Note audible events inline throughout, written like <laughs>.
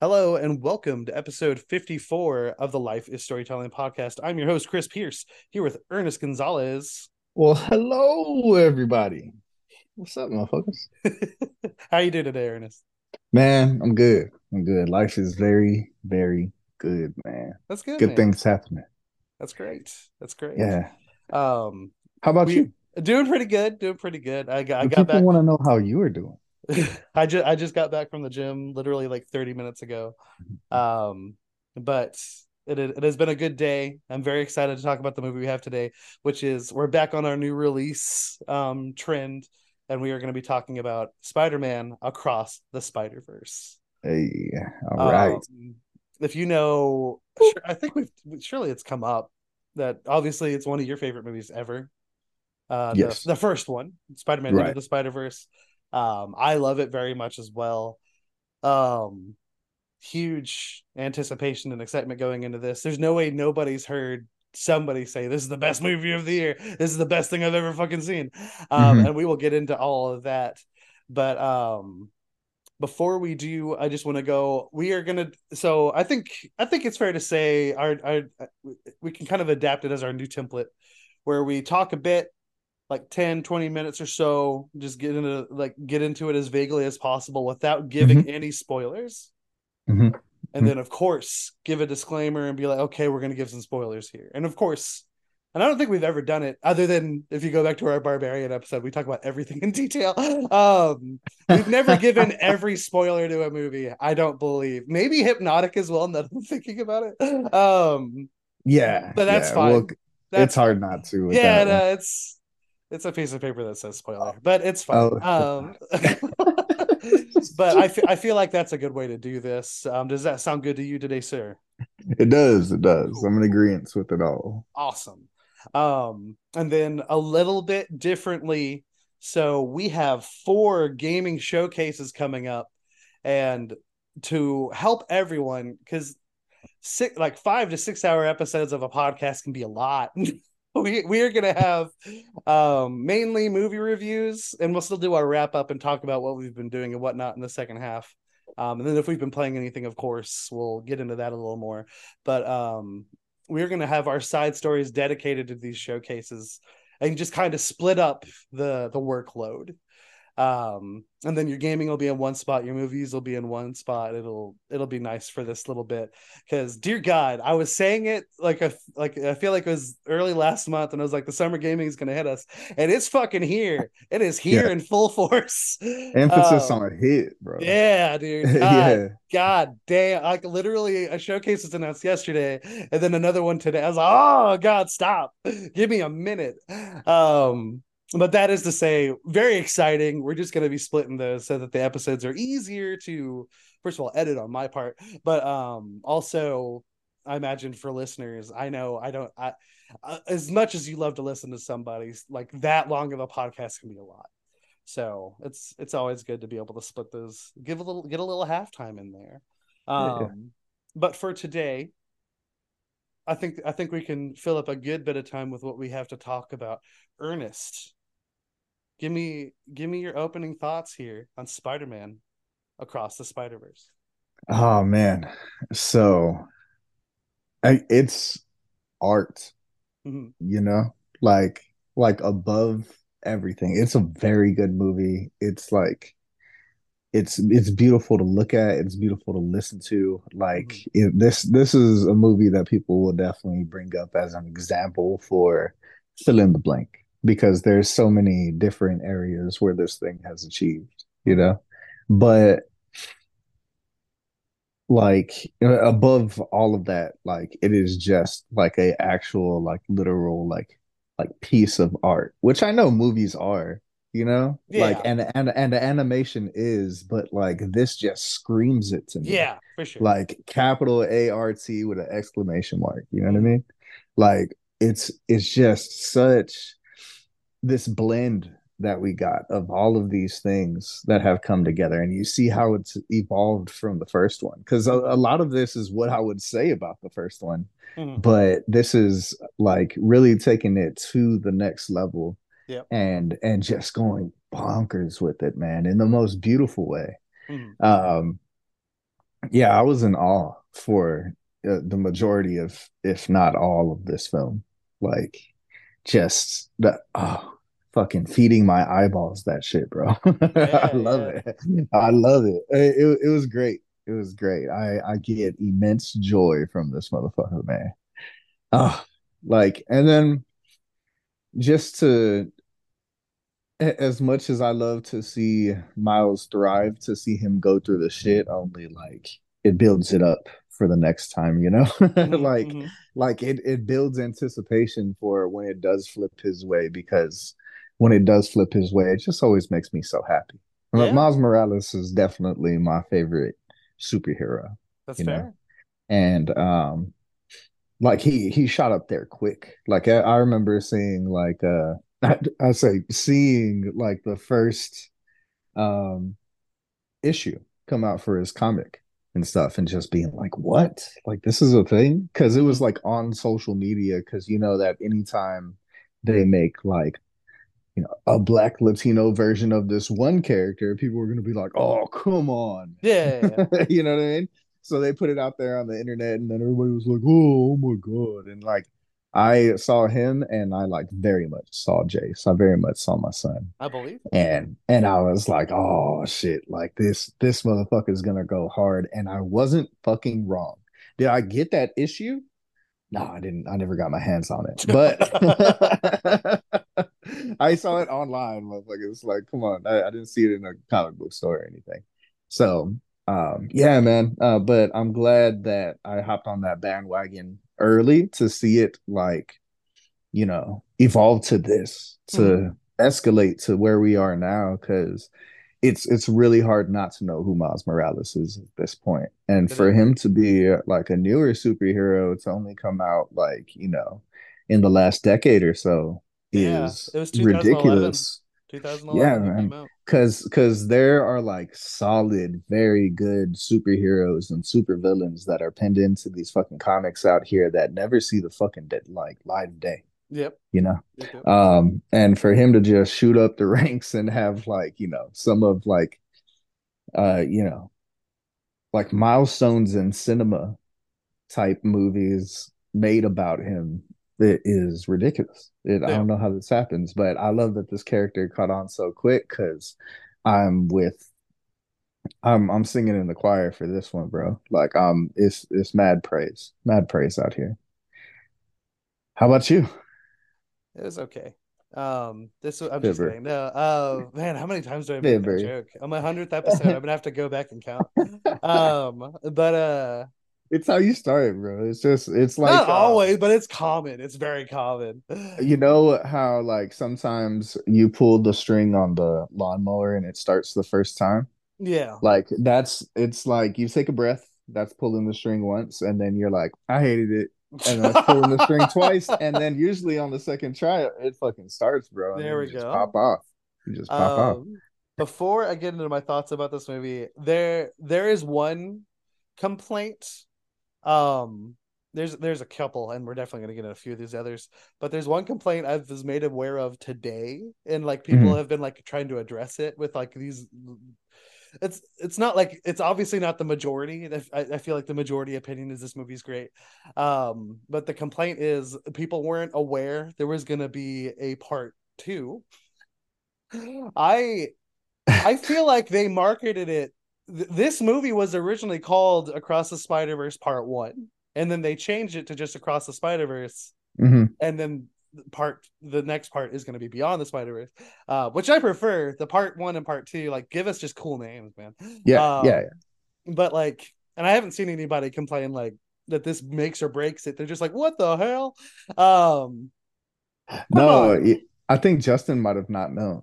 Hello and welcome to episode 54 of the Life is Storytelling podcast. I'm your host, Chris Pierce, here with Ernest Gonzalez. Well, hello, everybody. What's up, motherfuckers? <laughs> How you doing today, Ernest? Man, I'm good. I'm good. Life is very, very good, man. That's good. Good man. things happening. That's great. That's great. Yeah. Um, How about we- you? doing pretty good. Doing pretty good. I got, I got people back. want to know how you are doing. <laughs> I just, I just got back from the gym literally like 30 minutes ago. Um, but it, it has been a good day. I'm very excited to talk about the movie we have today, which is we're back on our new release um trend, and we are going to be talking about Spider-Man across the Spider-Verse. Hey, all right. Um, if you know, sure, I think we've surely it's come up that obviously it's one of your favorite movies ever. Uh, Yes. the, the first one, Spider-Man Into the Spider-Verse. Um, I love it very much as well. Um, huge anticipation and excitement going into this. There's no way nobody's heard somebody say this is the best movie of the year. This is the best thing I've ever fucking seen. Um, Mhm. and we will get into all of that. But um before we do, I just want to go. We are gonna. So I think I think it's fair to say our our we can kind of adapt it as our new template, where we talk a bit, like 10, 20 minutes or so, just get into like get into it as vaguely as possible without giving any spoilers. Mhm. And then of course give a disclaimer and be like, okay, we're gonna give some spoilers here. And of course, and I don't think we've ever done it other than if you go back to our barbarian episode, we talk about everything in detail. <laughs> Um We've never given every spoiler to a movie. I don't believe. Maybe Hypnotic as well. Now that I'm thinking about it. Um, Yeah. but that's yeah. fine. Well, that's it's hard not to. Yeah, no, it's it's a piece of paper that says spoiler, but it's fine. Oh. Um, <laughs> but I fe- I feel like that's a good way to do this. Um, does that sound good to you today, sir? It does. It does. I'm in agreement with it all. awesome um and then a little bit differently so we have four gaming showcases coming up and to help everyone because six like five to six hour episodes of a podcast can be a lot <laughs> <laughs> we we are gonna have um mainly movie reviews and we'll still do our wrap up and talk about what we've been doing and whatnot in the second half. Um and then if we've been playing anything of course we'll get into that a little more. But um we're to have our side stories dedicated to these showcases and just kind of split up the the workload um and then your gaming will be in one spot your movies will be in one spot it'll it'll be nice for this little bit because dear god i was saying it like a like i feel like it was early last month and i was like the summer gaming is going to hit us and it's fucking here it is here Yeah. in full force <laughs> Emphasis Um, on a hit, bro. <laughs> yeah dude <laughs> God, yeah. God damn! Like literally, a showcase was announced yesterday, and then another one today. I was like, "Oh God, stop! Give me a minute." Um, but that is to say, very exciting. We're just going to be splitting those so that the episodes are easier to, first of all, edit on my part, but um, also, I imagine for listeners, I know I don't. I uh, as much as you love to listen to somebody like that long of a podcast can be a lot. So it's it's always good to be able to split those, give a little, get a little halftime in there. Um, Yeah. but for today, I think I think we can fill up a good bit of time with what we have to talk about. Ernest, give me give me your opening thoughts here on Spider-Man across the Spider-Verse. Oh man. So I, it's art, Mhm. you know? Like like above everything. It's a very good movie. It's like it's it's beautiful to look at, it's beautiful to listen to. Like Mm-hmm. it, this this is a movie that people will definitely bring up as an example for fill in the blank because there's so many different areas where this thing has achieved, you know? But like above all of that like it is just like a actual like literal like like piece of art which i know movies are you know like and and and the animation is but like this just screams it to me Yeah, for sure. like capital A-R-T with an exclamation mark you know what i Mhm. mean like it's it's just such this blend that we got of all of these things that have come together and you see how it's evolved from the first one because a, a lot of this is what i would say about the first one Mhm. but this is like really taking it to the next level Yep. and and just going bonkers with it man in the most beautiful way Mhm. um yeah, I was in awe for uh, the majority of, if not all of this film. Like, just the oh, fucking feeding my eyeballs that shit, bro. <laughs> Yeah, I love yeah. it. I love it. it. It it was great. It was great. I I get immense joy from this motherfucker, man. Oh, like, and then just to as much as I love to see Miles thrive, to see him go through the shit, only like it builds it up for the next time, you know? <laughs> hmm like hmm like it it builds anticipation for when it does flip his way because when it does flip his way, it just always makes me so happy. Yeah, Miles Morales is definitely my favorite superhero, that's you know? fair. And um like he he shot up there quick. Like I, I remember seeing like uh I, I say seeing like the first um issue come out for his comic and stuff and just being like what? Like this is a thing? Because it was like on social media because you know that anytime they make like you know a black latino version of this one character people were going to be like oh come on. Yeah. <laughs> you know what i mean? So they put it out there on the internet and then everybody was like oh, oh my god. And like i saw him and i like very much saw jace i very much saw my son I believe and and I was like, oh shit, like this this motherfucker is gonna go hard. And I wasn't fucking wrong. Did I get that issue? No, I didn't. I never got my hands on it. But <laughs> I saw it online, motherfucker. It's like, come on, I, I didn't see it in a comic book store or anything. So um yeah, man. Uh, but I'm glad that I hopped on that bandwagon early to see it like you know, evolve to this, to escalate to where we are now, because it's it's really hard not to know who Miles Morales is at this point. And for him to be like a newer superhero to only come out like, you know, in the last decade or so Yeah, is it was 2011. Yeah, 2011 he came man. Cause cause there are like solid, very good superheroes and supervillains that are penned into these fucking comics out here that never see the fucking dead like of day Yep. you know. Yep. um and for him to just shoot up the <laughs> ranks and have like you know some of like uh you know like milestones in cinema type movies made about him it is ridiculous it, i don't know how this happens but i love that this character caught on so quick because i'm with i'm i'm singing in the choir for this one bro like um it's it's mad praise mad praise out here how about you It was okay. Um, this I'm just Fibber. kidding. No, uh, man, how many times do I make that Fibber. joke? On my hundredth episode, I'm gonna have to go back and count. <laughs> Um, but uh, It's how you start, bro. It's just it's not like uh always, but it's common. It's very common. you know how like sometimes you pull the string on the lawnmower and it starts the first time? Yeah. Like that's it's like you take a breath, that's pulling the string once, and then you're like, I hated it. And that's pulling the string twice. And then <laughs> usually on the second try, it fucking starts, bro. There we you just go. pop off. You just pop off. Um, before I get into my thoughts about this movie, there there is one complaint. Um, there's there's a couple, and we're definitely gonna get into a few of these others. But there's one complaint I was made aware of today, and like people Mhm. have been like trying to address it with like these. It's it's not like it's obviously not the majority. I, I feel like the majority opinion is this movie's great. Um, but the complaint is people weren't aware there was gonna be a part two. I I feel like they marketed it. Th- This movie was originally called Across the Spider Verse Part One, and then they changed it to just Across the Spider Verse, Mhm. and then part the next part is going to be Beyond the Spider Verse, uh, which I prefer. The Part One and Part Two, like, give us just cool names, man. Yeah, Um, yeah, but like, and I haven't seen anybody complain like that this makes or breaks it. They're just like, what the hell? Um, No, on, I think Justin might have not known.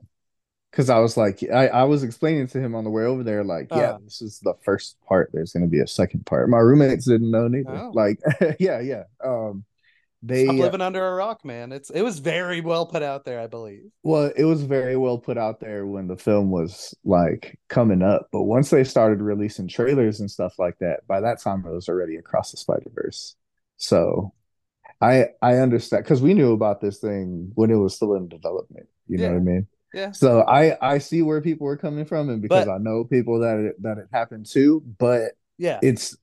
Because I was like, I, I was explaining to him on the way over there, like, yeah, uh, this is the first part. There's going to be a second part. My roommates didn't know neither. oh. Like, <laughs> yeah, yeah. Um, Stop they, living under a rock, man. It's it was very well put out there, I believe. well, it was very well put out there when the film was like coming up. But once they started releasing trailers and stuff like that, by that time it was already across the Spider-Verse. So I I understand because we knew about this thing when it was still in development. You know what I mean? Yeah. So I I see where people were coming from, and because But I know people that it, that it happened to, but Yeah. It's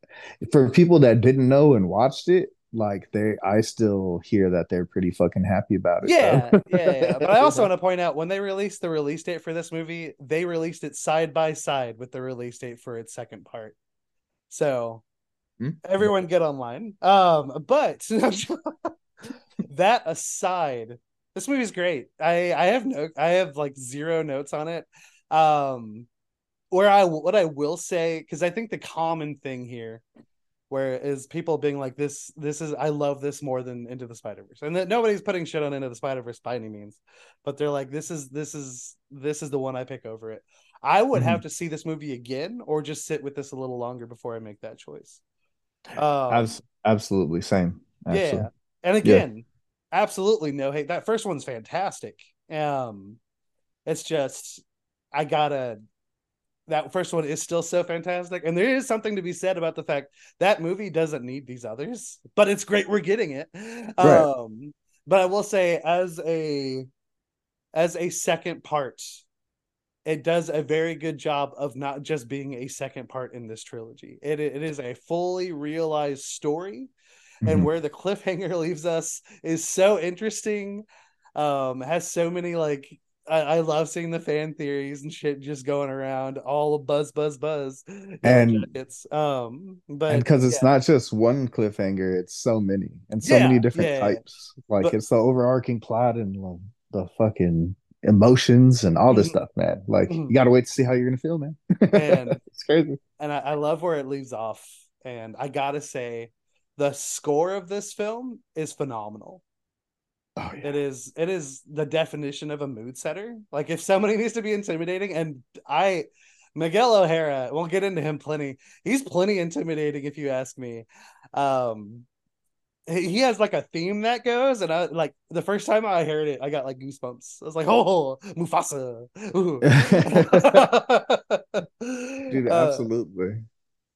for people that didn't know and watched it, like they I still hear that they're pretty fucking happy about it. Yeah, yeah, yeah. But I also <laughs> want to point out when they released the release date for this movie, they released it side by side with the release date for its second part. So hmm? everyone get online. Um, but <laughs> that aside, this movie's great. I I have no I have like zero notes on it. Um where I what I will say because I think the common thing here where is people being like this this is I love this more than Into the Spider-Verse. And that nobody's putting shit on Into the Spider-Verse by any means, but they're like this is this is this is the one I pick over it. I would mm-hmm. have to see this movie again or just sit with this a little longer before I make that choice. Um, absolutely same. Absolutely. Yeah. And again, yeah. Absolutely no hate. That first one's fantastic. Um it's just I gotta that first one is still so fantastic. And there is something to be said about the fact that movie doesn't need these others, but it's great we're getting it. Right. Um, but I will say, as a as a second part, it does a very good job of not just being a second part in this trilogy. It it is a fully realized story, mm-hmm. and where the cliffhanger <laughs> leaves us is so interesting. Um, has so many like I, I, love seeing the fan theories and shit just going around, all buzz, buzz, buzz. And it's um, but because it's yeah. not just one cliffhanger, it's so many and so yeah, many different yeah, types. Like but, it's the overarching plot and like, the fucking emotions and all this mm-hmm. stuff, man. Like mm-hmm. you gotta wait to see how you're gonna feel, man. <laughs> And it's crazy. And I, I love where it leaves off. And I gotta say, the score of this film is phenomenal. Oh, yeah. It is it is the definition of a mood setter. Like if somebody <laughs> needs to be intimidating, and I Miguel O'Hara, we'll get into him plenty. He's plenty intimidating if you ask me. Um he has like a theme that goes, and I like the first time I heard it, I got like goosebumps. I was like, "Oh, Mufasa!" <laughs> <laughs> Dude, uh, absolutely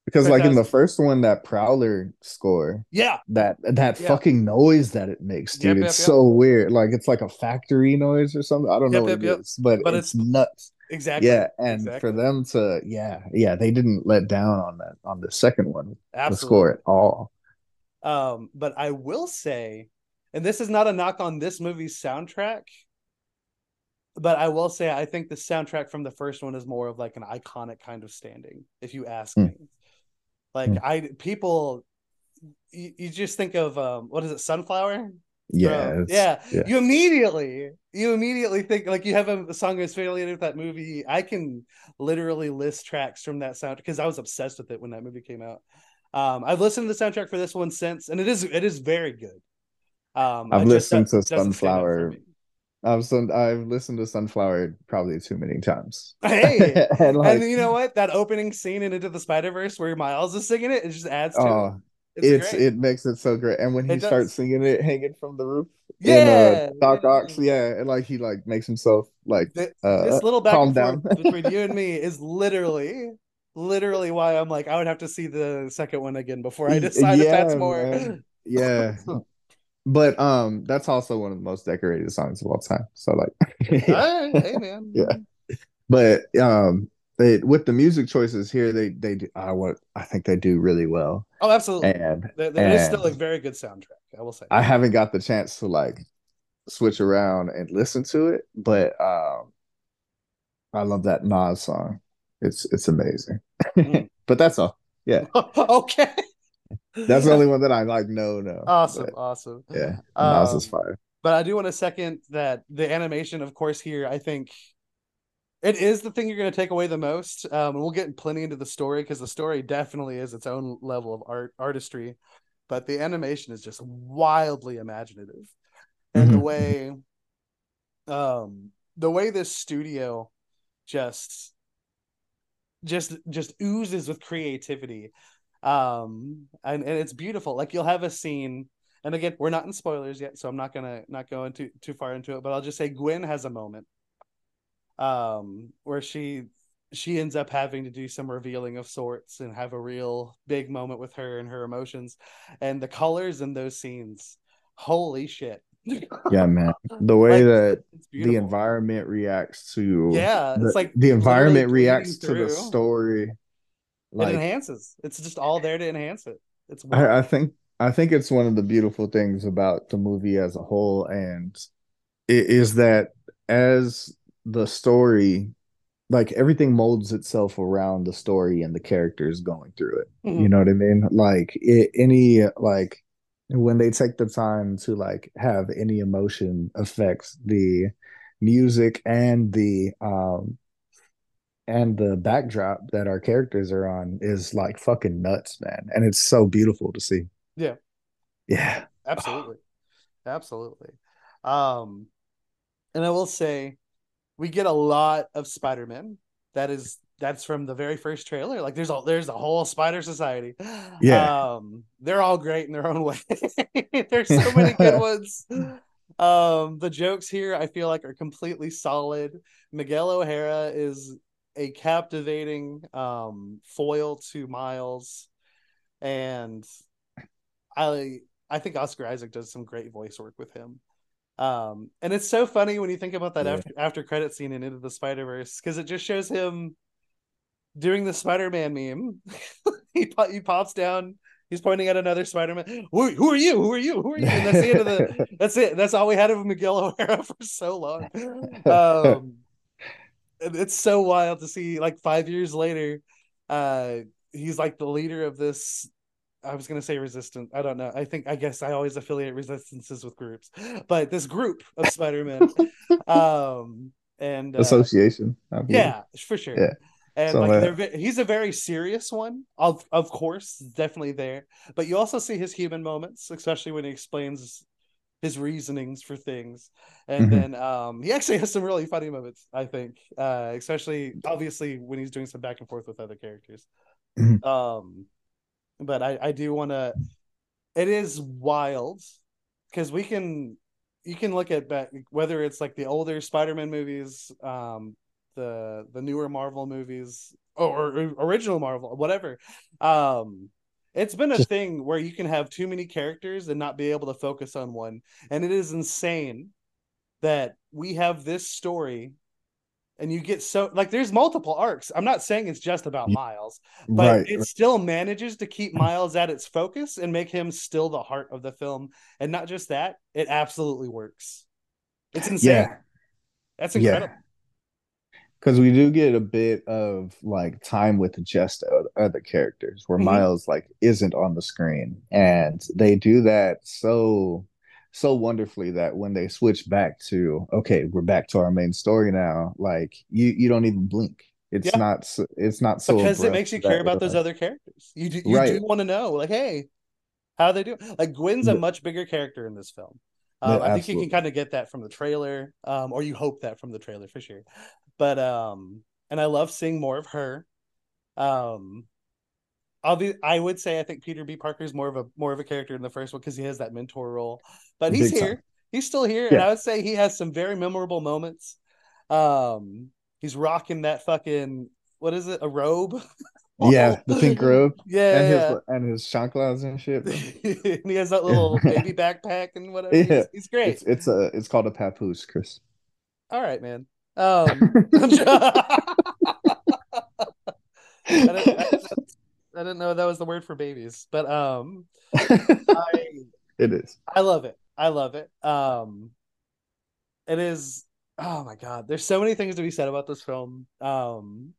because like in the first one that prowler score yeah that that yeah. fucking noise that it makes dude yep, it's yep, so yep. weird like it's like a factory noise or something i don't know what it is but, but it's, it's, nuts exactly yeah and exactly. for them to yeah yeah they didn't let down on that on the second one Absolutely. the score at all um but i will say and this is not a knock on this movie's soundtrack but I will say I think the soundtrack from the first one is more of like an iconic kind of standing, if you ask mm. me. Like mm. I people, you, you, just think of um, what is it, sunflower? Yeah, yeah, yeah. You immediately, you immediately think like you have a, a song that's affiliated with that movie. I can literally list tracks from that sound because I was obsessed with it when that movie came out. Um, I've listened to the soundtrack for this one since, and it is it is very good. Um, I've listened to Sunflower I've sun, I've listened to Sunflower probably too many times. Hey, <laughs> and, like, and, you know what? That opening scene in Into the Spider Verse where Miles is singing it, it just adds to oh, it. It's, it's it makes it so great. And when he starts singing it, hanging from the roof, yeah, in, uh, Doc Ock's, yeah, and like he like makes himself like the, uh, this little back calm down <laughs> between you and me is literally literally why I'm like I would have to see the second one again before I decide yeah, if that's more. Man. Yeah. <laughs> But um, that's also one of the most decorated songs of all time. So like, <laughs> yeah. hey man, <laughs> yeah. But um, they with the music choices here, they they do uh, what I think they do really well. Oh, absolutely. And there, still a very good soundtrack. I will say. I haven't got the chance to like switch around and listen to it, but um, I love that Nas song. It's it's amazing. Mm. <laughs> but that's all. Yeah. okay. That's the <laughs> only one that I like. No, no. Awesome, but, awesome. Yeah, um, is fire. But I do want to second that the animation, of course, here I think it is the thing you're going to take away the most. Um, and we'll get plenty into the story because the story definitely is its own level of art artistry, but the animation is just wildly imaginative, and mm-hmm. the way, um, the way this studio just just just oozes with creativity um and, and it's beautiful. Like you'll have a scene and again we're not in spoilers yet so i'm not gonna not go into too far into it but i'll just say gwen has a moment um where she she ends up having to do some revealing of sorts and have a real big moment with her and her emotions. And the colors in those scenes holy shit. Yeah <laughs> man. The way like, that the environment reacts to yeah the, it's like the environment reacts to the story Like, it enhances. It's just all there to enhance it. It's I, I think I think it's one of the beautiful things about the movie as a whole, and it is that as the story like everything molds itself around the story and the characters going through it. Mm-hmm. You know what I mean? Like it, any like when they take the time to like have any emotion affects the music and the um and the backdrop that our characters are on is like fucking nuts, man. And it's so beautiful to see. Yeah. Yeah. Absolutely. <sighs> Absolutely. Um and I will say we get a lot of Spider-Man. That is that's from the very first trailer. Like there's a there's a whole Spider Society. Yeah. Um, they're all great in their own <laughs> way. there's so many <laughs> good ones. Um, the jokes here I feel like are completely solid. Miguel O'Hara is a captivating um foil to Miles, and I I think Oscar Isaac does some great voice work with him. Um, and it's so funny when you think about that yeah. after after credit scene in Into the Spider Verse because it just shows him doing the Spider Man meme. <laughs> he he pops down. He's pointing at another Spider Man. Who, who are you? Who are you? Who are you? And that's the end of the. <laughs> That's it. That's all we had of Miguel O'Hara <laughs> for so long. Um, it's so wild to see. Like five years later, uh, he's like the leader of this I was gonna say resistant. I don't know. I think I guess I always affiliate resistances with groups, but this group of Spider-Man, <laughs> um, and uh, association. Yeah, for sure. Yeah. And so, like uh, he's a very serious one, of of course, definitely there. But you also see his human moments, especially when he explains his reasonings for things. And mm-hmm. then um, he actually has some really funny moments, I think, uh, especially obviously when he's doing some back and forth with other characters. Mm-hmm. Um, but I, I do want to. It is wild because we can you can look at back whether it's like the older Spider-Man movies, um, the the newer Marvel movies, or, or original Marvel, whatever. Um, it's been a thing where you can have too many characters and not be able to focus on one, and it is insane that we have this story and you get so like there's multiple arcs. I'm not saying it's just about Miles, but right. it still manages to keep <laughs> Miles at its focus and make him still the heart of the film. And not just that, it absolutely works. It's insane. Yeah. That's incredible. Yeah. Because we do get a bit of like time with just other characters where mm-hmm. Miles like isn't on the screen, and they do that so so wonderfully that when they switch back to okay we're back to our main story now like you you don't even blink it's yeah. not it's not so because it makes you care about those other characters you do you right. do want to know like hey how they do like gwen's a much bigger character in this film um, yeah, i think you can kind of get that from the trailer um, or you hope that from the trailer for sure but um and i love seeing more of her um I would say I think Peter B. Parker is more of a more of a character in the first one because he has that mentor role. But he's Big here. Time. He's still here, yeah. and I would say he has some very memorable moments. Um, he's rocking that fucking what is it? A robe. yeah, the <laughs> pink robe. Yeah, and his and his chanclas and shit. <laughs> and he has that little <laughs> baby backpack and whatever. Yeah. He's, he's great. It's, it's, a it's called a papoose, Chris. All right, man. Um, <laughs> <laughs> I, I didn't know that was the word for babies, but um, I, it is. I love it. I love it. Um, it is. Oh my god, there's so many things to be said about this film. Um,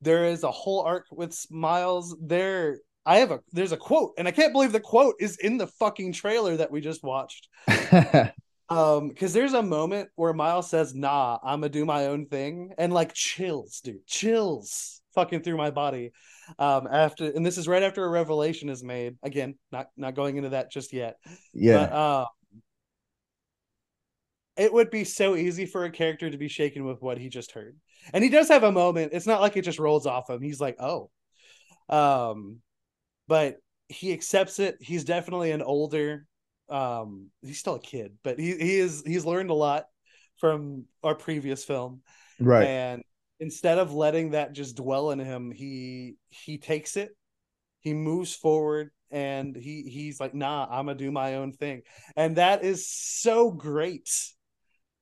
there is a whole arc with Miles. There, I have a there's a quote, and I can't believe the quote is in the fucking trailer that we just watched. <laughs> um, because there's a moment where Miles says, "Nah, I'm gonna do my own thing," and like chills, dude, chills fucking through my body. Um after and this is right after a revelation is made. Again not not going into that just yet. Yeah. But, uh, it would be so easy for a character to be shaken with what he just heard. And he does have a moment. It's not like it just rolls off him. He's like oh. Um but he accepts it. He's definitely an older um he's still a kid but he, he is he's learned a lot from our previous film right and instead of letting that just dwell in him, he he takes it, he moves forward, and he he's like, nah, I'm gonna do my own thing, and that is so great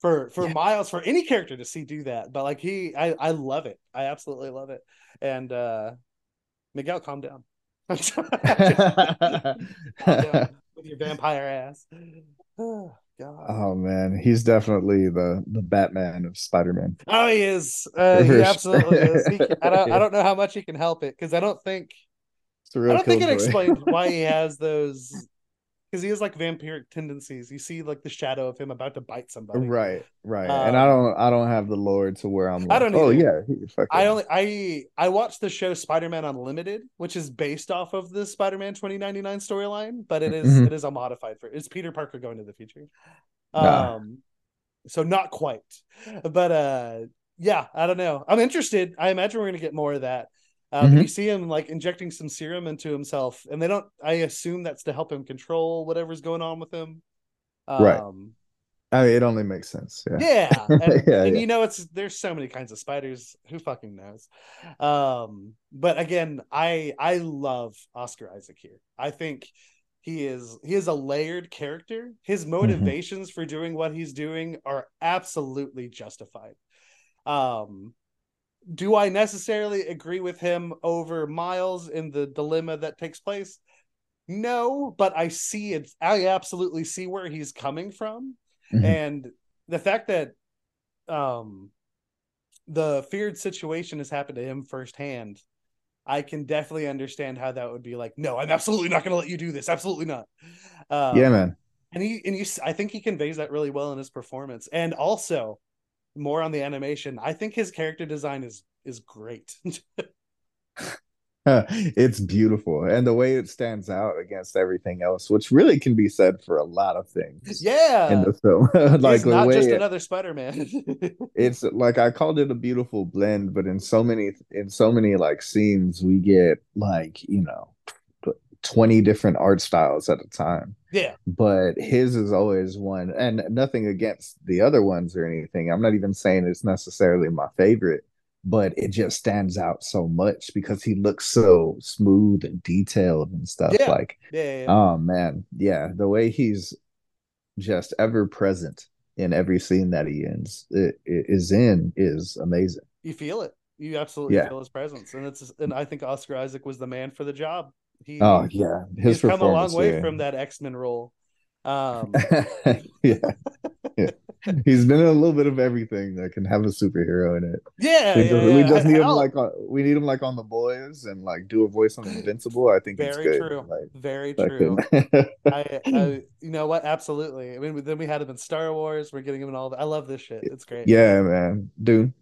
for for yeah. Miles for any character to see do that. But like he, I I love it, I absolutely love it, and uh Miguel, calm down. <laughs> <laughs> calm down with your vampire ass. <sighs> Oh, God. Oh man, he's definitely the the Batman of Spider-Man. Oh, he is. Uh, he absolutely is. He, I don't. I don't know how much he can help it because I don't think. I don't think it explains why he <laughs> has those because he has like vampiric tendencies. You see like the shadow of him about to bite somebody. Right, right. Um, and I don't, I don't have the lore to where I'm. Like, I don't. Oh yeah. I only, I, I watched the show Spider-Man Unlimited, which is based off of the Spider-Man 2099 storyline, but it is, mm-hmm. it is a modified for. It's Peter Parker going to the future. Nah. Um, so not quite, but uh, yeah, I don't know. I'm interested. I imagine we're gonna get more of that. Um, mm-hmm. You see him like injecting some serum into himself, and they don't. I assume that's to help him control whatever's going on with him. Um, right. I mean, it only makes sense. Yeah. Yeah. <laughs> And, yeah, and yeah. you know, it's there's so many kinds of spiders. Who fucking knows? Um, but again, I I love Oscar Isaac here. I think he is he is a layered character. His mm-hmm. motivations mm-hmm. for doing what he's doing are absolutely justified. Um, do I necessarily agree with him over Miles in the dilemma that takes place? No, but I see it. I absolutely see where he's coming from, mm-hmm. and the fact that um the feared situation has happened to him firsthand. I can definitely understand how that would be like. No, I'm absolutely not going to let you do this. Absolutely not. Um, yeah, man. And he and you, I think he conveys that really well in his performance, and also more on the animation. I think his character design is is great. <laughs> <laughs> it's beautiful and the way it stands out against everything else which really can be said for a lot of things yeah in the film <laughs> like it's not just it, another spider-man it's like i called it a beautiful blend but in so many in so many like scenes we get like you know 20 different art styles at a time. Yeah. But his is always one, and nothing against the other ones or anything. I'm not even saying it's necessarily my favorite, but it just stands out so much because he looks so smooth and detailed and stuff. Yeah. Like, yeah, yeah, oh man, yeah, the way he's just ever present in every scene that he ends it, it is in is amazing. You feel it. You absolutely feel his presence, and it's and I think Oscar Isaac was the man for the job. He, oh yeah, his he's come a long way yeah. from that X Men role. Um, <laughs> yeah, yeah. He's been in a little bit of everything that can have a superhero in it. Yeah, we just, yeah, we just need him like on, we need him like on the boys and like do a voice on Invincible. I think very true, like, very true. I, <laughs> I, you know what? Absolutely. I mean, then we had him in Star Wars. We're getting him in all. The, I love this shit. It's great. Yeah, man, dude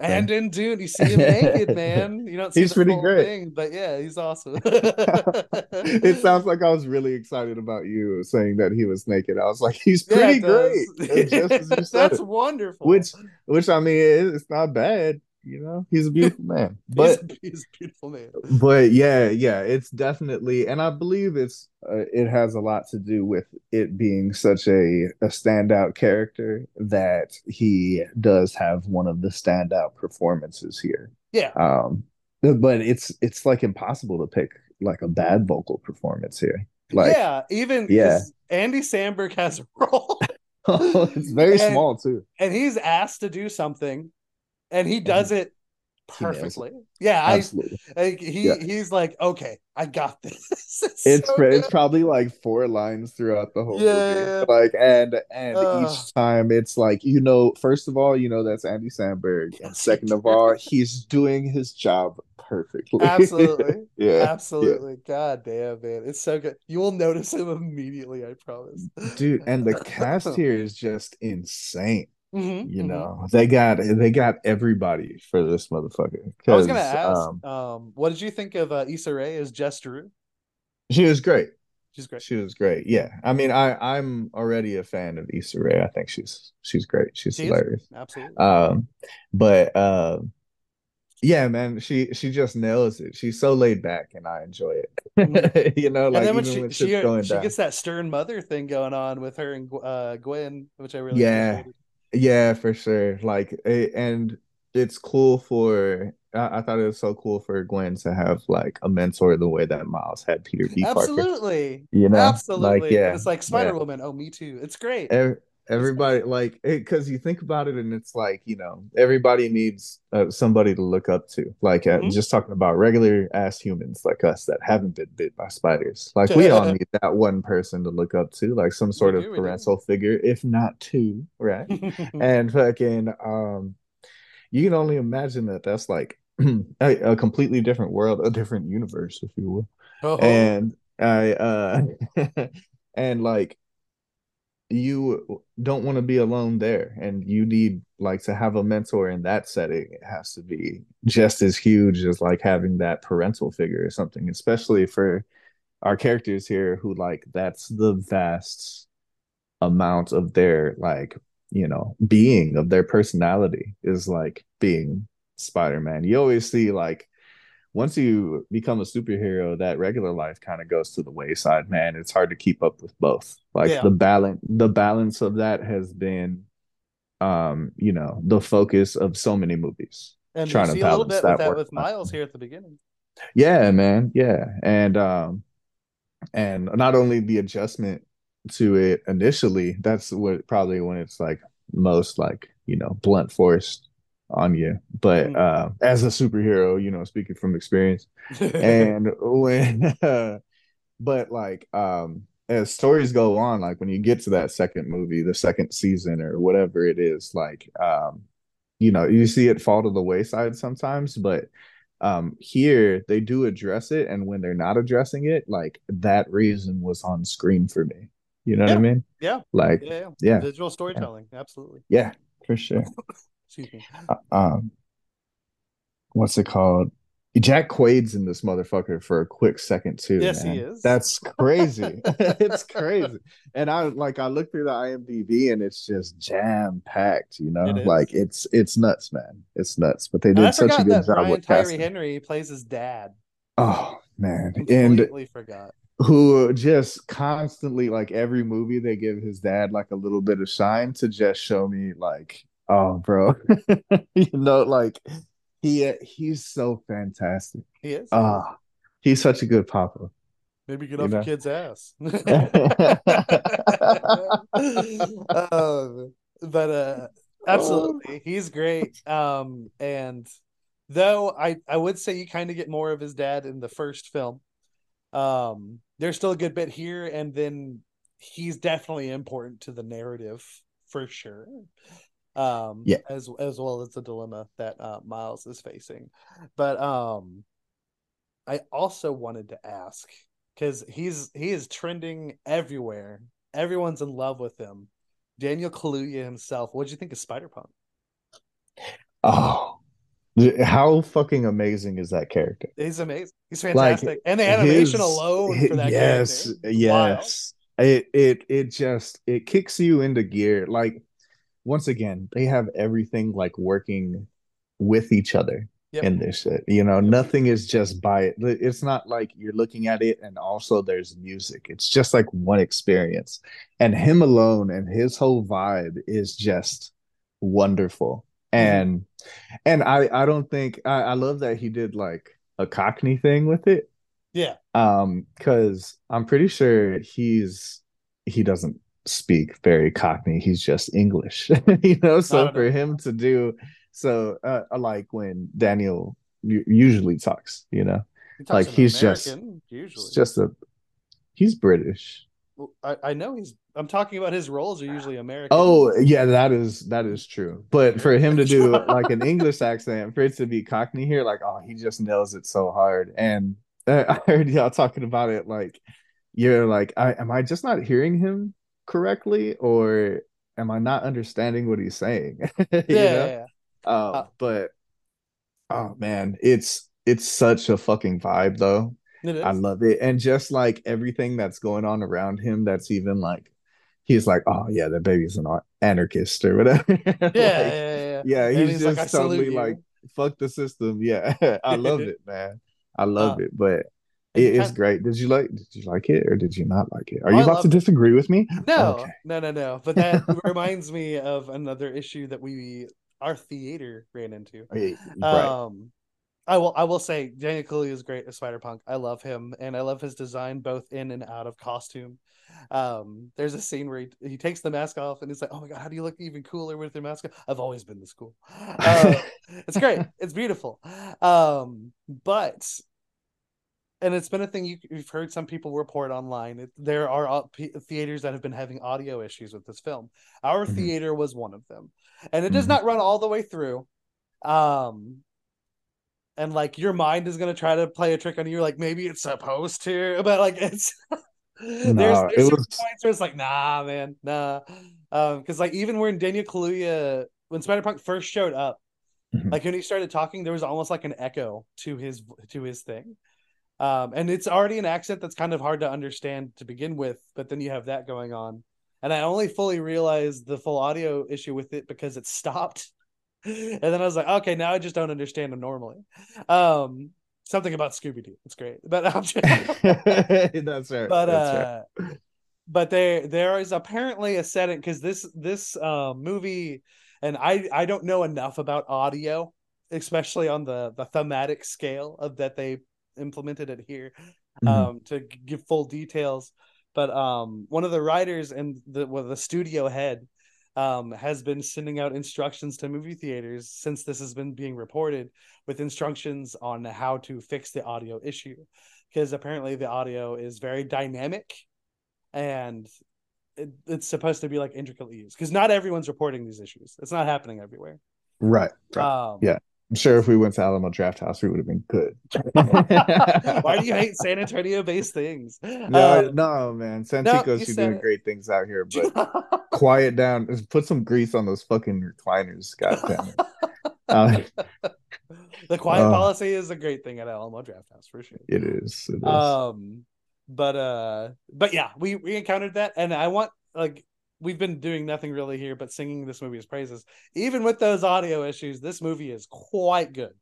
and in Dune, you see him naked, <laughs> man. You don't see he's pretty great, thing, but yeah, he's awesome. <laughs> it sounds like I was really excited about you saying that he was naked. I was like, he's pretty yeah, great. <laughs> That's wonderful. Which, which I mean, it's not bad you know? He's a beautiful man. <laughs> But he's, he's, a beautiful man. but yeah yeah it's definitely and i believe it's uh, it has a lot to do with it being such a a standout character that he does have one of the standout performances here. Yeah. Um but it's it's like impossible to pick like a bad vocal performance here. Like yeah even yeah. andy samberg has a role. <laughs> Oh, it's very <laughs> and, small too. and he's asked to do something and he does it perfectly. Yeah, Absolutely. I like he yeah. he's like, okay, I got this. <laughs> it's it's, so it's probably like four lines throughout the whole yeah. movie. Like and and uh, each time it's like, you know, first of all, you know that's Andy Samberg. And second of all, he's doing his job perfectly. Absolutely. <laughs> yeah. Absolutely. Yeah. God damn, man. It's so good. You will notice him immediately, I promise. Dude, and the <laughs> cast here is just insane. Mm-hmm, you mm-hmm. know, they got they got everybody for this motherfucker. I was gonna ask, um, um, what did you think of uh, Issa Rae as Jess Drew? She was great. She's great. She was great. Yeah, I mean, I I'm already a fan of Issa Rae. I think she's she's great. She's she hilarious. Absolutely. Um, but uh, yeah, man, she she just nails it. She's so laid back, and I enjoy it. Mm-hmm. <laughs> you know, like and then when she when she, she gets that stern mother thing going on with her and uh, Gwen, which I really yeah. Yeah, for sure. Like, and it's cool for. I, I, thought it was so cool for Gwen to have like a mentor the way that Miles had Peter B. Absolutely. Parker. You know, absolutely. Like, yeah, it's like Spider Woman. Yeah. Oh, me too. It's great. Every, everybody like because you think about it and it's like you know everybody needs uh, somebody to look up to. Like uh, Mhm. just talking about regular ass humans like us that haven't been bit by spiders. Like we all <laughs> need that one person to look up to like some sort We of do. parental figure if not two right? <laughs> And fucking um you can only imagine that that's like <clears throat> a, a completely different world a different universe if you will. Oh, and I uh <laughs> and like you don't want to be alone there and you need like to have a mentor in that setting. It has to be just as huge as like having that parental figure or something especially for our characters here who like that's the vast amount of their like you know being of their personality is like being Spider-Man. You always see like once you become a superhero, that regular life kind of goes to the wayside, man. It's hard to keep up with both. Like Yeah. the balance, the balance of that has been, um, you know, the focus of so many movies. and trying to see a little balance bit that with that with. Miles here at the beginning. Yeah, man. Yeah, and um, and not only the adjustment to it initially, that's what probably when it's like most like you know blunt forced on you. But Mhm. uh, as a superhero, you know, speaking from experience, and <laughs> when uh, <laughs> but like um as stories go on like when you get to that second movie the second season or whatever it is like um you know you see it fall to the wayside sometimes but um here they do address it. And when they're not addressing it like that reason was on screen for me. You know what i mean? Yeah, like yeah, yeah, yeah. Visual storytelling, absolutely. yeah for sure <laughs> Excuse me. um what's it called Jack Quaid's in this motherfucker for a quick second too. Yes, he is. That's crazy. <laughs> <laughs> it's crazy. And I like I look through the IMDb and it's just jam packed. You know, It is. like it's it's nuts, man. It's nuts. But they And did such a good that job Brian with Tyree casting. Henry plays his dad. Oh man, and Completely forgot. who just constantly like every movie they give his dad like a little bit of shine to just show me like oh bro <laughs> you know like he he's so fantastic He is. ah he's such a good papa Maybe get off your kid's ass. <laughs> um, but uh, absolutely, he's great. Um, and though I I would say you kind of get more of his dad in the first film. Um, there's still a good bit here, and then he's definitely important to the narrative for sure. Um, Yeah. as as well as the dilemma that uh, Miles is facing, but um, I also wanted to ask because he's he is trending everywhere. Everyone's in love with him. Daniel Kaluuya himself. what do you think of Spider Punk? oh how fucking amazing is that character He's amazing. He's Like, fantastic, and the animation His- alone for that yes character. is wild. yes it it it just it kicks you into gear like once again they have everything like working with each other Yep. in this shit you know? Nothing is just by it. It's not like you're looking at it and also there's music. It's just like one experience. And him alone and his whole vibe is just wonderful. Mm-hmm. and and i i don't think I, I love that he did like a cockney thing with it. Yeah, um because i'm pretty sure he's he doesn't speak very cockney. He's just english <laughs> you know? So for him to do so uh like when daniel usually talks you know? He talks Like, he's just- usually. just a he's british. Well, I, I know he's. I'm talking about his roles are usually American. oh yeah that is that is true. But for <laughs> him to do like an english accent for it to be cockney here like oh he just nails it so hard. And uh, <laughs> i heard y'all talking about it like you're like I, am i just not hearing him correctly or am i not understanding what he's saying <laughs> yeah, yeah, yeah. um, Uh, but oh man it's it's such a fucking vibe though I love it. And just like everything that's going on around him, that's even like he's like, oh yeah, that baby's an anarchist or whatever. <laughs> yeah, Like, yeah, yeah, yeah, he's, he's just "I salute totally like fuck the system. <laughs> Yeah. I love it, man. I love Uh, it. But it is great. Did you like did you like it or did you not like it? Are Oh, you about to loved it. disagree with me? No, Okay. no, no, no. But that <laughs> reminds me of another issue that we our theater ran into. Right. Um, I will I will say Daniel Kaluuya is great as Spider Punk. I love him and I love his design both in and out of costume. Um, there's a scene where he, he takes the mask off and he's like, "Oh my god, how do you look even cooler with your mask?" I've always been this cool. <laughs> Uh, it's great. It's beautiful. Um, but and it's been a thing you, have heard some people report online. It, there are uh, theaters that have been having audio issues with this film. Our mm-hmm. theater was one of them, and it mm-hmm. does not run all the way through. Um, and like your mind is gonna try to play a trick on you, like maybe it's supposed to, <laughs> but like it's <laughs> there's, there's it was... points where it's like, nah, man, nah. Um, because like even when Daniel Kaluuya, when Spider Punk first showed up, mm-hmm. like when he started talking, there was almost like an echo to his to his thing. Um, and it's already an accent that's kind of hard to understand to begin with, but then you have that going on. And I only fully realized the full audio issue with it because it stopped. <laughs> and then I was like, okay, now I just don't understand them normally. Um, something about Scooby Doo. It's great, but <laughs> I'm just... <laughs> that's right. But that's uh, right. but there there is apparently a setting because this this uh, movie, and I I don't know enough about audio, especially on the the thematic scale of that they implemented it here mm-hmm. um, to give full details. But um, one of the writers and the well, the studio head um, has been sending out instructions to movie theaters since this has been being reported with instructions on how to fix the audio issue because apparently the audio is very dynamic and it, it's supposed to be like intricately used because not everyone's reporting these issues. It's not happening everywhere. Right. right. Um, yeah. I'm sure if we went to Alamo Drafthouse, we would have been good. <laughs> Why do you hate San Antonio based things? No, uh, no, man. Santikos no, doing it. great things out here, but <laughs> quiet down. Just Put some grease on those fucking recliners. God damn it. Uh, <laughs> the quiet uh, policy is a great thing at Alamo Drafthouse for sure. It is. It is. Um, but uh, but yeah, we we encountered that, and I want like we've been doing nothing really here but singing this movie's praises. Even with those audio issues, this movie is quite good.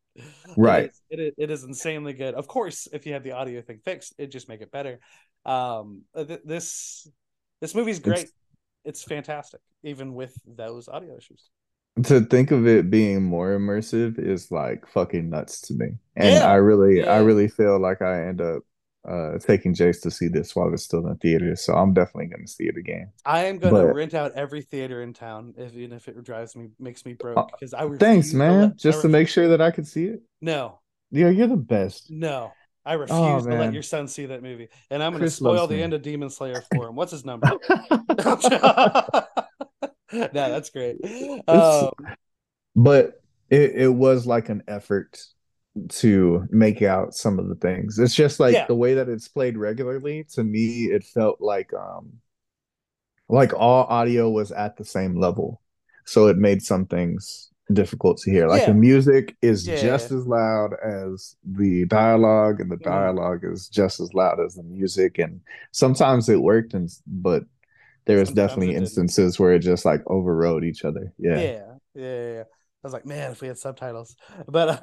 Right. It is, it is, it is insanely good. Of course, if you had the audio thing fixed, it just make it better. Um, uh, th- this this movie's great. It's, it's fantastic, even with those audio issues. To think of it being more immersive is like fucking nuts to me, and yeah. I really, yeah. I really feel like I end up uh taking Jace to see this while it's still in the theater. So I'm definitely gonna see it again. I am gonna but, rent out every theater in town, if, even if it drives me makes me broke. Because I was thanks, man, to just to make sure that I can see it. No, yeah, you're the best. No, I oh, refuse oh, to let your son see that movie, and I'm gonna spoil the me. end of Demon Slayer <laughs> for him. What's his number? <laughs> <laughs> no, that's great. Um, but it, it was like an effort to make out some of the things. It's just like yeah. the way that it's played regularly. To me, it felt like um like all audio was at the same level, so it made some things difficult to hear. Like yeah. the music is yeah. just as loud as the dialogue, and the dialogue is just as loud as the music. And sometimes it worked, and but there was definitely instances where it just like overrode each other. Yeah. Yeah. Yeah. I was like, man, if we had subtitles, but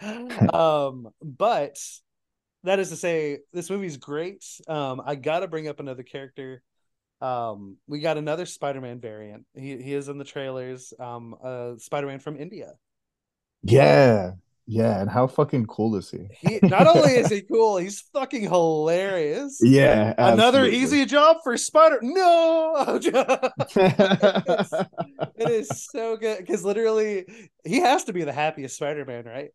<laughs> um, but that is to say, this movie's great. Um, I gotta bring up another character. Um, we got another Spider-Man variant. He he is in the trailers. Um, uh, Spider-Man from India. Yeah, yeah, and how fucking cool is he? he not only is he <laughs> cool, he's fucking hilarious. Yeah, another easy job for Spider. No, <laughs> it is so good because literally he has to be the happiest Spider-Man, right?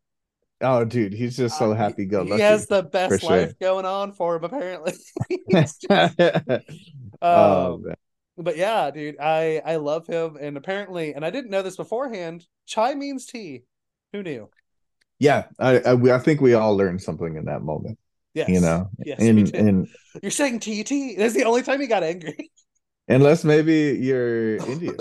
Oh, dude, he's just so uh, happy go lucky. He has the best life sure. going on for him, apparently. <laughs> just, oh, um, but yeah, dude, I I love him, and apparently, and I didn't know this beforehand. Chai means tea. Who knew? Yeah, I, I, I think we all learned something in that moment. Yes. You know, yes, and, and you're saying TT. That's the only time he got angry. <laughs> Unless maybe you're Indian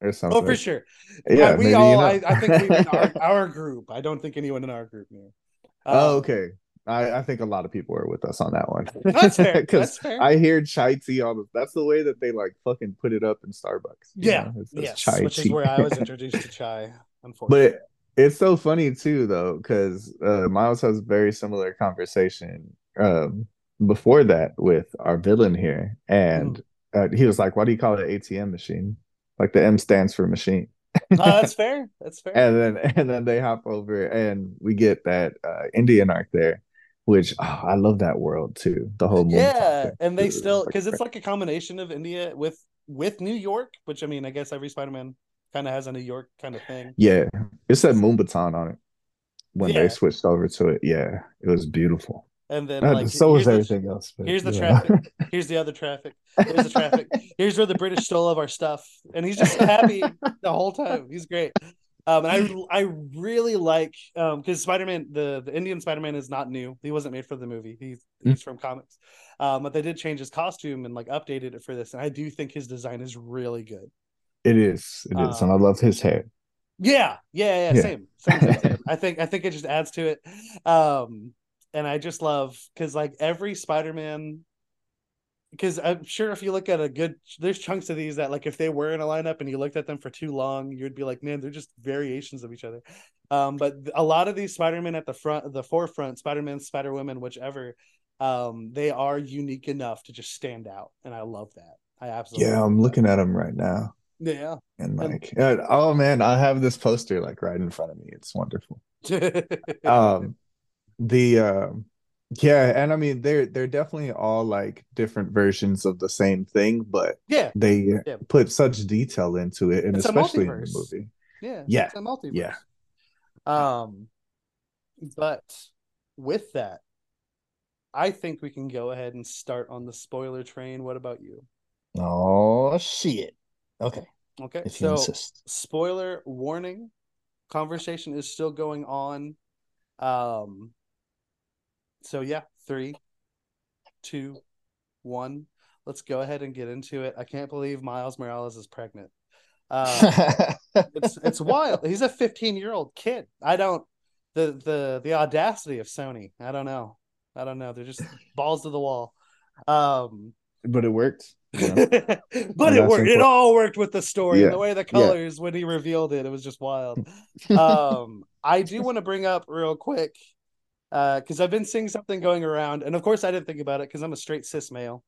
or something. Oh, for sure. Yeah, we all. You know. I, I, think we in our, <laughs> our, group. I don't think anyone in our group knew. Um, oh, okay. I, I think a lot of people are with us on that one. That's fair. <laughs> Because I hear chai tea all the. That's the way that they like fucking put it up in Starbucks. Yeah, yes, chai which is where I was introduced to chai. Unfortunately, but it's so funny too, though, because uh, Miles has a very similar conversation um, before that with our villain here, and uh, he was like, "Why do you call it ATM machine? Like the M stands for machine." Oh, that's <laughs> fair. That's fair. and then and then they hop over and we get that uh, Indian arc there, which oh, I love that world too. The whole yeah, and they still because it's like a combination of India with with New York, which I mean, I guess every Spider-Man kind of has a New York kind of thing. Yeah, it said Mumbattan on it when yeah. they switched over to it. Yeah, it was beautiful. And then like so was everything the, else. But, here's the yeah. traffic. <laughs> Here's the other traffic. Here's the traffic. here's where the British stole all of our stuff, and he's just happy <laughs> the whole time. He's great. Um, and I I really like um because Spider Man the the Indian Spider Man is not new. He wasn't made for the movie. He's he's mm. from comics. Um, but they did change his costume and like updated it for this, and I do think his design is really good. It is. It is, um, and I love his hair. Yeah, yeah, yeah. yeah. Same, same, same, <laughs> same. I think I think it just adds to it. Um, and I just love because like every Spider-Man because I'm sure if you look at a good, there's chunks of these that like if they were in a lineup and you looked at them for too long, you'd be like, man, they're just variations of each other. Um, but a lot of these Spider-Man at the front, the forefront, Spider-Man, Spider-Woman, whichever, um, they are unique enough to just stand out, and I love that. I absolutely. Yeah, I'm looking at them right now. Yeah, and like, and, oh man, I have this poster like right in front of me. It's wonderful. <laughs> um, the um yeah, and I mean they're they're definitely all like different versions of the same thing, but yeah, they yeah. put such detail into it, and it's especially in the movie. Yeah, yeah, it's a multiverse. Yeah. Um, but with that, I think we can go ahead and start on the spoiler train. What about you? Oh shit! Okay. Okay. If so, spoiler warning. Conversation is still going on. Um, so yeah, three, two, one. Let's go ahead and get into it. I can't believe Miles Morales is pregnant. Uh, <laughs> it's it's wild. He's a 15 year old kid. I don't the the the audacity of Sony. I don't know. I don't know. They're just balls to the wall. Um, but it worked. <laughs> but it worked. It all worked with the story yeah. and the way the colors yeah. when he revealed it. It was just wild. <laughs> um, I do want to bring up real quick uh, because uh, I've been seeing something going around, and of course I didn't think about it because I'm a straight cis male.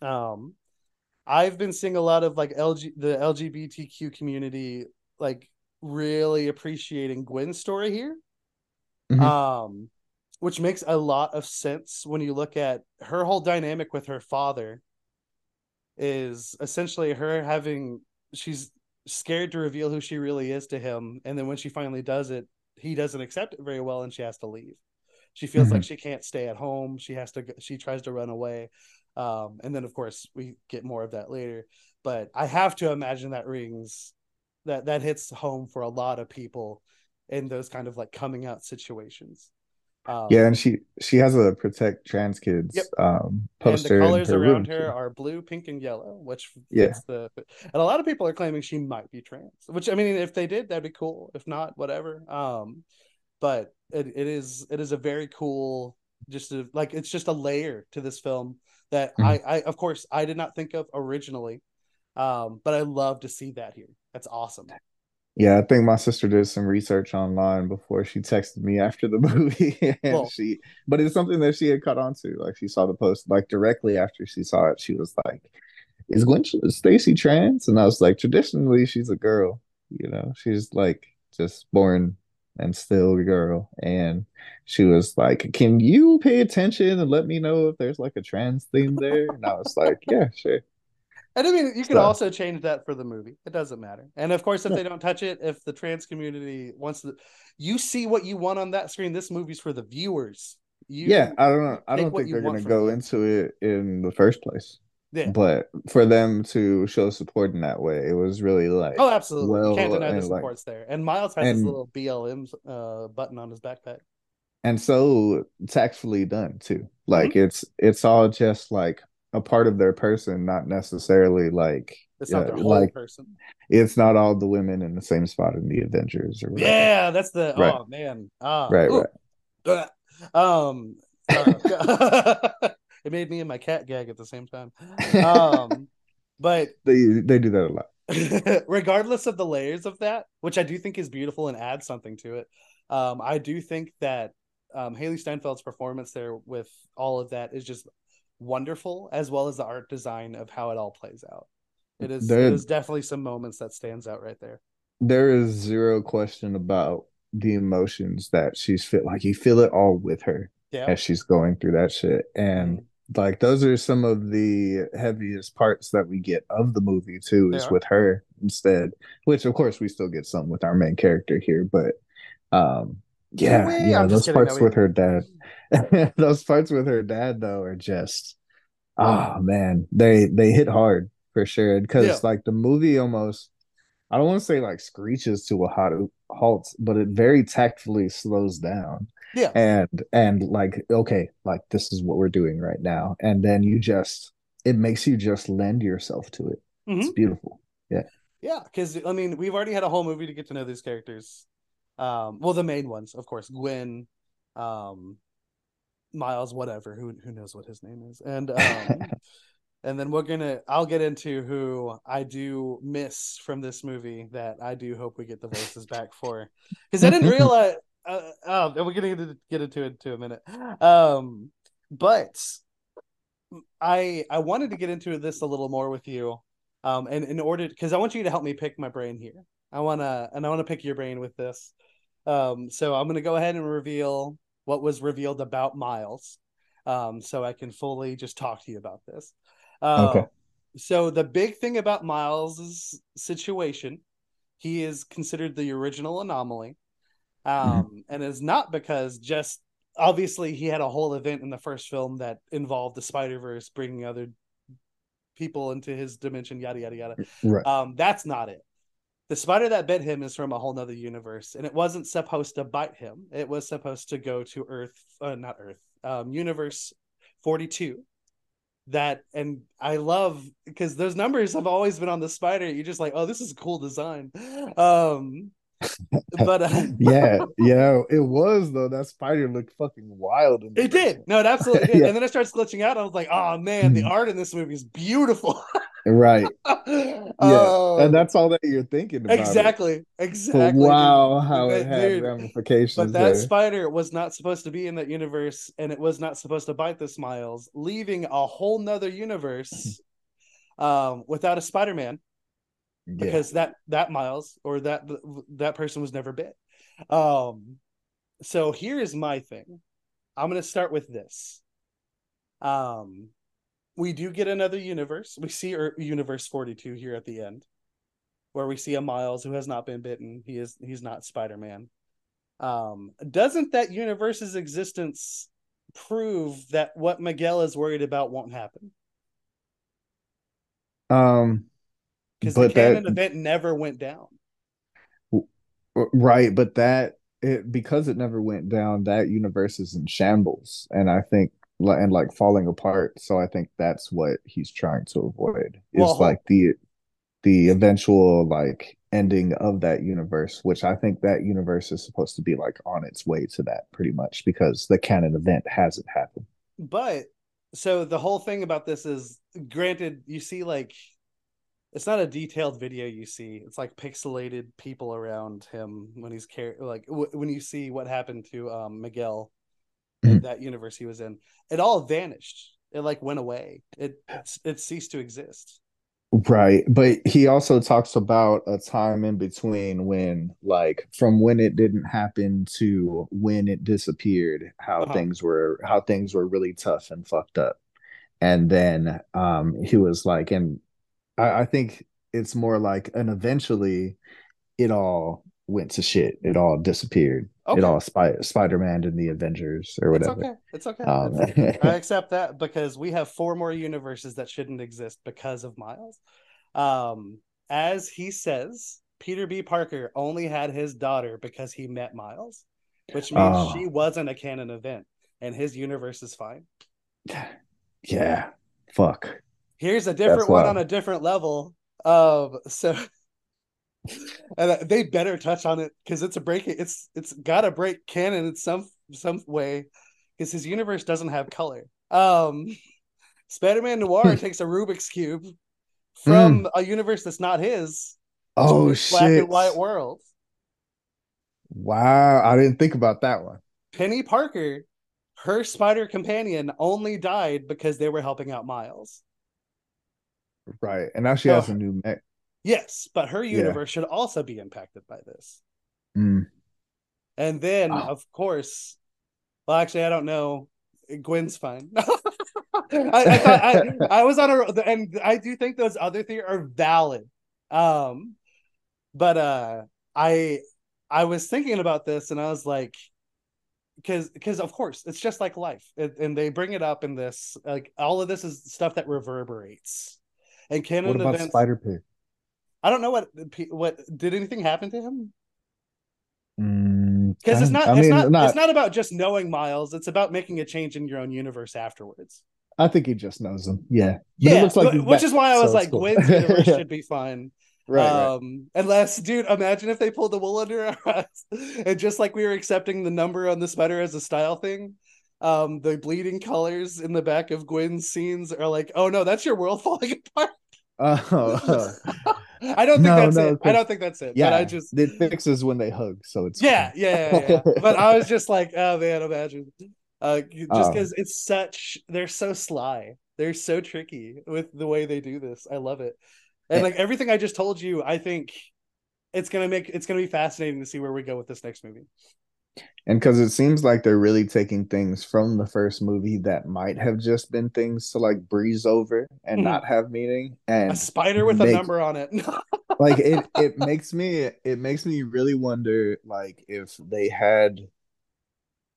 Um, I've been seeing a lot of like LG the LGBTQ community like really appreciating Gwen's story here. Mm-hmm. Um, which makes a lot of sense when you look at her whole dynamic with her father is essentially her having she's scared to reveal who she really is to him and then when she finally does it he doesn't accept it very well and she has to leave she feels mm-hmm. like she can't stay at home. She has to. She tries to run away, um, and then of course we get more of that later. But I have to imagine that rings that that hits home for a lot of people in those kind of like coming out situations. Um, yeah, and she she has a protect trans kids yep. um, poster. And the colors her around her are blue, pink, and yellow, which yeah. the. And a lot of people are claiming she might be trans. Which I mean, if they did, that'd be cool. If not, whatever. Um, but it, it is it is a very cool just a, like it's just a layer to this film that mm-hmm. I, I of course I did not think of originally. Um, but I love to see that here. That's awesome. Yeah, I think my sister did some research online before she texted me after the <laughs> movie, and well, she, but it's something that she had caught on to. Like she saw the post, like directly after she saw it, she was like, "Is Gwen Stacy trans?" And I was like, "Traditionally, she's a girl. You know, she's like just born and still a girl. And she was like, Can you pay attention and let me know if there's like a trans theme there? And I was like, Yeah, sure. And I mean, you could so, also change that for the movie. It doesn't matter. And of course, if yeah. they don't touch it, if the trans community wants to, you see what you want on that screen. This movie's for the viewers. You yeah, I don't know. I don't think they're going to go them. into it in the first place. Yeah. But for them to show support in that way, it was really like oh, absolutely, well, can't deny the support's like, there. And Miles has and, his little BLM uh, button on his backpack, and so tactfully done too. Like mm-hmm. it's it's all just like a part of their person, not necessarily like it's not their whole like, person. It's not all the women in the same spot in the Avengers or whatever. Yeah, that's the right. oh man. Ah, right, ooh. right. <laughs> Um uh, <laughs> it made me and my cat gag at the same time. Um, <laughs> but they they do that a lot. regardless of the layers of that, which I do think is beautiful and adds something to it, um, I do think that um, Hailee Steinfeld's performance there with all of that is just wonderful, as well as the art design of how it all plays out. It is, there, it is definitely some moments that stands out right there. there is zero question about the emotions that she's feel like you feel it all with her Yeah. as she's going through that shit. And like those are some of the heaviest parts that we get of the movie too, is are. with her instead. Which of course we still get some with our main character here, but um yeah, we? yeah, those parts with her dad. <laughs> those parts with her dad though are just oh man, they they hit hard for sure. Because Yeah. like the movie almost I don't want to say like screeches to a hot halt, but it very tactfully slows down Yeah. and and like okay, like this is what we're doing right now, and then you just it makes you just lend yourself to it. It's Mhm. beautiful. Yeah, yeah. because I mean, we've already had a whole movie to get to know these characters. Um, well, the main ones, of course, Gwen, um, Miles, whatever. Who who knows what his name is, and um, <laughs> and then we're gonna. I'll get into who I do miss from this movie that I do hope we get the voices <laughs> back for, because I didn't <laughs> realize. Uh, oh, we're gonna get into, get into it to a minute. Um, but I I wanted to get into this a little more with you. Um, and in order because I want you to help me pick my brain here. I wanna and I wanna pick your brain with this. Um, so I'm gonna go ahead and reveal what was revealed about Miles. Um, so I can fully just talk to you about this. Uh, Okay. So the big thing about Miles's situation, he is considered the original anomaly. Um, and is not because just obviously he had a whole event in the first film that involved the Spider Verse bringing other people into his dimension, yada yada yada. Right. Um, that's not it. The spider that bit him is from a whole nother universe, and it wasn't supposed to bite him. It was supposed to go to Earth, uh, not Earth, um, Universe Forty Two. That and I love because those numbers have always been on the spider. You're just like, oh, this is a cool design. Um, <laughs> but uh, <laughs> yeah, yeah, it was though. That spider looked fucking wild. in It did. No, it absolutely <laughs> did. Yeah. And then it starts glitching out. I was like, oh man, the Mhm. art in this movie is beautiful. Right. yeah. Yeah. and that's all that you're thinking about. it. exactly. But Exactly. wow, how it had dude. ramifications But that there. spider was not supposed to be in that universe, and it was not supposed to bite the Miles, leaving a whole nother universe um, without a Spider-Man yeah. because that that Miles or that that person was never bit. Um, so here is my thing. I'm gonna start with this. Um, we do get another universe. We see Ear- Universe 42 here at the end, where we see a Miles who has not been bitten. He is he's not Spider Man. Um, doesn't that universe's existence prove that what Miguel is worried about won't happen? um Because the canon that event never went down. right, but that it because it never went down, that universe is in shambles. And I think and like falling apart. So I think that's what he's trying to avoid. Is Well, like the the eventual like ending of that universe, which I think that universe is supposed to be like on its way to that pretty much because the canon event hasn't happened. but so the whole thing about this is granted you see like it's not a detailed video you see it's like pixelated people around him when he's car- like w- when you see what happened to um miguel Mhm. that universe he was in it all vanished it like went away it it ceased to exist Right. But he also talks about a time in between when, like, from when it didn't happen to when it disappeared, how Uh-huh. things were, how things were really tough and fucked up. And then um he was like, and I, I think it's more like, and eventually it all went to shit. It all disappeared. Okay. It all Spy- Spider-Man and the Avengers or it's whatever. okay it's okay Um, It's- i accept that because we have four more universes that shouldn't exist because of miles um as he says peter b parker only had his daughter because he met miles which means Oh. she wasn't a canon event and his universe is fine yeah. Fuck. Here's a different That's one wild. on a different level um so <laughs> and they better touch on it because it's a break it's it's gotta break canon in some some way because his universe doesn't have color um spider-man noir takes a rubik's cube from a universe that's not his Hmm. Oh shit. black and white world Wow, I didn't think about that one. penny parker her spider companion only died because they were helping out miles Right. And now she No. has a new mech. Yes, but her Yeah. universe should also be impacted by this. Mm. And then, Oh. of course, well, actually, I don't know. Gwen's fine. <laughs> I, I <laughs> thought I, I was on a, and I do think those other three are valid. Um, but uh, I I was thinking about this, and I was like, because because of course it's just like life, it, and they bring it up in this like all of this is stuff that reverberates. And canon What about events. Spider Pig? I don't know what what did anything happen to him. Mm, because it's not I it's mean, not, it's not about just knowing miles it's about making a change in your own universe afterwards I think he just knows him. Yeah, But yeah it looks like he's which back, is why i was so like cool. gwen's <laughs> universe should be fine right, right. um unless dude imagine if they pulled the wool under our eyes <laughs> and just like we were accepting the number on the sweater as a style thing um the bleeding colors in the back of gwen's scenes are like oh no that's your world <laughs> falling apart Oh, <laughs> i don't think No, that's no, it I don't think that's it yeah. but i just it fixes when they hug, so it's yeah, yeah, yeah, yeah. but I was just like, oh man, imagine. Uh, just Oh. because it's such, they're so sly, they're so tricky with the way they do this. I love it, and like everything I just told you, I think it's gonna make it's gonna be fascinating to see where we go with this next movie. And because it seems like they're really taking things from the first movie that might have just been things to like breeze over and Mhm. not have meaning, And A spider with a number on it. <laughs> like it it makes me it makes me really wonder like if they had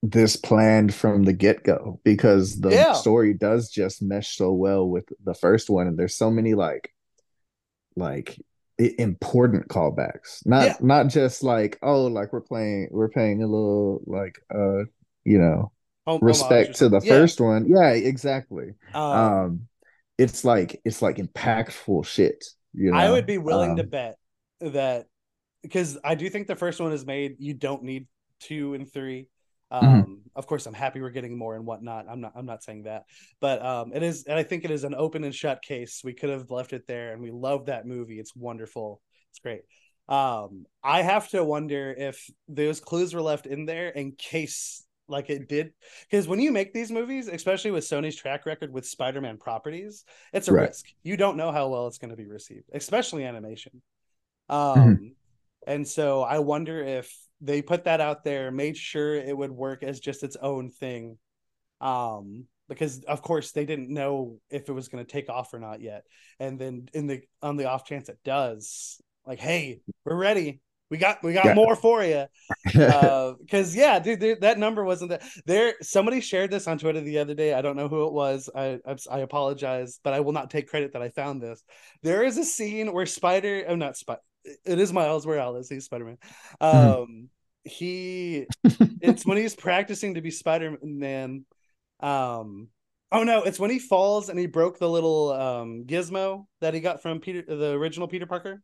this planned from the get-go because the Yeah. story does just mesh so well with the first one and there's so many like like important callbacks not Yeah. not just like oh like we're playing we're paying a little like uh you know Hom- homage or respect to the. Yeah. first one yeah exactly Um, um it's like it's like impactful shit you know I would be willing to Um, bet that because I do think the first one is made. You don't need two and three. Um, Mhm. Of course, I'm happy we're getting more and whatnot. I'm not. I'm not saying that, but um, it is, and I think it is an open and shut case. We could have left it there, and we love that movie. It's wonderful. It's great. Um, I have to wonder if those clues were left in there in case, like it did, because when you make these movies, especially with Sony's track record with Spider-Man properties, it's a Right. risk. You don't know how well it's going to be received, especially animation. Mm-hmm. Um, and so I wonder if they put that out there, made sure it would work as just its own thing. Um, because of course they didn't know if it was going to take off or not yet. And then in the on the off chance it does, like, hey, we're ready. We got we got Yeah. more for you <laughs> because yeah, dude, dude, that number wasn't that there. Somebody shared this on Twitter the other day. I don't know who it was. I I'm, I apologize, but I will not take credit that I found this. There is a scene where Spider, oh not Spider, it is Miles Morales. He's Spider Man. Um, he, it's when he's practicing to be Spider Man. Um, oh no, it's when he falls and he broke the little um gizmo that he got from Peter, the original Peter Parker.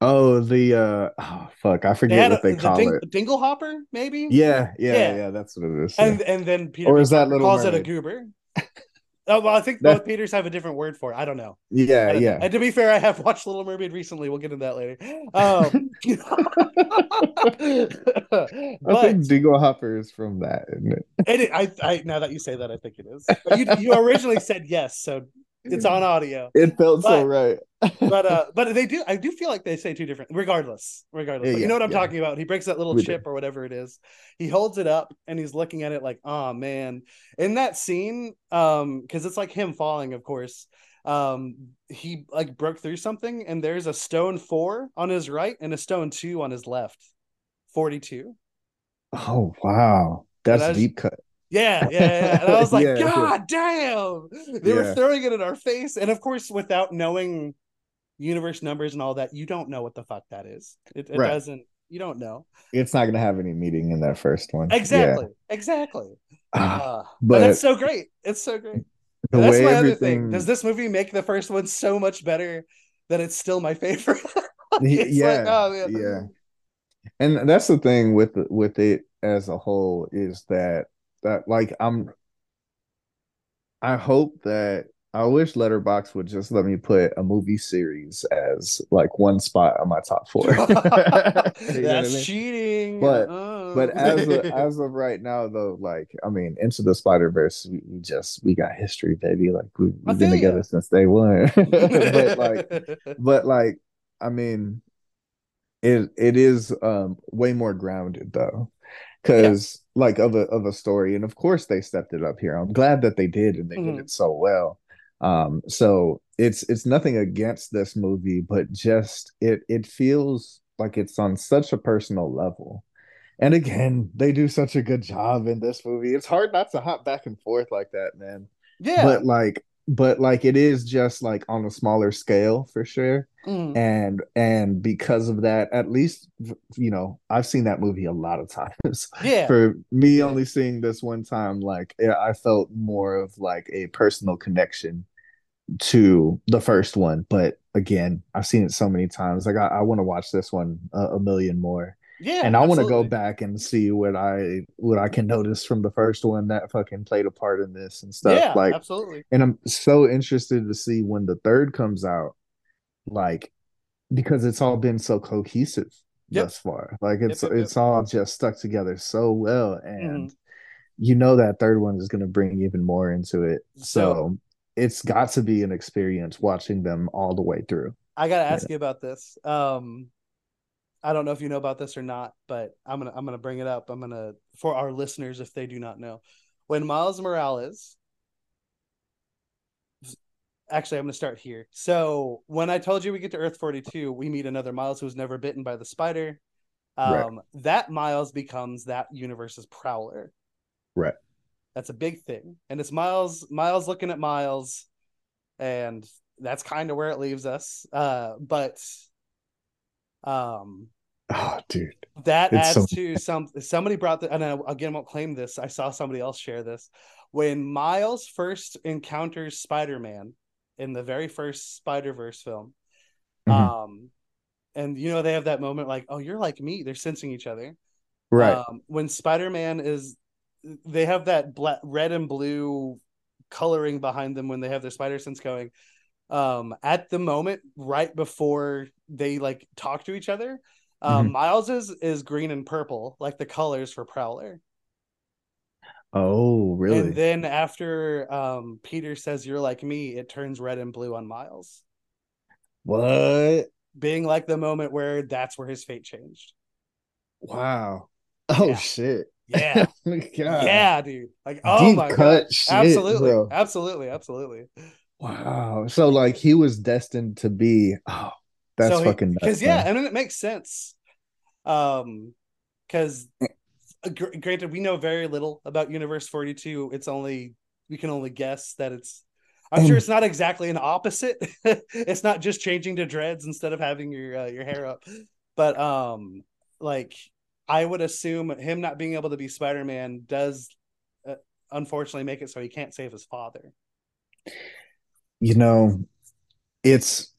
oh the uh oh fuck i forget what a, they the call ding, it dingle hopper, maybe. yeah yeah Yeah. yeah, that's what it is and yeah. and then Peter Or is that Little calls it a goober. Oh well, I think both Peters have a different word for it. I don't know. Yeah don't know. yeah And to be fair, I have watched Little Mermaid recently. We'll get into that later. Um, <laughs> <laughs> i think dingle hopper is from that isn't it it, I, I now that you say that, I think it is. But you you originally said yes, so it's on audio. it felt so right <laughs> But uh, but they do. I do feel like they say two different. Regardless, regardless. Yeah, you know what I'm yeah. talking about. He breaks that little We do. chip or whatever it is. He holds it up and he's looking at it like, oh man. In that scene, um, because it's like him falling, of course. Um, he like broke through something, and there's a stone four on his right and a stone two on his left. Forty-two. oh wow that's that's- deep cut Yeah, yeah, yeah. And I was <laughs> like, Yeah, yeah. God damn. They were throwing it in our face. And of course, without knowing universe numbers and all that, you don't know what the fuck that is. It, it Right. doesn't, you don't know. it's not gonna have any meaning in that first one Exactly. Exactly. Uh, but, but it's so great. It's so great. that's my other thing. Does this movie make the first one so much better that it's still my <laughs> favorite? Yeah like, oh, yeah and that's the thing with with it as a whole is that that like i'm i hope that i wish Letterboxd would just let me put a movie series as like one spot on my top four <laughs> <laughs> You know what I That's mean? cheating. But- Oh. but as of, <laughs> as of right now though like i mean into the spider verse we, we just we got history baby like we, we've been together since day one but like but like I mean, it it is um way more grounded though, because yeah. like of a of a story, and of course they stepped it up here. I'm glad that they did, and they mm-hmm. did it so well. Um, so it's it's nothing against this movie, but just it it feels like it's on such a personal level. And again, they do such a good job in this movie. It's hard not to hop back and forth like that, man. Yeah. But like but like it is just like on a smaller scale for sure. Mm. and and because of that at least you know i've seen that movie a lot of <laughs> times. Yeah. For me yeah. only seeing this one time like i felt more of like a personal connection to the first one. But again i've seen it so many times. Like i, I want to watch this one a, a million more yeah, and I want to go back and see what I what I can notice from the first one that fucking played a part in this and stuff. Yeah, like absolutely. And I'm so interested to see when the third comes out, like because it's all been so cohesive yep. thus far. Like it's yep, yep, it's all just stuck together so well, and mm-hmm. you know that third one is going to bring even more into it. So, so it's got to be an experience watching them all the way through. I got to ask yeah. you about this. Um, I don't know if you know about this or not, but I'm gonna I'm gonna bring it up. I'm gonna for our listeners if they do not know. When Miles Morales actually I'm gonna start here. So when I told you we get to Earth 42, we meet another Miles who was never bitten by the spider. Um right. that Miles becomes that universe's prowler. Right. That's a big thing. And it's Miles Miles looking at Miles and that's kind of where it leaves us. Uh but um Oh, dude. That it's adds so... to some. Somebody brought the, and I, again, won't claim this. I saw somebody else share this. When Miles first encounters Spider Man in the very first Spider Verse film, mm-hmm. um, and you know they have that moment like, "Oh, you're like me." They're sensing each other, right? Um, when Spider Man is, they have that black, red and blue coloring behind them when they have their spider sense going. Um, at the moment, right before they like talk to each other, um, mm-hmm. Miles is is green and purple, like the colors for Prowler. Oh, really? And then after um, Peter says you're like me, it turns red and blue on Miles. What? Being like the moment where that's where his fate changed. Wow. Oh yeah. shit. Yeah. <laughs> yeah, dude. Like oh Deep my god. Shit, absolutely. Bro. Absolutely. Absolutely. Wow. So like he was destined to be oh that's so fucking because yeah, I mean it makes sense. Um, because uh, gr- granted, we know very little about Universe Forty Two. It's only we can only guess that it's. I'm sure it's not exactly an opposite. <laughs> it's not just changing to dreads instead of having your uh, your hair up, but um, like I would assume him not being able to be Spider Man does uh, unfortunately make it so he can't save his father. You know, it's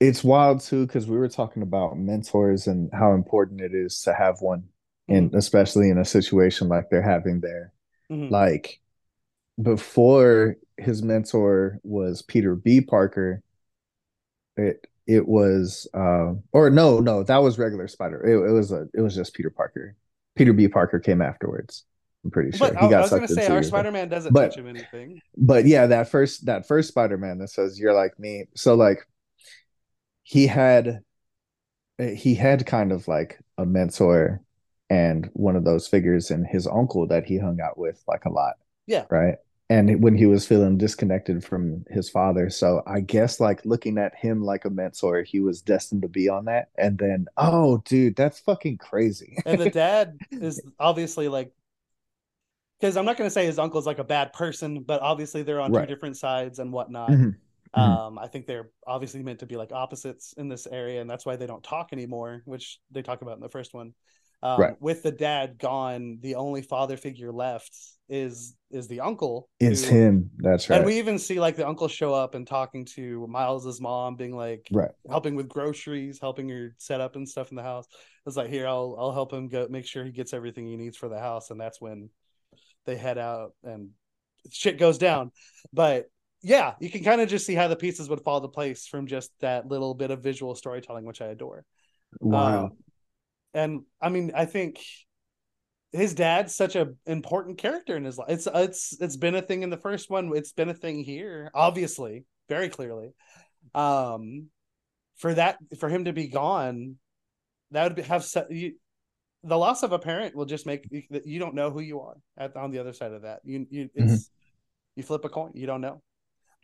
it's wild too because we were talking about mentors and how important it is to have one and mm-hmm. especially in a situation like they're having there. Mm-hmm. like before his mentor was peter b. Parker it it was uh, or no no that was regular spider it, it, was a it was just peter parker. Peter b. Parker came afterwards i'm pretty sure but he got I was gonna say our spider-man doesn't but, teach him anything but yeah that first that first spider-man that says you're like me so like he had eh, he had kind of like a mentor and one of those figures in his uncle that he hung out with like a lot. Yeah. Right. And when he was feeling disconnected from his father. So I guess like looking at him like a mentor, he was destined to be on that. And then, oh, dude, that's fucking crazy. and the <laughs> dad is obviously like, because I'm not going to say his uncle's like a bad person, but obviously they're on right. two different sides and whatnot. Mm-hmm. Mm-hmm. Um, I think they're obviously meant to be like opposites in this area, and that's why they don't talk anymore, which they talk about in the first one. Um, right. With the dad gone, the only father figure left is is the uncle. Is who, him. That's right. And we even see like the uncle show up and talking to Miles's mom, being like, right, helping with groceries, helping her set up and stuff in the house. It's like, here, I'll I'll help him go make sure he gets everything he needs for the house, and that's when they head out and shit goes down. But yeah, you can kind of just see how the pieces would fall into place from just that little bit of visual storytelling, which I adore. Wow. Um, and I mean, I think his dad's such an important character in his life. It's it's it's been a thing in the first one. It's been a thing here, obviously, very clearly. Um, for that for him to be gone, that would be, have you, the loss of a parent will just make you, you don't know who you are at on the other side of that. You you it's mm-hmm. you flip a coin, you don't know.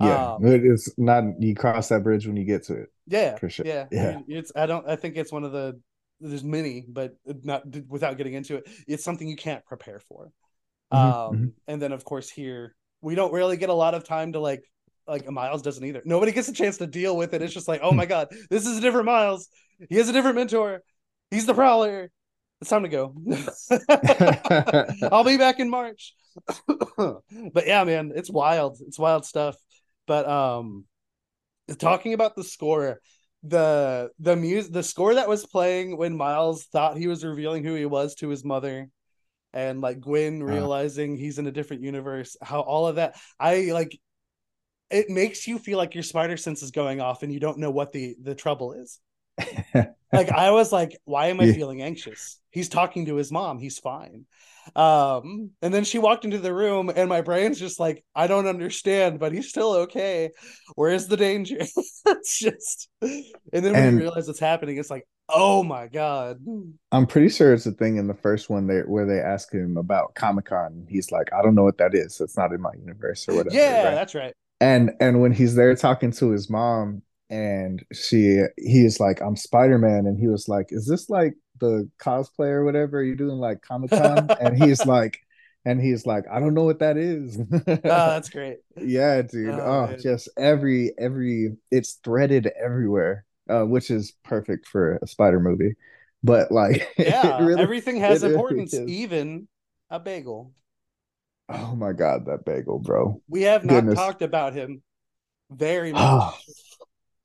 Yeah, um, it's not you cross that bridge when you get to it. Yeah, for sure. Yeah, yeah. It's I don't I think it's one of the there's many, but not without getting into it. It's something you can't prepare for. Mm-hmm, um, mm-hmm. and then of course here we don't really get a lot of time to like like Miles doesn't either. Nobody gets a chance to deal with it. It's just like, oh my god, this is a different Miles. He has a different mentor. He's the Prowler. It's time to go. <laughs> I'll be back in March. but yeah, man, it's wild. It's wild stuff. But um talking about the score, the the music the score that was playing when Miles thought he was revealing who he was to his mother and like Gwen uh. realizing uh, he's in a different universe, how all of that I like it makes you feel like your spider sense is going off and you don't know what the the trouble is. <laughs> like I was like, why am I yeah. feeling anxious? He's talking to his mom. He's fine. Um, and then she walked into the room, and my brain's just like, I don't understand, but he's still okay. Where's the danger? <laughs> it's just, and then when and you realize what's happening, it's like, oh my god. I'm pretty sure it's a thing in the first one there where they ask him about Comic Con. He's like, I don't know what that is. It's not in my universe or whatever. Yeah, right? that's right. And and when he's there talking to his mom, and she he is like i'm spider-man and he was like is this like the cosplay or whatever? You're doing like comic-con? <laughs> And he's like and he's like i don't know what that is. Oh that's great. <laughs> Yeah dude. Oh, oh just every every it's threaded everywhere uh, which is perfect for a spider movie. But like <laughs> yeah really, everything has importance even a bagel. Oh my god that bagel bro. We have not Goodness. talked about him very <sighs> much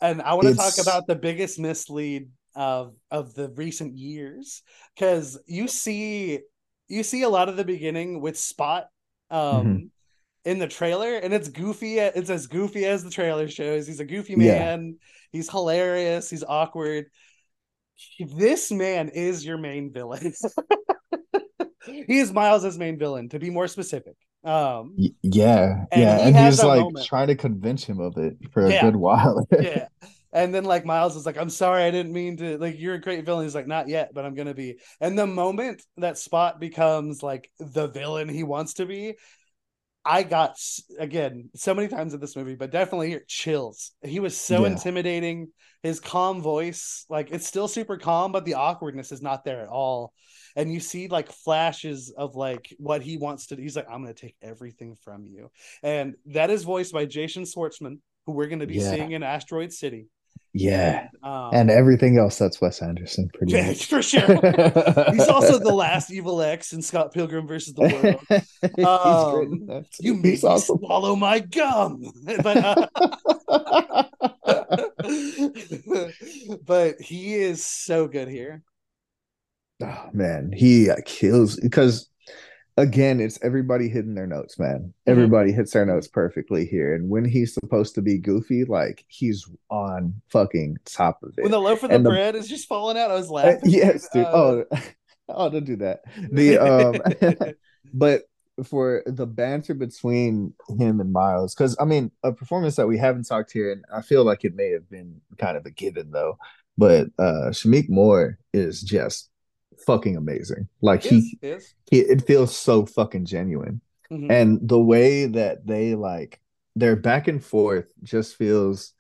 and I want to talk about the biggest mislead of of the recent years because you see you see a lot of the beginning with Spot um mm-hmm. in the trailer and it's goofy it's as goofy as the trailer shows. He's a goofy man. Yeah. he's hilarious. He's awkward. This man is your main villain. <laughs> He is Miles's main villain to be more specific um, yeah, and yeah, he and he's like moment. trying to convince him of it for a yeah. good while. <laughs> yeah, and then like Miles is like, "I'm sorry, I didn't mean to." Like, you're a great villain. He's like, "Not yet, but I'm gonna be." And the moment that Spot becomes like the villain he wants to be, I got again so many times in this movie, but definitely here chills. He was so yeah. intimidating. His calm voice, like it's still super calm, but the awkwardness is not there at all and you see like flashes of like what he wants to do. He's like, I'm gonna take everything from you. And that is voiced by Jason Schwartzman, who we're gonna be yeah. seeing in Asteroid City. Yeah. And, um, and everything else that's Wes Anderson, pretty yeah, much. For sure. <laughs> He's also the last evil ex in Scott Pilgrim versus the World. <laughs> Um, you made He's me awesome. swallow my gum. <laughs> but, uh, but he is so good here oh man, he kills because again, it's everybody hitting their notes, man. Everybody hits their notes perfectly here. And when he's supposed to be goofy, like he's on fucking top of it. When the loaf of the, the bread is just falling out, I was laughing. yes, dude. Uh... Oh, <laughs> oh, don't do that. The um, <laughs> but for the banter between him and Miles, because I mean, a performance that we haven't talked here, and I feel like it may have been kind of a given though. But uh Shameik Moore is just fucking amazing. Like he, he, it feels so fucking genuine. Mm-hmm. And the way that they like their back and forth just feels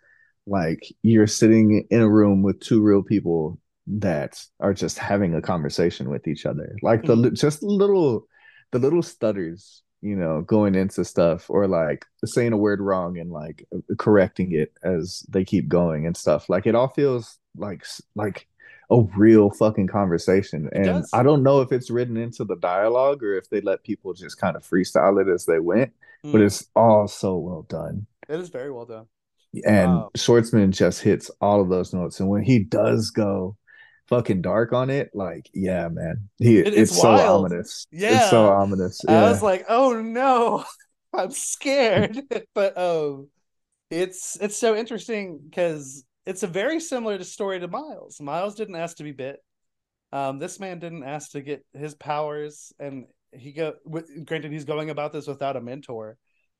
like you're sitting in a room with two real people that are just having a conversation with each other. Like the mm-hmm. just little the little stutters, you know, going into stuff or like saying a word wrong and like correcting it as they keep going and stuff. Like it all feels like like a real fucking conversation. And I don't know if it's written into the dialogue or if they let people just kind of freestyle it as they went, mm. but it's all so well done. It is very well done. And wow. Schwartzman just hits all of those notes. And when he does go fucking dark on it, like, yeah, man. He it, it's, it's so ominous. Yeah. It's so ominous. Yeah. I was like, oh no, <laughs> I'm scared. <laughs> but um it's it's so interesting because it's a very similar story to Miles. Miles didn't ask to be bit. Um, this man didn't ask to get his powers, and he go. Granted, he's going about this without a mentor,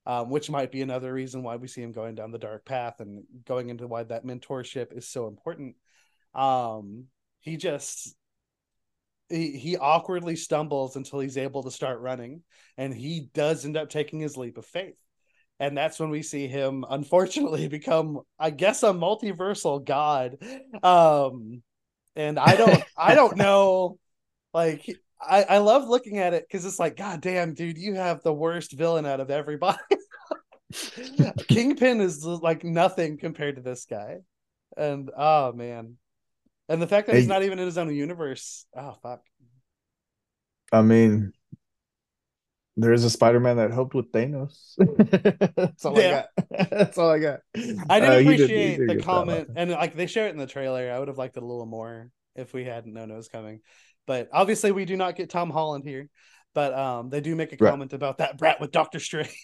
um, which might be another reason why we see him going down the dark path and going into why that mentorship is so important. Um, he just he, he awkwardly stumbles until he's able to start running, and he does end up taking his leap of faith. And that's when we see him, unfortunately, <laughs> become, I guess, a multiversal god. Um, and I don't, I don't <laughs> know, like I, I love looking at it because it's like, God damn, dude, you have the worst villain out of everybody. <laughs> Kingpin is like nothing compared to this guy. And oh man. And the fact that he's not even in his own universe. Oh fuck. I mean, there is a Spider-Man that helped with Thanos. <laughs> That's all yeah. I got. <laughs> That's all I got. I did uh, appreciate did, the comment, and like they share it in the trailer. I would have liked it a little more if we hadn't known it was coming. But obviously, we do not get Tom Holland here. But um, they do make a comment about that brat with Doctor Strange.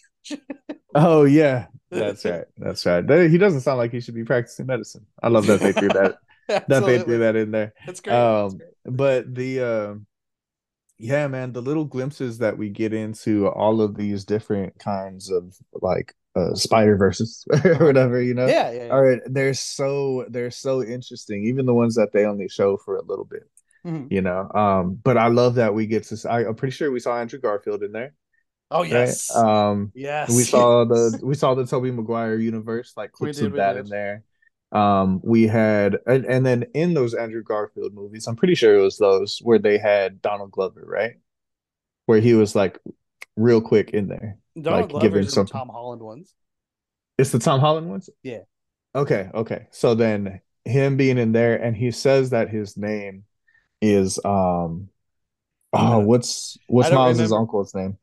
<laughs> oh yeah, that's right. That's right. He doesn't sound like he should be practicing medicine. I love that they threw that. that they threw that in there. That's great. Um, that's great. but the uh, yeah, man, the little glimpses that we get into all of these different kinds of like uh, Spider verses <laughs> or whatever, you know. Yeah, yeah, yeah. All right, they're so they're so interesting. Even the ones that they only show for a little bit mm-hmm. you know. Um, but I love that we get to. I, am pretty sure we saw Andrew Garfield in there. Oh yes, right? um, yes. We saw the we saw the Tobey Maguire universe, like clips did, of that in there. Um, we had and, and then in those Andrew Garfield movies, I'm pretty sure it was those where they had Donald Glover, right? Where he was like real quick in there, Donald like giving some Tom Holland ones. It's the Tom Holland ones. Yeah. Okay. Okay. So then him being in there, and he says that his name is um oh what's what's Miles's uncle's name?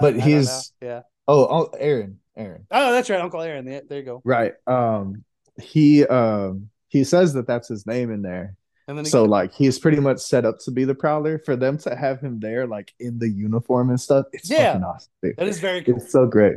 But I, he's I yeah. Oh, oh, Aaron, Aaron. Oh, that's right, Uncle Aaron. There you go. Right. Um, he um he says that that's his name in there. And then so like he's pretty much set up to be the Prowler. For them to have him there, like in the uniform and stuff, it's yeah, fucking awesome. That is very cool. It's so great.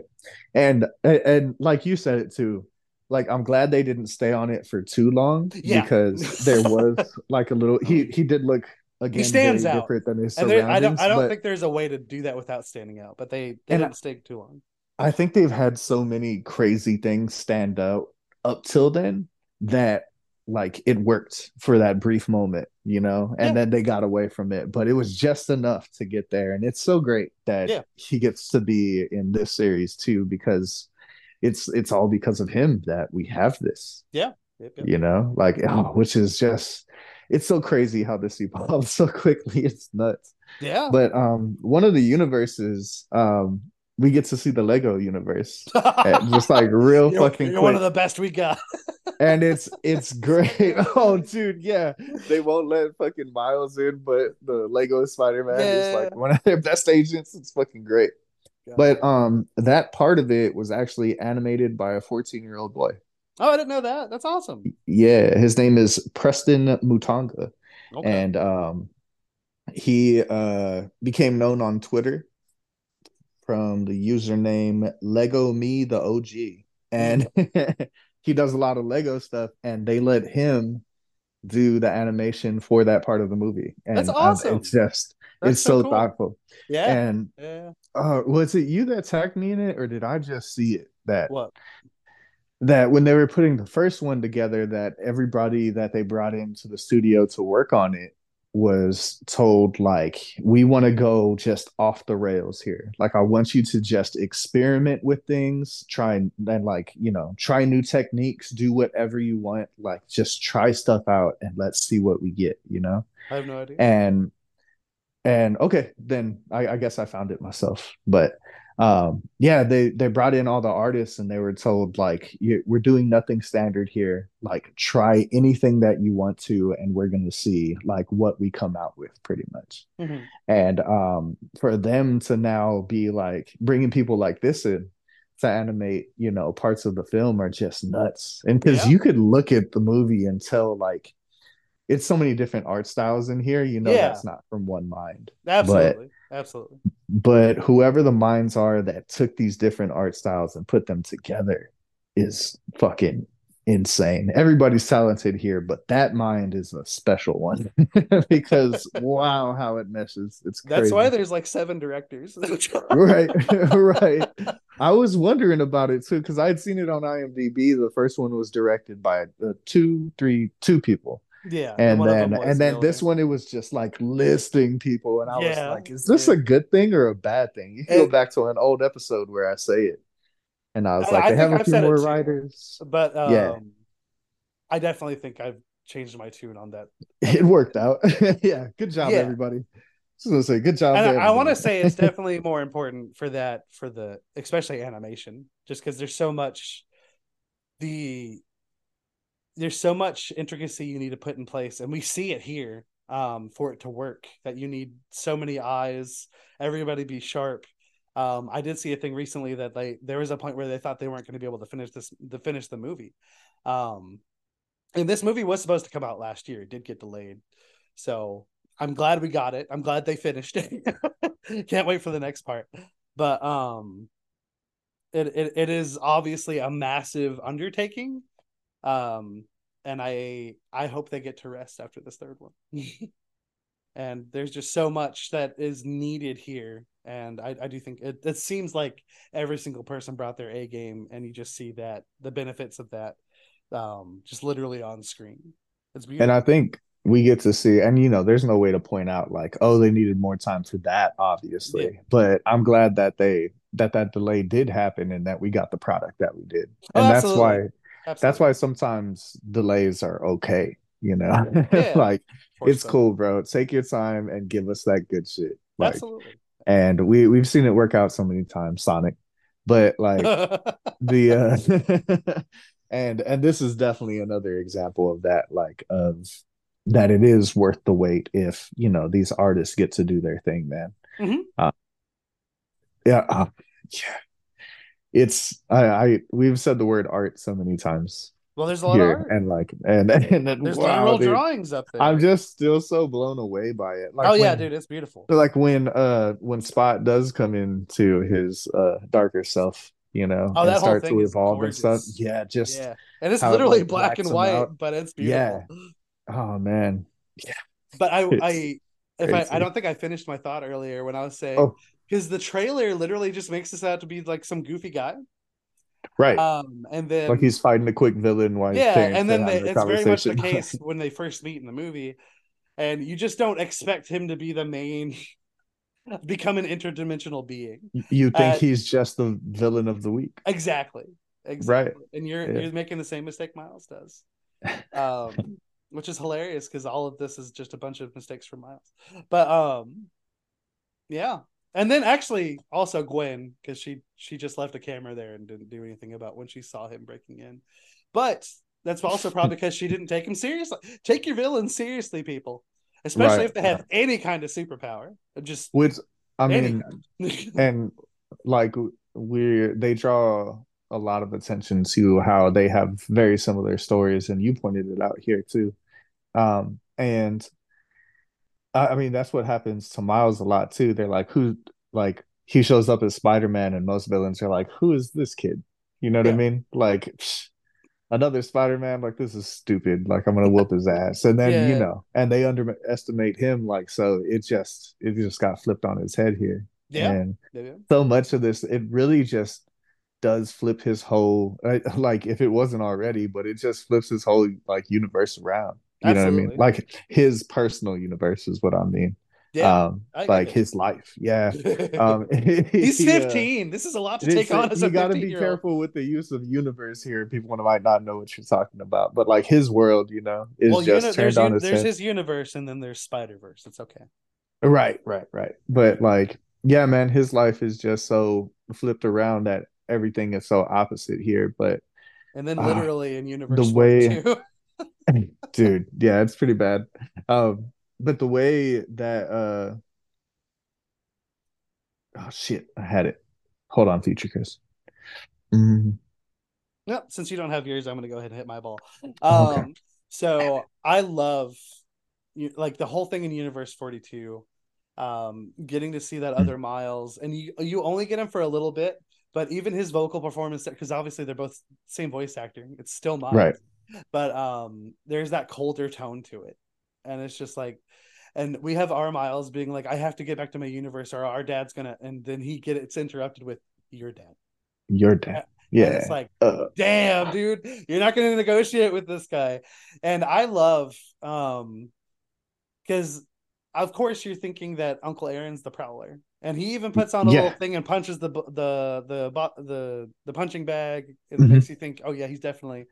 And, and and like you said it too like I'm glad they didn't stay on it for too long yeah. because there <laughs> was like a little he he did look again he stands out different than his and there, I don't I don't but, think there's a way to do that without standing out, but they, they didn't I, stay too long. I think they've had so many crazy things stand out up till then that like it worked for that brief moment, you know, and yeah. then they got away from it, but it was just enough to get there. And it's so great that yeah. he gets to be in this series too, because it's it's all because of him that we have this. Yeah. Yep, yep. You know, like oh, which is just it's so crazy how this <laughs> evolves so quickly. It's nuts. Yeah. But um one of the universes, um, we get to see the Lego universe. <laughs> just like real you're, fucking you're one of the best we got. <laughs> and it's it's great. <laughs> Oh dude, yeah. They won't let fucking Miles in, but the Lego Spider-Man yeah. is like one of their best agents. It's fucking great. But um, that part of it was actually animated by a 14 year old boy. Oh, I didn't know that. That's awesome. Yeah, his name is Preston Mutanga, okay. and um, he uh became known on Twitter from the username Lego Me the OG, and <laughs> he does a lot of Lego stuff, and they let him do the animation for that part of the movie. And That's awesome. it's just That's it's so, so cool. thoughtful. Yeah. And yeah. Uh, was it you that tagged me in it, or did I just see it? That what? That when they were putting the first one together, that everybody that they brought into the studio to work on it was told like we want to go just off the rails here. Like i want you to just experiment with things try and, and like you know try new techniques do whatever you want like just try stuff out and let's see what we get you know? I have no idea. And and okay then I, I, guess i found it myself but um yeah they they brought in all the artists and they were told like we're doing nothing standard here like try anything that you want to and we're going to see like what we come out with pretty much mm-hmm. and um for them to now be like bringing people like this in to animate you know parts of the film are just nuts and because yeah. you could look at the movie and tell like it's so many different art styles in here. You know, yeah. that's not from one mind. Absolutely. But, Absolutely. But whoever the minds are that took these different art styles and put them together is fucking insane. Everybody's talented here, but that mind is a special one <laughs> because <laughs> wow, how it meshes. It's crazy. That's why there's like seven directors. <laughs> right, right. I was wondering about it too because I'd seen it on IMDb. The first one was directed by uh, two, three, two people. Yeah, and then and then this one it was just like listing people, and I yeah, was like, "Is this yeah. a good thing or a bad thing?" You go back to an old episode where I say it, and I was like, I "They have a I've few more writers," but um, yeah, I definitely think I've changed my tune on that. It worked out. <laughs> yeah, good job, yeah. everybody. So gonna say good job. I, I want to say it's <laughs> definitely more important for that for the especially animation, just because there's so much the there's so much intricacy you need to put in place, and we see it here um, for it to work. That you need so many eyes, everybody be sharp. Um, I did see a thing recently that they there was a point where they thought they weren't going to be able to finish this to finish the movie. Um, and this movie was supposed to come out last year. It did get delayed, so I'm glad we got it. I'm glad they finished it. <laughs> Can't wait for the next part. But um, it, it it is obviously a massive undertaking um, and I I hope they get to rest after this third one. <laughs> and there's just so much that is needed here, and I, I do think it, it seems like every single person brought their A game, and you just see that the benefits of that, um, just literally on screen. It's beautiful. And I think we get to see and you know there's no way to point out like oh they needed more time for that obviously yeah. but i'm glad that they that that delay did happen and that we got the product that we did oh, and that's why Absolutely. That's why sometimes delays are okay, you know. <laughs> <laughs> Yeah, like it's so. cool, bro. Take your time and give us that good shit. Like, Absolutely. And we we've seen it work out so many times, Sonic. But like <laughs> the uh and and this is definitely another example of that like of that it is worth the wait if, you know, these artists get to do their thing, man. Mm-hmm. Uh, yeah, uh, yeah it's I, I we've said the word art so many times. Well, there's a lot here, of art. and like and <laughs> and then, there's wow, literal dude, drawings up there. I'm just still so blown away by it. Like oh when, yeah, dude, it's beautiful. Like when uh when Spot does come into his uh darker self, you know, oh, and start to evolve and stuff. Yeah, just yeah, and it's literally it, like, black and white, out. but it's beautiful. Yeah. Oh man. Yeah. But I it's I if crazy. I I don't think I finished my thought earlier when I was saying oh because the trailer literally just makes this out to be like some goofy guy. Right. Um, and then like he's fighting a quick villain while yeah, and then they, it's very much the case <laughs> when they first meet in the movie, and you just don't expect him to be the main, <laughs> become an interdimensional being. You think uh, he's just the villain of the week? Exactly. Exactly. Right. And you're yeah. you're making the same mistake Miles does. Um, <laughs> which is hilarious because all of this is just a bunch of mistakes from Miles. But um, yeah, and then actually also Gwen because she she just left the camera there and didn't do anything about when she saw him breaking in. But that's also probably because she didn't take him seriously. Take your villains seriously, people, especially right. if they have any kind of superpower. Just which I mean, <laughs> and like we they draw a lot of attention to how they have very similar stories, and you pointed it out here too. Um, and I mean, that's what happens to Miles a lot too. They're like, who, like, he shows up as Spider Man, and most villains are like, who is this kid? You know what yeah. I mean? Like, psh, another Spider Man, like, this is stupid. Like, I'm gonna whoop his ass. And then, yeah. you know, and they underestimate him. Like, so it just, it just got flipped on his head here. Yeah. And yeah. so much of this, it really just does flip his whole, uh, like, if it wasn't already, but it just flips his whole, like, universe around. You Absolutely. know what I mean? Like his personal universe is what I mean. Yeah, um, like his life. Yeah. <laughs> Um, <laughs> He's 15. Uh, this is a lot to take on as you got to be careful with the use of universe here. People might not know what you're talking about, but like his world, you know, is well, just turned on his There's head. his universe and then there's Spider Verse. It's okay. Right, right, right. But like, yeah, man, his life is just so flipped around that everything is so opposite here. But and then uh, literally uh, in universe the way <laughs> <laughs> dude yeah it's pretty bad um but the way that uh oh shit i had it hold on future chris mm-hmm. Yep. Since you don't have yours, I'm going to go ahead and hit my ball. Um, okay. So I love like the whole thing in Universe 42. Um, getting to see that mm. other Miles, and you you only get him for a little bit, but even his vocal performance, because obviously they're both same voice actor, it's still Miles. Right but um there's that colder tone to it and it's just like and we have our miles being like i have to get back to my universe or our dad's gonna and then he get it's interrupted with your dad your dad. Yeah. And it's like, uh, damn, dude, you're not going to negotiate with this guy. And I love, um, because of course you're thinking that Uncle Aaron's the Prowler, and he even puts on a yeah. little thing and punches the the the the the punching bag, and mm-hmm. it makes you think, oh yeah, he's definitely.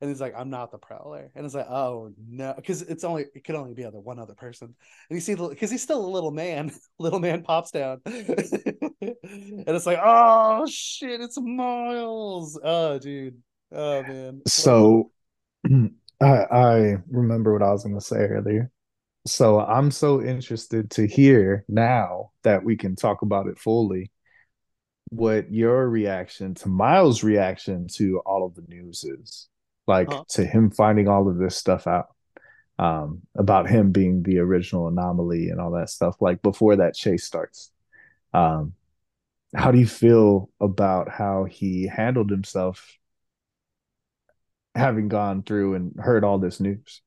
And he's like, I'm not the Prowler, and it's like, oh no, because it's only it could only be other one other person, and you see, because he's still a little man, <laughs> little man pops down, <laughs> and it's like, oh shit, it's Miles, oh dude, oh man. So, <clears throat> I I remember what I was going to say earlier. So I'm so interested to hear now that we can talk about it fully what your reaction to Miles' reaction to all of the news is. Like huh? to him finding all of this stuff out um, about him being the original anomaly and all that stuff, like before that chase starts. Um, how do you feel about how he handled himself having gone through and heard all this news?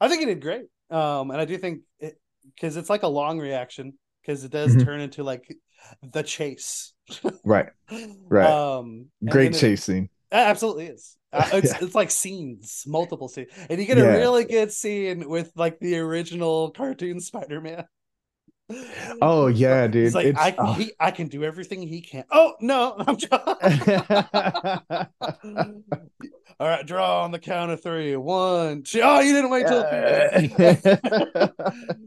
I think he did great. Um, and I do think it because it's like a long reaction because it does mm-hmm. turn into like the chase. right. <laughs> Right. Um, great chase Absolutely is. Uh, <laughs> it's yeah. it's like scenes, multiple scenes, and you get a yeah. really good scene with like the original cartoon Spider Man. <laughs> Oh yeah, dude! It's like it's, I, oh. he, I can do everything he can. Oh no, <laughs> I'm All right, draw on the count of three. One, two. Oh, you didn't wait till.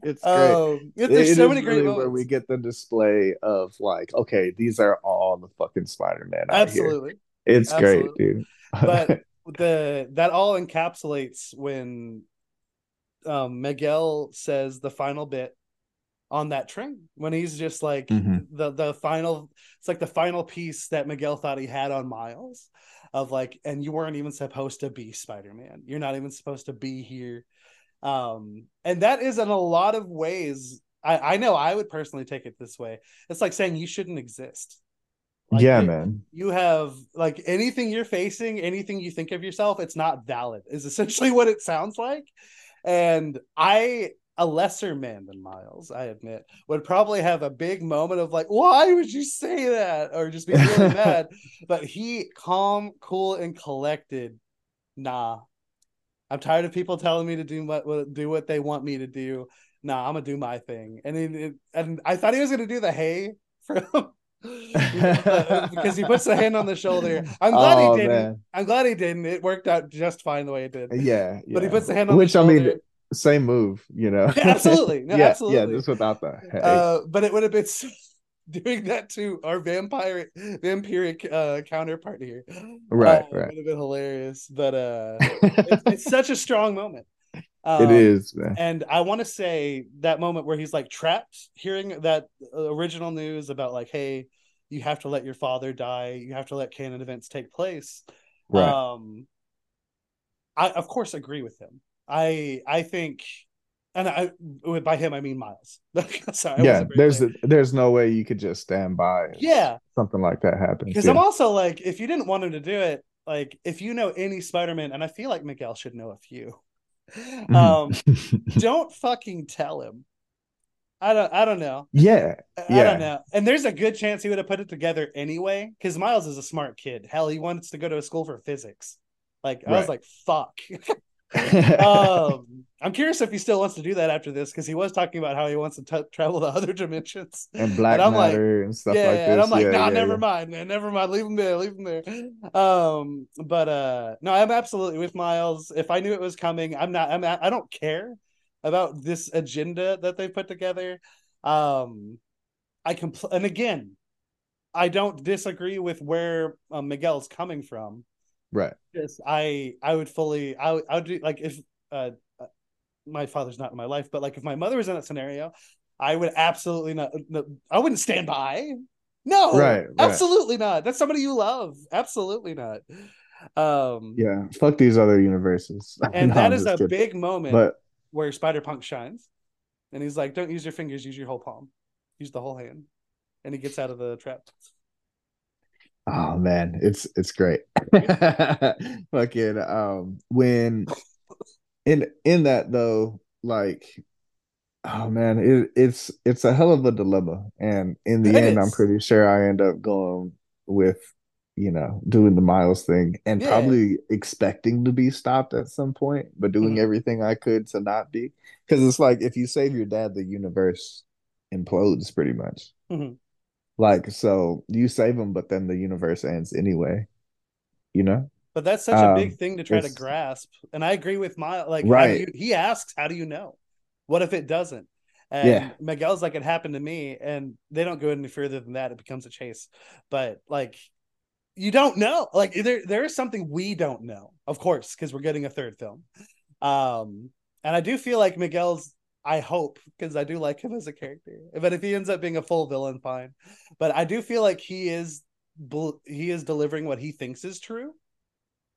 it's great. Um, it, there's it so many great really where we get the display of like, okay, these are all the fucking Spider-Man. Absolutely, it's Absolutely. great, dude. but <laughs> the that all encapsulates when um, Miguel says the final bit on that train when he's just like mm-hmm. the the final it's like the final piece that Miguel thought he had on Miles of like and you weren't even supposed to be Spider-Man. You're not even supposed to be here. Um and that is in a lot of ways I I know I would personally take it this way. It's like saying you shouldn't exist. Like yeah, man. You have like anything you're facing, anything you think of yourself, it's not valid, is essentially <laughs> what it sounds like. And I a lesser man than Miles, I admit, would probably have a big moment of like, why would you say that? Or just be really <laughs> mad. But he calm, cool, and collected. Nah. I'm tired of people telling me to do what do what they want me to do. Nah, I'm gonna do my thing. And it, and I thought he was gonna do the hey for him. <laughs> because he puts the hand on the shoulder. I'm glad oh, he didn't. Man. I'm glad he didn't. It worked out just fine the way it did. Yeah, yeah. But he puts the hand on Which, the shoulder. Which I mean, same move, you know. <laughs> absolutely, <laughs> no, yeah, absolutely. Yeah, just without that. Hey. Uh, but it would have been doing that to our vampire vampiric uh, counterpart here. Right, uh, right. Would have been hilarious, but uh, it's, it's such a strong moment. Um, it is, man. And I want to say that moment where he's like trapped, hearing that original news about like, hey, you have to let your father die, you have to let canon events take place. Right. Um, I of course agree with him. I I think, and I by him I mean Miles. <laughs> Sorry, yeah, there's a, there's no way you could just stand by. Yeah, something like that happens. Because yeah. I'm also like, if you didn't want him to do it, like if you know any Spider-Man, and I feel like Miguel should know a few. Mm-hmm. Um, <laughs> don't fucking tell him. I don't. I don't know. Yeah, I, yeah. I don't know. And there's a good chance he would have put it together anyway, because Miles is a smart kid. Hell, he wants to go to a school for physics. Like I was like, fuck. <laughs> um, I'm curious if he still wants to do that after this because he was talking about how he wants to t- travel to <laughs> other dimensions and black and matter like, and stuff yeah, like this. And I'm like, yeah, nah, yeah, never yeah. mind, man, never mind. Leave him there, leave him there. Um, but uh, no, I'm absolutely with Miles. If I knew it was coming, I'm not. I'm. I don't care about this agenda that they put together. Um, I compl- and again, I don't disagree with where um, Miguel's coming from. Right. Yes, I I would fully I would, I would do like if uh, uh my father's not in my life, but like if my mother was in that scenario, I would absolutely not. No, I wouldn't stand by. No, right, right, absolutely not. That's somebody you love. Absolutely not. Um, yeah, fuck these other universes. <laughs> And no, that is a kidding. big moment but... where Spider Punk shines, and he's like, "Don't use your fingers, use your whole palm, use the whole hand," and he gets out of the trap. Oh man, it's it's great. <laughs> Fucking um when in in that though, like oh man, it, it's it's a hell of a dilemma. And in the it end, is. I'm pretty sure I end up going with you know, doing the Miles thing and Yeah. probably expecting to be stopped at some point, but doing Mhm. everything I could to not be. Because it's like if you save your dad, the universe implodes pretty much. Mhm. Like, so you save them, but then the universe ends anyway, you know? But that's such a big Um, thing to try to grasp. And I agree with my like Right. you, he asks, how do you know? What if it doesn't? And Yeah. Miguel's like, it happened to me, and they don't go any further than that. It becomes a chase. But like you don't know. Like there there is something we don't know, of course, because we're getting a third film. Um, and I do feel like Miguel's I hope because I do like him as a character. But if he ends up being a full villain, fine. But I do feel like he is he is delivering what he thinks is true.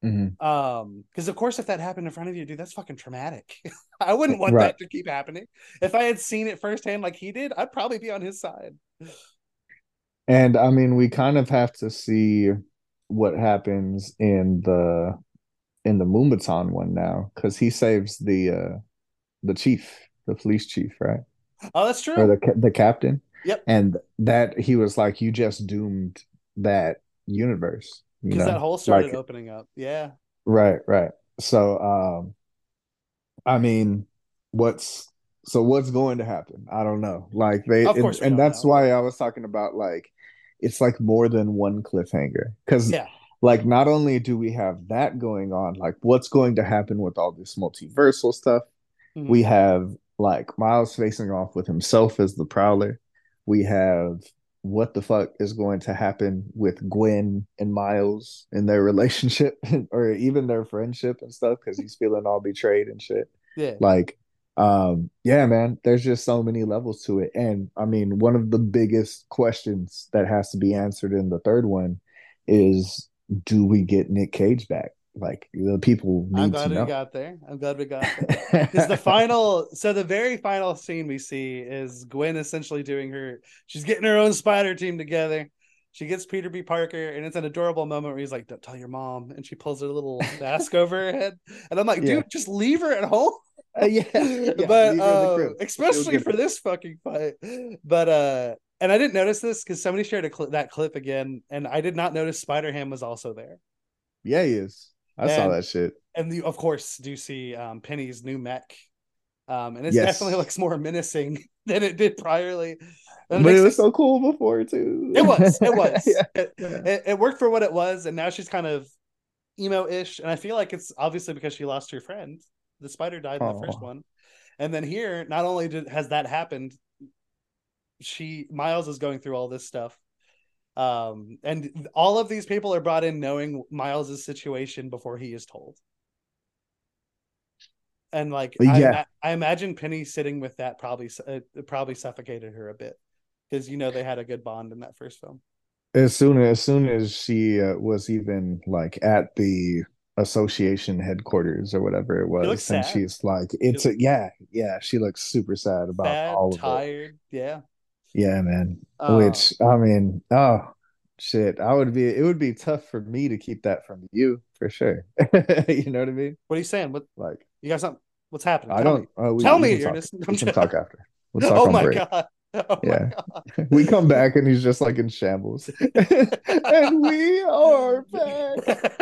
Mhm. Um, because of course, if that happened in front of you, dude, that's fucking traumatic. <laughs> I wouldn't want Right. that to keep happening. If I had seen it firsthand like he did, I'd probably be on his side. And I mean, we kind of have to see what happens in the in the Mumbattan one now, because he saves the uh the chief, the police chief, right? Oh, that's true. Or the the captain. Yep. And that he was like, you just doomed that universe. Because that hole started Like, opening up. Yeah. Right, right. So, um, I mean, what's so what's going to happen? I don't know. Like they, Of and, and that's know. why I was talking about like it's like more than one cliffhanger because Yeah. like not only do we have that going on, like what's going to happen with all this multiversal stuff? Mhm. We have like Miles facing off with himself as the Prowler. We have what the fuck is going to happen with Gwen and Miles in their <laughs> relationship <laughs> or even their friendship and stuff because he's feeling all betrayed and shit. Yeah. Like, um, yeah, man, there's just so many levels to it. And I mean, one of the biggest questions that has to be answered in the third one is do we get Nick Cage back? Like the people I'm glad to we got there. I'm glad we got there. <laughs> Because the final, so the very final scene we see is Gwen essentially doing her, she's getting her own spider team together. She gets Peter B. Parker, and it's an adorable moment where he's like, Don't tell your mom. And she pulls her little mask over her head. And I'm like, dude, Yeah. just leave her at home. Uh, yeah, <laughs> yeah, but leave her in the uh, especially for this fucking fight. But uh, and I didn't notice this because somebody shared a cli that clip again, and I did not notice Spider Ham was also there. Yeah, he is. I saw that shit. and you of course do see um, Penny's new mech, um, and it Yes. definitely <laughs> looks more menacing <laughs> than it did priorly. But And it was so cool before too. it was, it <laughs> was, yeah. it, Yeah. it, it worked for what it was, and now she's kind of emo-ish, and I feel like it's obviously because she lost her friend. The spider died in the first one, and then here, not only did, has that happened, she Miles is going through all this stuff. Um, and all of these people are brought in knowing Miles's situation before he is told. And like, I, Yeah. ima- I imagine Penny sitting with that probably uh, it probably suffocated her a bit because you know they had a good bond in that first film. As soon as soon as she uh, was even like at the association headquarters or whatever it was, and sad. she's like, "It's a yeah, yeah." She looks super sad about Sad, all of it. tired, yeah. Yeah, man. Uh, Which I mean, oh shit, I would be. It would be tough for me to keep that from you for sure. <laughs> you know what I mean? what are you saying? What Like, you got something? What's happening? I Tell don't. me. uh, we, Tell we me, Ernest. We can talk <laughs> after. We'll talk oh my break. god. <laughs> Oh Yeah. We come back and he's just like in shambles. and we are back.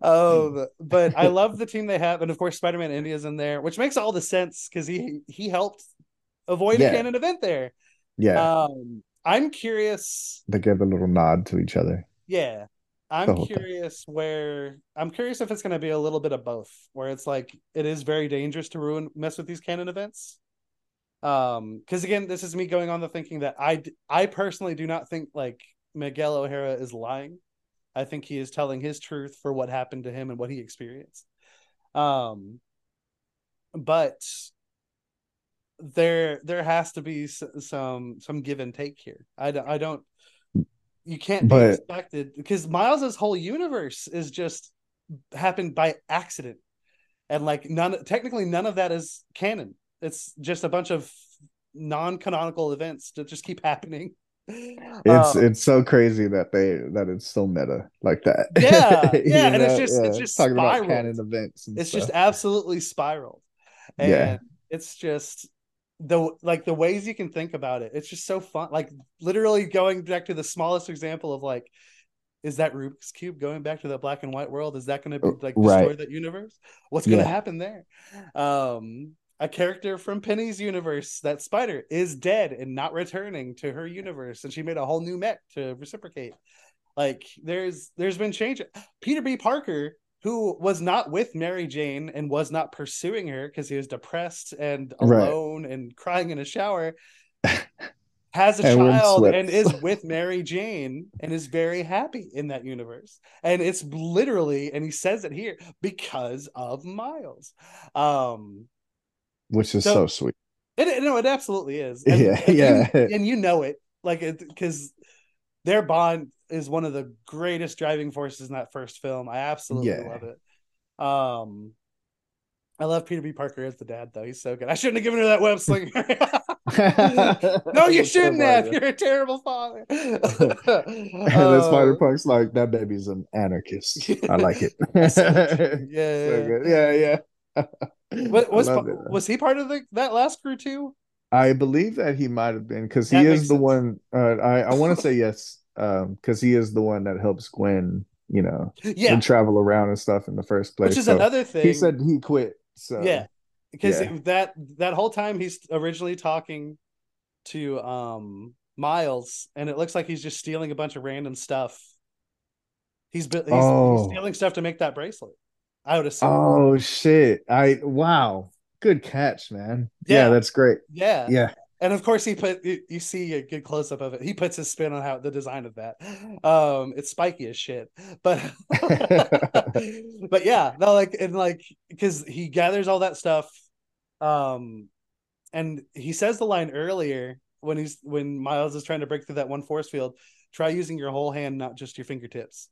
oh, but I love the team they have, and of course, Spider-Man India's in there, which makes all the sense because he he helped avoid Yeah. a canon event there. Yeah, Um, I'm curious. they give a little nod to each other. Yeah, I'm whole thing. curious where I'm curious if it's going to be a little bit of both, where it's like it is very dangerous to ruin mess with these canon events. Um, because again, this is me going on the thinking that I I personally do not think like Miguel O'Hara is lying. I think he is telling his truth for what happened to him and what he experienced. Um, but there there has to be s- some some give and take here. I don't I don't you can't be But- expected because Miles's whole universe is just happened by accident. And like none technically none of that is canon. It's just a bunch of non-canonical events that just keep happening. <laughs> It's Um, it's so crazy that they that it's so meta like that. <laughs> Yeah, You yeah, and it's know? just- it's just talking spiraled. about canon events. It's stuff. just absolutely spiraled and Yeah. it's just the like the ways you can think about it, it's just so fun. Like literally going back to the smallest example of like, is that Rubik's cube going back to the black and white world? Is that going to be like destroy right. that universe? What's going to happen there? Um, a character from Penny's universe, that spider, is dead and not returning to her universe, and she made a whole new mech to reciprocate. Like there's there's been change. Peter B. Parker, who was not with Mary Jane and was not pursuing her because he was depressed and alone right. and crying in a shower, <laughs> has a and child and is <laughs> with Mary Jane and is very happy in that universe. And it's literally, and he says it here because of Miles. Um, which is so, so sweet. It, no, it absolutely is. <laughs> And, yeah, and yeah, you, and you know it, like because their bond is one of the greatest driving forces in that first film. I absolutely yeah. love it. Um, I love Peter B. Parker as the dad, though. He's so good. I shouldn't have given her that web slinger. <laughs> no, you shouldn't have. You're a terrible father. <laughs> and then Spider Punk's like, that baby's an anarchist. I like it. <laughs> yeah, so yeah, yeah. What was was he part of the that last crew too? I believe that he might have been because he is the sense. one. Uh, I I want to say yes, because um, he is the one that helps Gwen, you know, yeah, and travel around and stuff in the first place. Which is so another thing. He said he quit. So yeah, because yeah. that that whole time he's originally talking to um Miles, and it looks like he's just stealing a bunch of random stuff. He's, he's, oh. he's stealing stuff to make that bracelet. I would assume. Oh shit! I wow, good catch, man. Yeah, yeah that's great. Yeah, yeah. And of course, he put you, you see a good close up of it. He puts his spin on how the design of that. Um, it's spiky as shit, but <laughs> but yeah, no, like and like because he gathers all that stuff, um, and he says the line earlier when he's when Miles is trying to break through that one force field. Try using your whole hand, not just your fingertips.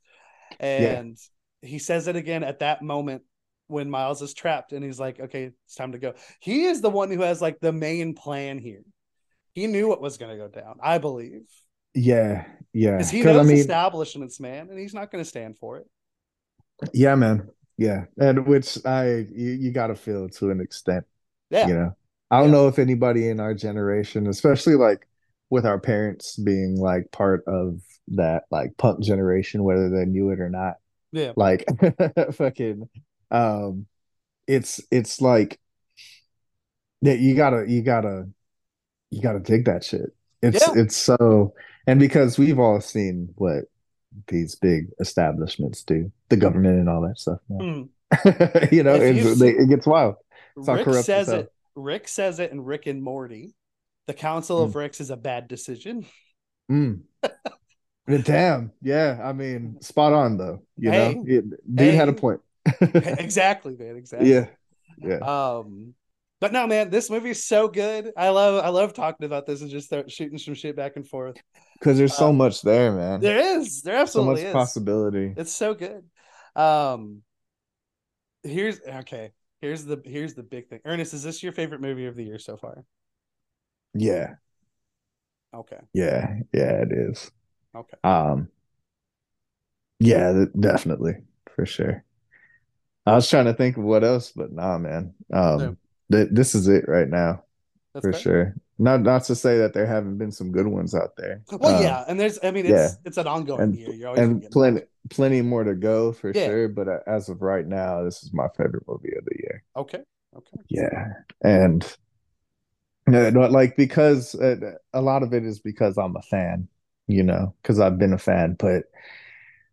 And yeah he says it again at that moment when Miles is trapped and he's like, okay, it's time to go. He is the one who has like the main plan here. He knew what was going to go down, I believe. Yeah, yeah. Because he knows I mean, establishments, man, and he's not going to stand for it. Yeah, man. Yeah, and which I you, you got to feel to an extent. Yeah, you know, I don't yeah. know if anybody in our generation, especially like with our parents being like part of that like punk generation, whether they knew it or not, yeah. Like <laughs> fucking um it's it's like that you gotta you gotta you gotta dig that shit. It's yeah. it's so and because we've all seen what these big establishments do, the government and all that stuff. Mm. <laughs> you know, they, it gets wild. It's Rick says it. Rick says it in Rick and Morty. The Council mm. of Ricks is a bad decision. Mm. <laughs> Damn. Yeah. I mean, spot on though. You hey, know, it, dude hey. had a point. <laughs> <laughs> exactly, man. Exactly. Yeah. Yeah. Um, but no, man, this movie is so good. I love, I love talking about this and just shooting some shit back and forth. Because there's so um, much there, man. There is. There absolutely so much is. possibility. It's so good. Um, here's okay. Here's the here's the big thing. Ernest, is this your favorite movie of the year so far? Yeah. Okay. Yeah. Yeah, it is. Okay. Um. Yeah, definitely for sure. I was trying to think of what else, but nah, man. Um, th- this is it right now That's for fair. sure. Not not to say that there haven't been some good ones out there. Well, um, yeah, and there's, I mean, it's yeah. it's an ongoing and, year. You're and plenty plenty more to go for yeah. sure. But uh, as of right now, this is my favorite movie of the year. Okay. Okay. Yeah, and like because uh, a lot of it is because I'm a fan you know, because I've been a fan. But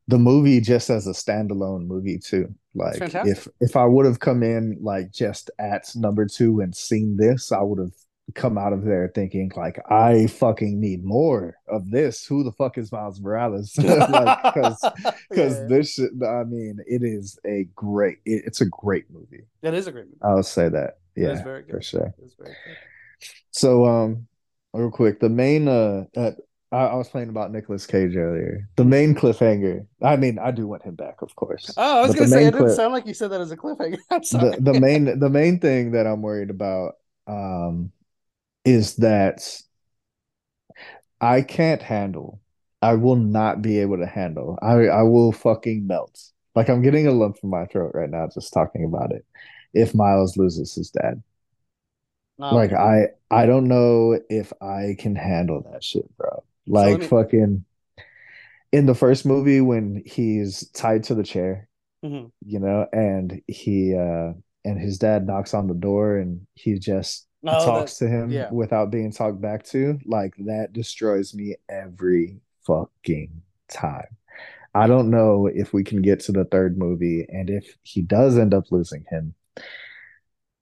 the movie just as a standalone movie too. Like if if I would have come in like just at number two and seen this, I would have come out of there thinking like I fucking need more of this. Who the fuck is Miles Morales? <laughs> like because because <laughs> yeah. this shit, I mean it is a great it, it's a great movie. It is a great movie. I'll say that. Yeah, for sure. So um real quick, the main uh, uh I, I, was playing about Nicolas Cage earlier. The main cliffhanger. I mean, I do want him back, of course. Oh, I was gonna say it didn't sound like you said that as a cliffhanger. <laughs> the, the main the main thing that I'm worried about um is that I can't handle. I will not be able to handle. I I will fucking melt. Like I'm getting a lump in my throat right now just talking about it. If Miles loses his dad. Oh Like. I I don't know if I can handle that shit, bro. So Like me fucking in the first movie when he's tied to the chair, Mhm. you know, and he uh and his dad knocks on the door and he just Oh talks to him yeah. without being talked back to, like that destroys me every fucking time. I don't know if we can get to the third movie, and if he does end up losing him,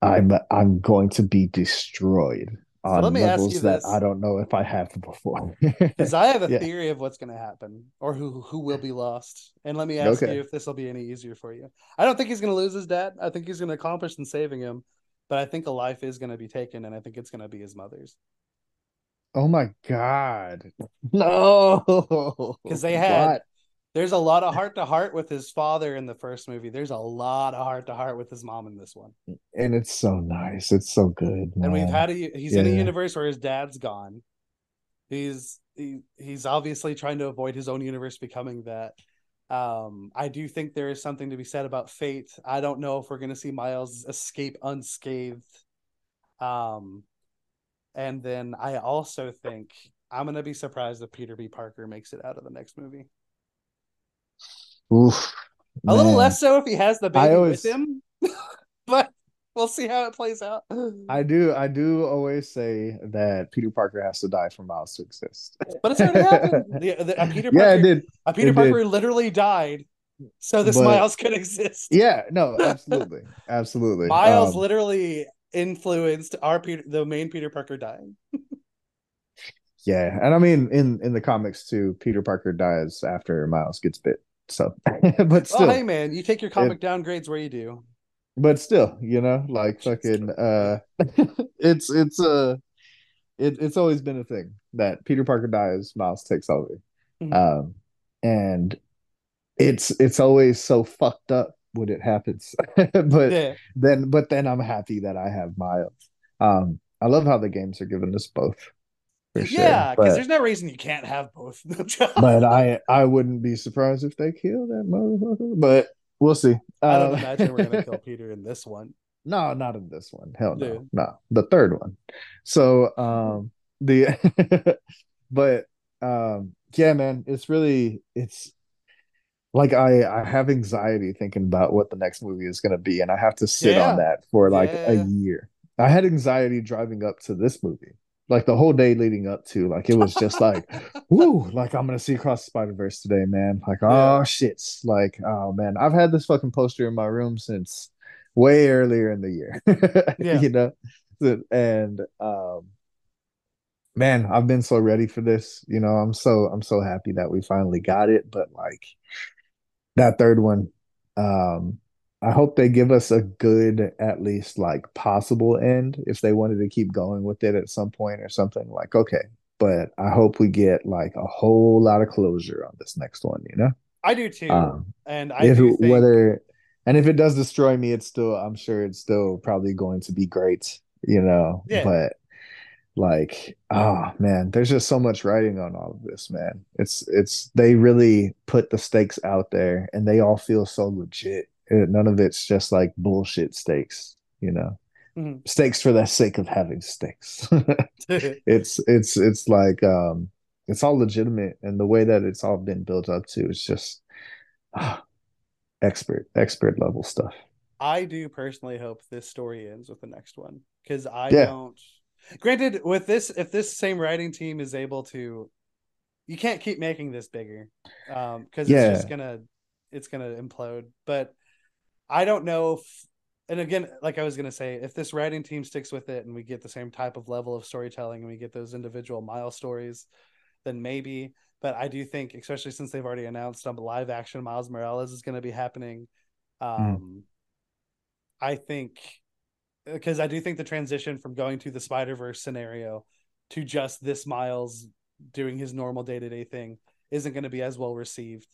I'm I'm going to be destroyed So let on me ask you levels that I don't know if I have before. <laughs> Because I have a Yeah. theory of what's going to happen or who who will be lost. And let me ask Okay. you if this will be any easier for you. I don't think he's going to lose his dad. I think he's going to accomplish in saving him, but I think a life is going to be taken, and I think it's going to be his mother's Oh my God. <laughs> No. because they had. What? There's a lot of heart to heart with his father in the first movie. There's a lot of heart to heart with his mom in this one. And it's so nice. It's so good, And we've had a he's in a universe where his dad's gone. He's he, he's obviously trying to avoid his own universe becoming that. Um, I do think there is something to be said about fate. I don't know if we're going to see Miles escape unscathed. Um, and then I also think I'm going to be surprised if Peter B. Parker makes it out of the next movie. Oof, A little less so if he has the baby always with him, <laughs> but we'll see how it plays out. I do I do always say that Peter Parker has to die for Miles to exist. But it's already happened. <laughs> The, the, a Peter <laughs> Yeah, it Parker, did. a Peter It Parker did. literally died, so this But Miles could exist. yeah, no, absolutely. Absolutely. Miles Um, literally influenced our Peter, the main Peter Parker dying. yeah, and I mean in in the comics too, Peter Parker dies after Miles gets bit. So, <laughs> but Well, still, hey man, you take your it, comic downgrades where you do. but still, you know, like fucking uh <laughs> it's it's uh it, it's always been a thing that Peter Parker dies, Miles takes over. Mhm. Um and it's it's always so fucked up when it happens. <laughs> But Yeah, then but then I'm happy that I have Miles. Um I love how the games are giving us both sure. yeah, because there's no reason you can't have both. <laughs> but I I wouldn't be surprised if they kill that motherfucker. But we'll see. I don't Um, imagine we're gonna kill <laughs> Peter in this one. no, not in this one. Hell no. Dude. No. The third one. So um the <laughs> but um yeah, man, it's really it's like I I have anxiety thinking about what the next movie is gonna be, and I have to sit on that for like a year. I had anxiety driving up to this movie. Like the whole day leading up to, like it was just like, <laughs> whoo, like I'm gonna see Across the Spider-Verse today, man. Like, Yeah. oh shit. Like, oh man, I've had this fucking poster in my room since way earlier in the year. <laughs> Yeah. You know? And um man, I've been so ready for this. You know, I'm so I'm so happy that we finally got it. But like that third one, um, I hope they give us a good, at least like possible end if they wanted to keep going with it at some point or something. Like, okay, but I hope we get like a whole lot of closure on this next one, you know? I do too, Um, and I if think whether and if it does destroy me, it's still I'm sure it's still probably going to be great, you know. Yeah. But like, oh man, there's just so much writing on all of this, man. It's it's they really put the stakes out there, and they all feel so legit. Uh, None of it's just like bullshit stakes, you know. Mhm. Stakes for the sake of having stakes. <laughs> <laughs> it's it's it's like um it's all legitimate and the way that it's all been built up to is just ah, <sighs> expert expert level stuff I do personally hope this story ends with the next one because I Yeah. don't. Granted, with this, if this same writing team is able to, you can't keep making this bigger, um, because Yeah. it's just gonna, it's gonna implode. But I don't know if, and again, like I was gonna say, if this writing team sticks with it and we get the same type of level of storytelling and we get those individual mile stories, then maybe. But I do think, especially since they've already announced some live action Miles Morales is going to be happening, hmm. um, I think uh, because I do think the transition from going to the Spider Verse scenario to just this Miles doing his normal day to day thing isn't going to be as well received.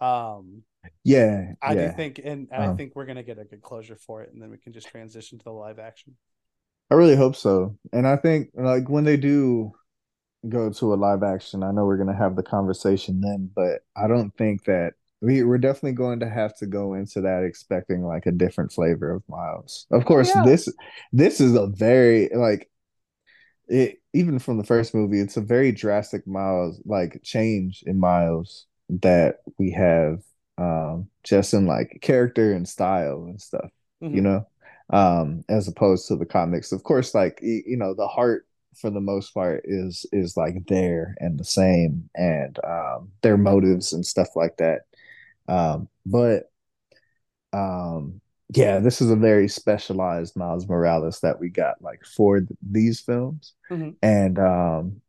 Um, yeah I yeah do think, and, and I Um, think we're going to get a good closure for it, and then we can just transition to the live action. i really hope so and i think like when they do go to a live action i know we're going to have the conversation then but i don't think that we we're definitely going to have to go into that expecting like a different flavor of Miles. Of course, yeah. this this is a very like it even from the first movie, it's a very drastic Miles like change in Miles that we have um just in like character and style and stuff, you Mhm. know, um as opposed to the comics. Of course, like you know, the heart for the most part is is like there and the same and um their motives and stuff like that um, but um, yeah, this is a very specialized Miles Morales that we got like for th- these films, Mhm. and um,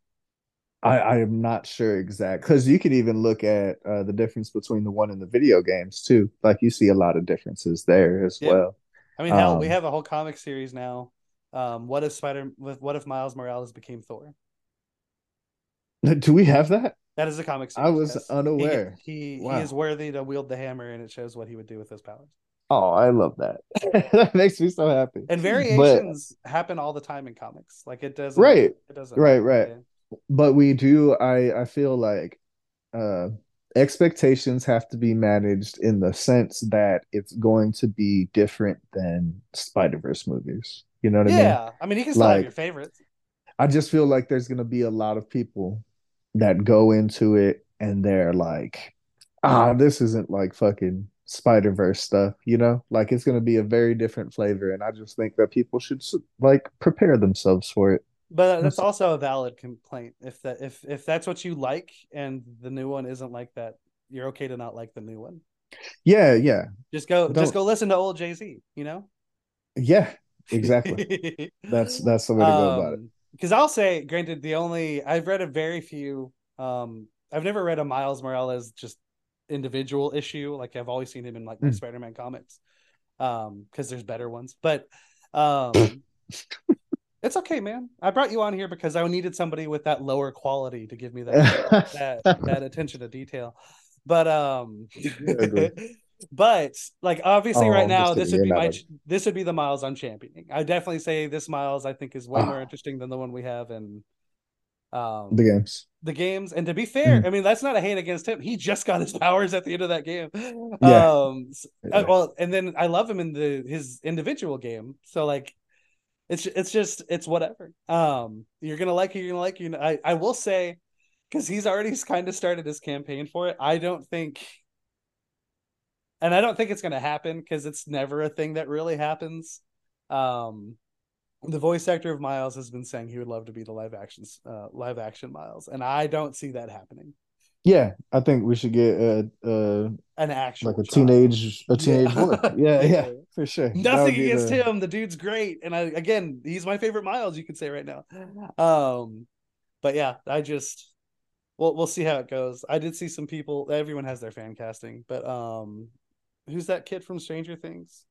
I I am not sure exact because you could even look at uh, the difference between the one and the video games too. Like you see a lot of differences there as Yeah. well. I mean, hell, we Um, have a whole comic series now. Um, what if Spider with what if Miles Morales became Thor? <laughs> do we have that? That is a comic I was yes. unaware. He he, he is worthy to wield the hammer, and it shows what he would do with those powers. Oh, I love that. <laughs> That makes me so happy. And But variations happen all the time in comics. Like it doesn't. right, It doesn't. right, Like, right. Yeah. but we do i i feel like uh expectations have to be managed in the sense that it's going to be different than spider-verse movies you know what i mean Yeah. I mean, you can still have your like favorites. i just feel like there's going to be a lot of people that go into it and they're like ah this isn't like fucking spider-verse stuff you know like it's going to be a very different flavor and i just think that people should like prepare themselves for it But that's also a valid complaint. If that if if that's what you like, and the new one isn't like that, you're okay to not like the new one. yeah yeah Just go. Don't- Just go listen to old Jay Z. You know. yeah exactly <laughs> That's that's the way to go about it. Because I'll say, granted, the only I've read a very few. Um, I've never read a Miles Morales just individual issue. Like I've always seen him in like Mm. Spider-Man comics. Um, because there's better ones. But um, <laughs> it's okay, man. I brought you on here because I needed somebody with that lower quality to give me that that that <laughs> attention to detail. But um <laughs> but like obviously Oh, right now this would be my this would be the miles I'm championing. I definitely say this miles I think is way more Ah. interesting than the one we have in um the games. the games. And to be fair, Mm. I mean that's not a hate against him. He just got his <laughs> powers at the end of that game. Yeah. Um uh, Yeah. well and then I love him in the his individual game. So like it's it's just it's whatever. Um you're gonna like it, you're gonna like you. I, I will say because he's already kind of started his campaign for it. I don't think and I don't think it's gonna happen because it's never a thing that really happens. Um the voice actor of Miles has been saying he would love to be the live actions uh live action Miles, and I don't see that happening. Yeah, I think we should get a, a An actual like a child. teenage a teenage <laughs> Yeah. boy. Yeah, Yeah. for sure. Nothing against the- him. The dude's great, and I again, he's my favorite Miles. You could say right now. Um, but yeah, I just well, we'll see how it goes. I did see some people. Everyone has their fan casting, but um, who's that kid from Stranger Things?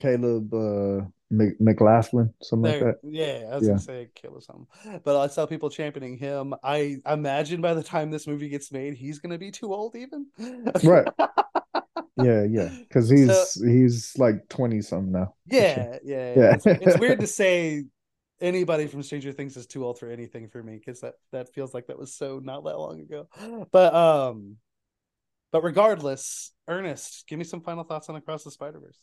Caleb uh, Mc, McLaughlin, something There, like that. yeah, I was Yeah. gonna say kill or something, but I saw people championing him. I imagine by the time this movie gets made, he's gonna be too old, even. <laughs> Right. Yeah, yeah, because he's So- he's like twenty something now. for sure. Yeah, yeah, <laughs> Yeah. It's, it's weird to say anybody from Stranger Things is too old for anything for me because that that feels like that was so not that long ago. But um, but regardless, Ernest, give me some final thoughts on Across the Spider Verse.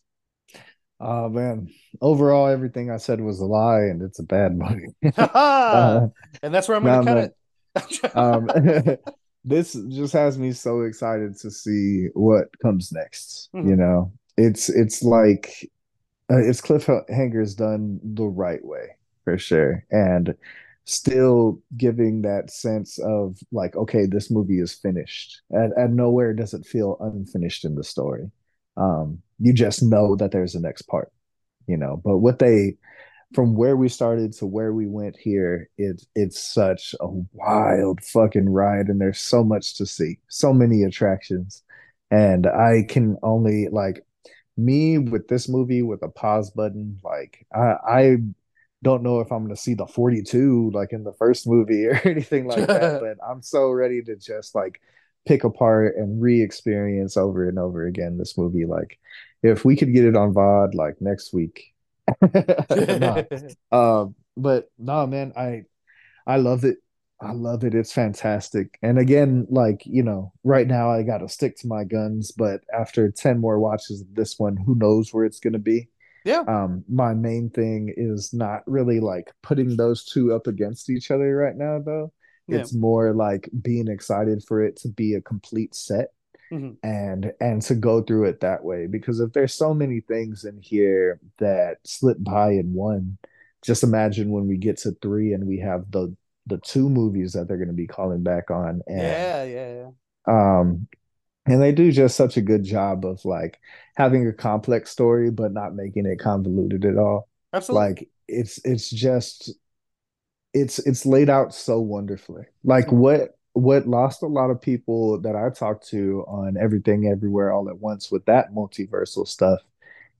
Oh man, overall everything I said was a lie, and it's a bad movie. Uh, <laughs> and that's where I'm gonna nah, cut it. <laughs> um, <laughs> this just has me so excited to see what comes next. Mhm. You know, it's it's like uh, it's cliffhangers done the right way for sure, and still giving that sense of like, okay, this movie is finished, and and nowhere does it feel unfinished in the story. Um, you just know that there's a next part, you know. But what they from where we started to where we went here, it's it's such a wild fucking ride, and there's so much to see, so many attractions, and I can only like me with this movie with a pause button. Like I I don't know if I'm gonna see the 42 like in the first movie <laughs> or anything like that, <laughs> but I'm so ready to just like pick apart and re-experience over and over again this movie. Like if we could get it on VOD like next week. <laughs> nah. <laughs> Um, but no, man, I I love it. I love it. It's fantastic. And again, like, you know, right now I got to stick to my guns, but after 10 more watches of this one, who knows where it's going to be. Yeah. Um, my main thing is not really like putting those two up against each other right now, though. Yeah. It's more like being excited for it to be a complete set Mhm. and and to go through it that way because if there's so many things in here that slip by in one just imagine when we get to three and we have the the two movies that they're going to be calling back on and Yeah, yeah, yeah. um and they do just such a good job of like having a complex story but not making it convoluted at all Absolutely. like it's it's just it's it's laid out so wonderfully like Mhm. what what lost a lot of people that i talked to on everything everywhere all at once with that multiversal stuff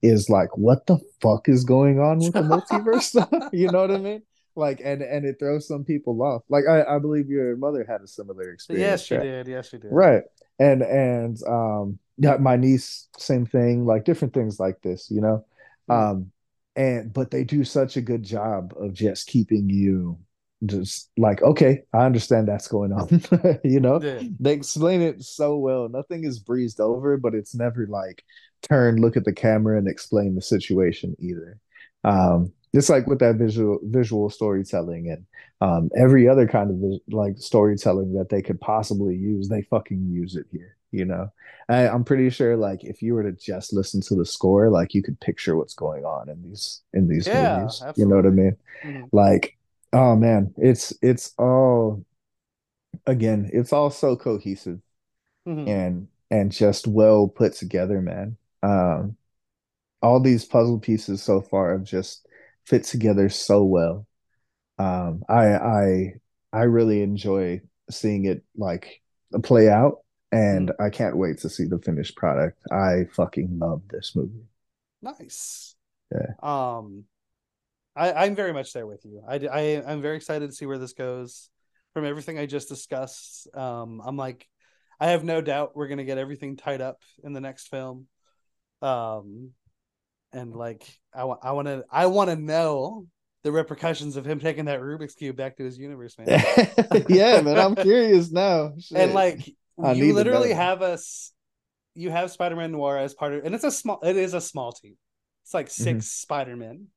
is like what the fuck is going on with the multiverse <laughs> stuff <laughs> you know what i mean like and and it throws some people off like i i believe your mother had a similar experience yes, she right? did. Yes, she did. Right. And and um yeah, my niece, same thing, like different things like this, you know. Mhm. Um and but they do such a good job of just keeping you just like, okay, I understand that's going on. <laughs> <laughs> you know? Yeah. They explain it so well. Nothing is breezed over, but it's never like turn, look at the camera and explain the situation either. Um it's like with that visual visual storytelling and um, every other kind of like storytelling that they could possibly use, they fucking use it here. You know, I, I'm pretty sure like if you were to just listen to the score, like you could picture what's going on in these in these Yeah, movies. You know what I absolutely. mean? Mhm. Like, oh man, it's it's all again, it's all so cohesive Mhm. and and just well put together, man. Um, all these puzzle pieces so far have just fit together so well um i i i really enjoy seeing it like play out and Mhm. i can't wait to see the finished product i fucking love this movie Nice. Yeah. Um, I I'm very much there with you. I I I'm very excited to see where this goes. From everything I just discussed, um, I'm like, I have no doubt we're gonna get everything tied up in the next film. Um, and like I want I want to I want to know the repercussions of him taking that Rubik's cube back to his universe, man. <laughs> yeah man i'm curious now and like I you literally have us you have spider-man noir as part of and it's a small it is a small team it's like Mm-hmm. 6 spider-men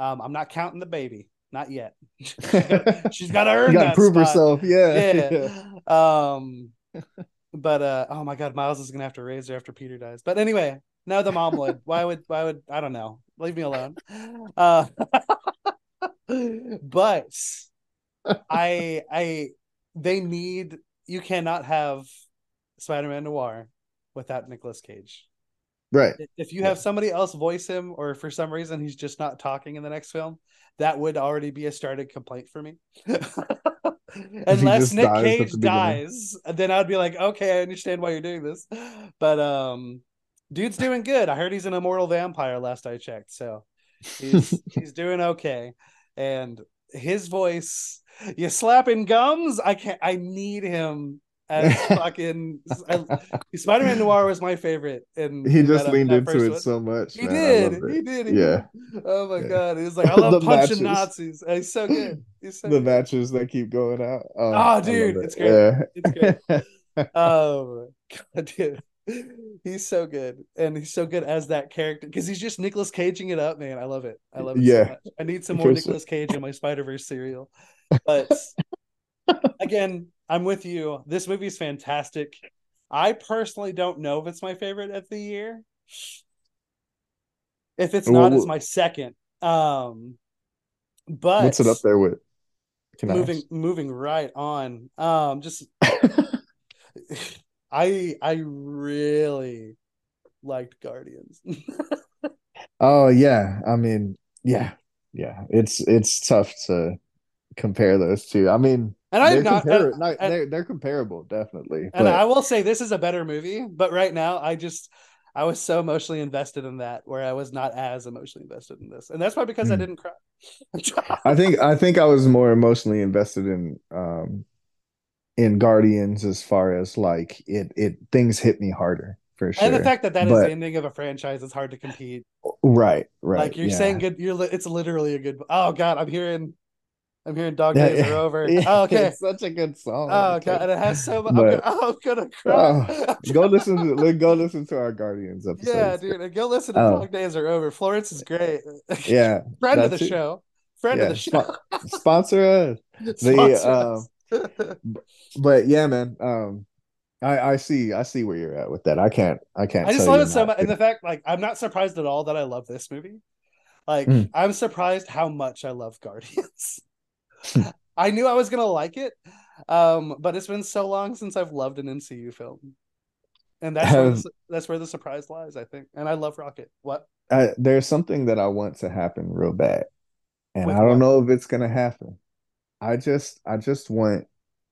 um i'm not counting the baby. Not yet. She's <laughs> she's gotta earn you gotta that prove spot. herself. Yeah. <laughs> Yeah. Um but uh oh my god miles is gonna have to raise her after peter dies. But anyway no the mom would why would why would i don't know. Leave me alone. Uh <laughs> but I I they need you cannot have Spider-Man Noir without Nicolas Cage. Right If you have somebody else voice him or for some reason he's just not talking in the next film, that would already be a started complaint for me. <laughs> Unless Nick dies Cage the dies, then I'd be like, okay, I understand why you're doing this. But um dude's doing good. I heard he's an immortal vampire last I checked, so he's <laughs> he's doing okay. And his voice, you slapping gums. I can't. I need him as fucking <laughs> Spider-Man Noir was my favorite, and he just leaned into it so much He man. Did. He did. He yeah did. Oh my Yeah. god. He was like, I <laughs> love punching matches. Nazis. And he's so good. He's so the good. matches that keep going out oh, Oh, dude, it. it's great. yeah It's great. <laughs> Um, God, dude, he's so good, and he's so good as that character because he's just Nicolas Caging it up, man. I love it. I love it Yeah, so much. I need some more Nicolas Cage in my Spider Verse cereal. But again, I'm with you. This movie is fantastic. I personally don't know if it's my favorite of the year. If it's not, it's my second. Um, but what's it up there with Can I moving moving right on. Um, just <laughs> I I really liked Guardians. <laughs> Oh yeah, I mean, yeah, yeah. It's it's tough to compare those two. I mean, and I'm they're not compar- and, no, and- they're they're comparable, definitely. and But I will say this is a better movie, but right now I just I was so emotionally invested in that where I was not as emotionally invested in this. And that's why because I Hmm. didn't cry. <laughs> I think I think I was more emotionally invested in um in Guardians as far as like it it things hit me harder for sure. and the fact that that is But- the ending of a franchise is hard to compete. right, right. like you're yeah. saying good you're it's literally a good Oh god, I'm hearing I'm hearing dog days are over. <laughs> Oh, okay. It's such a good song. Oh god, and it has so much. I'm, gonna, <laughs> I'm gonna cry. Oh, go listen to go listen to our Guardians episode. yeah, dude, and go listen to Oh. Dog Days Are Over. Florence is great. <laughs> Yeah. friend of the it. show. Friend Yeah, of the show. Sponsor us. Sponsor um, us. But yeah, man. Um I, I see I see where you're at with that. I can't I can't I just love it so much, and the fact, like, I'm not surprised at all that I love this movie. Like, Mm. I'm surprised how much I love Guardians. <laughs> I knew I was gonna like it, um, but it's been so long since I've loved an MCU film, and that's where the, that's where the surprise lies, I think. And I love Rocket. What? I, there's something that I want to happen real bad. And With I don't what? know if it's gonna happen. I just I just want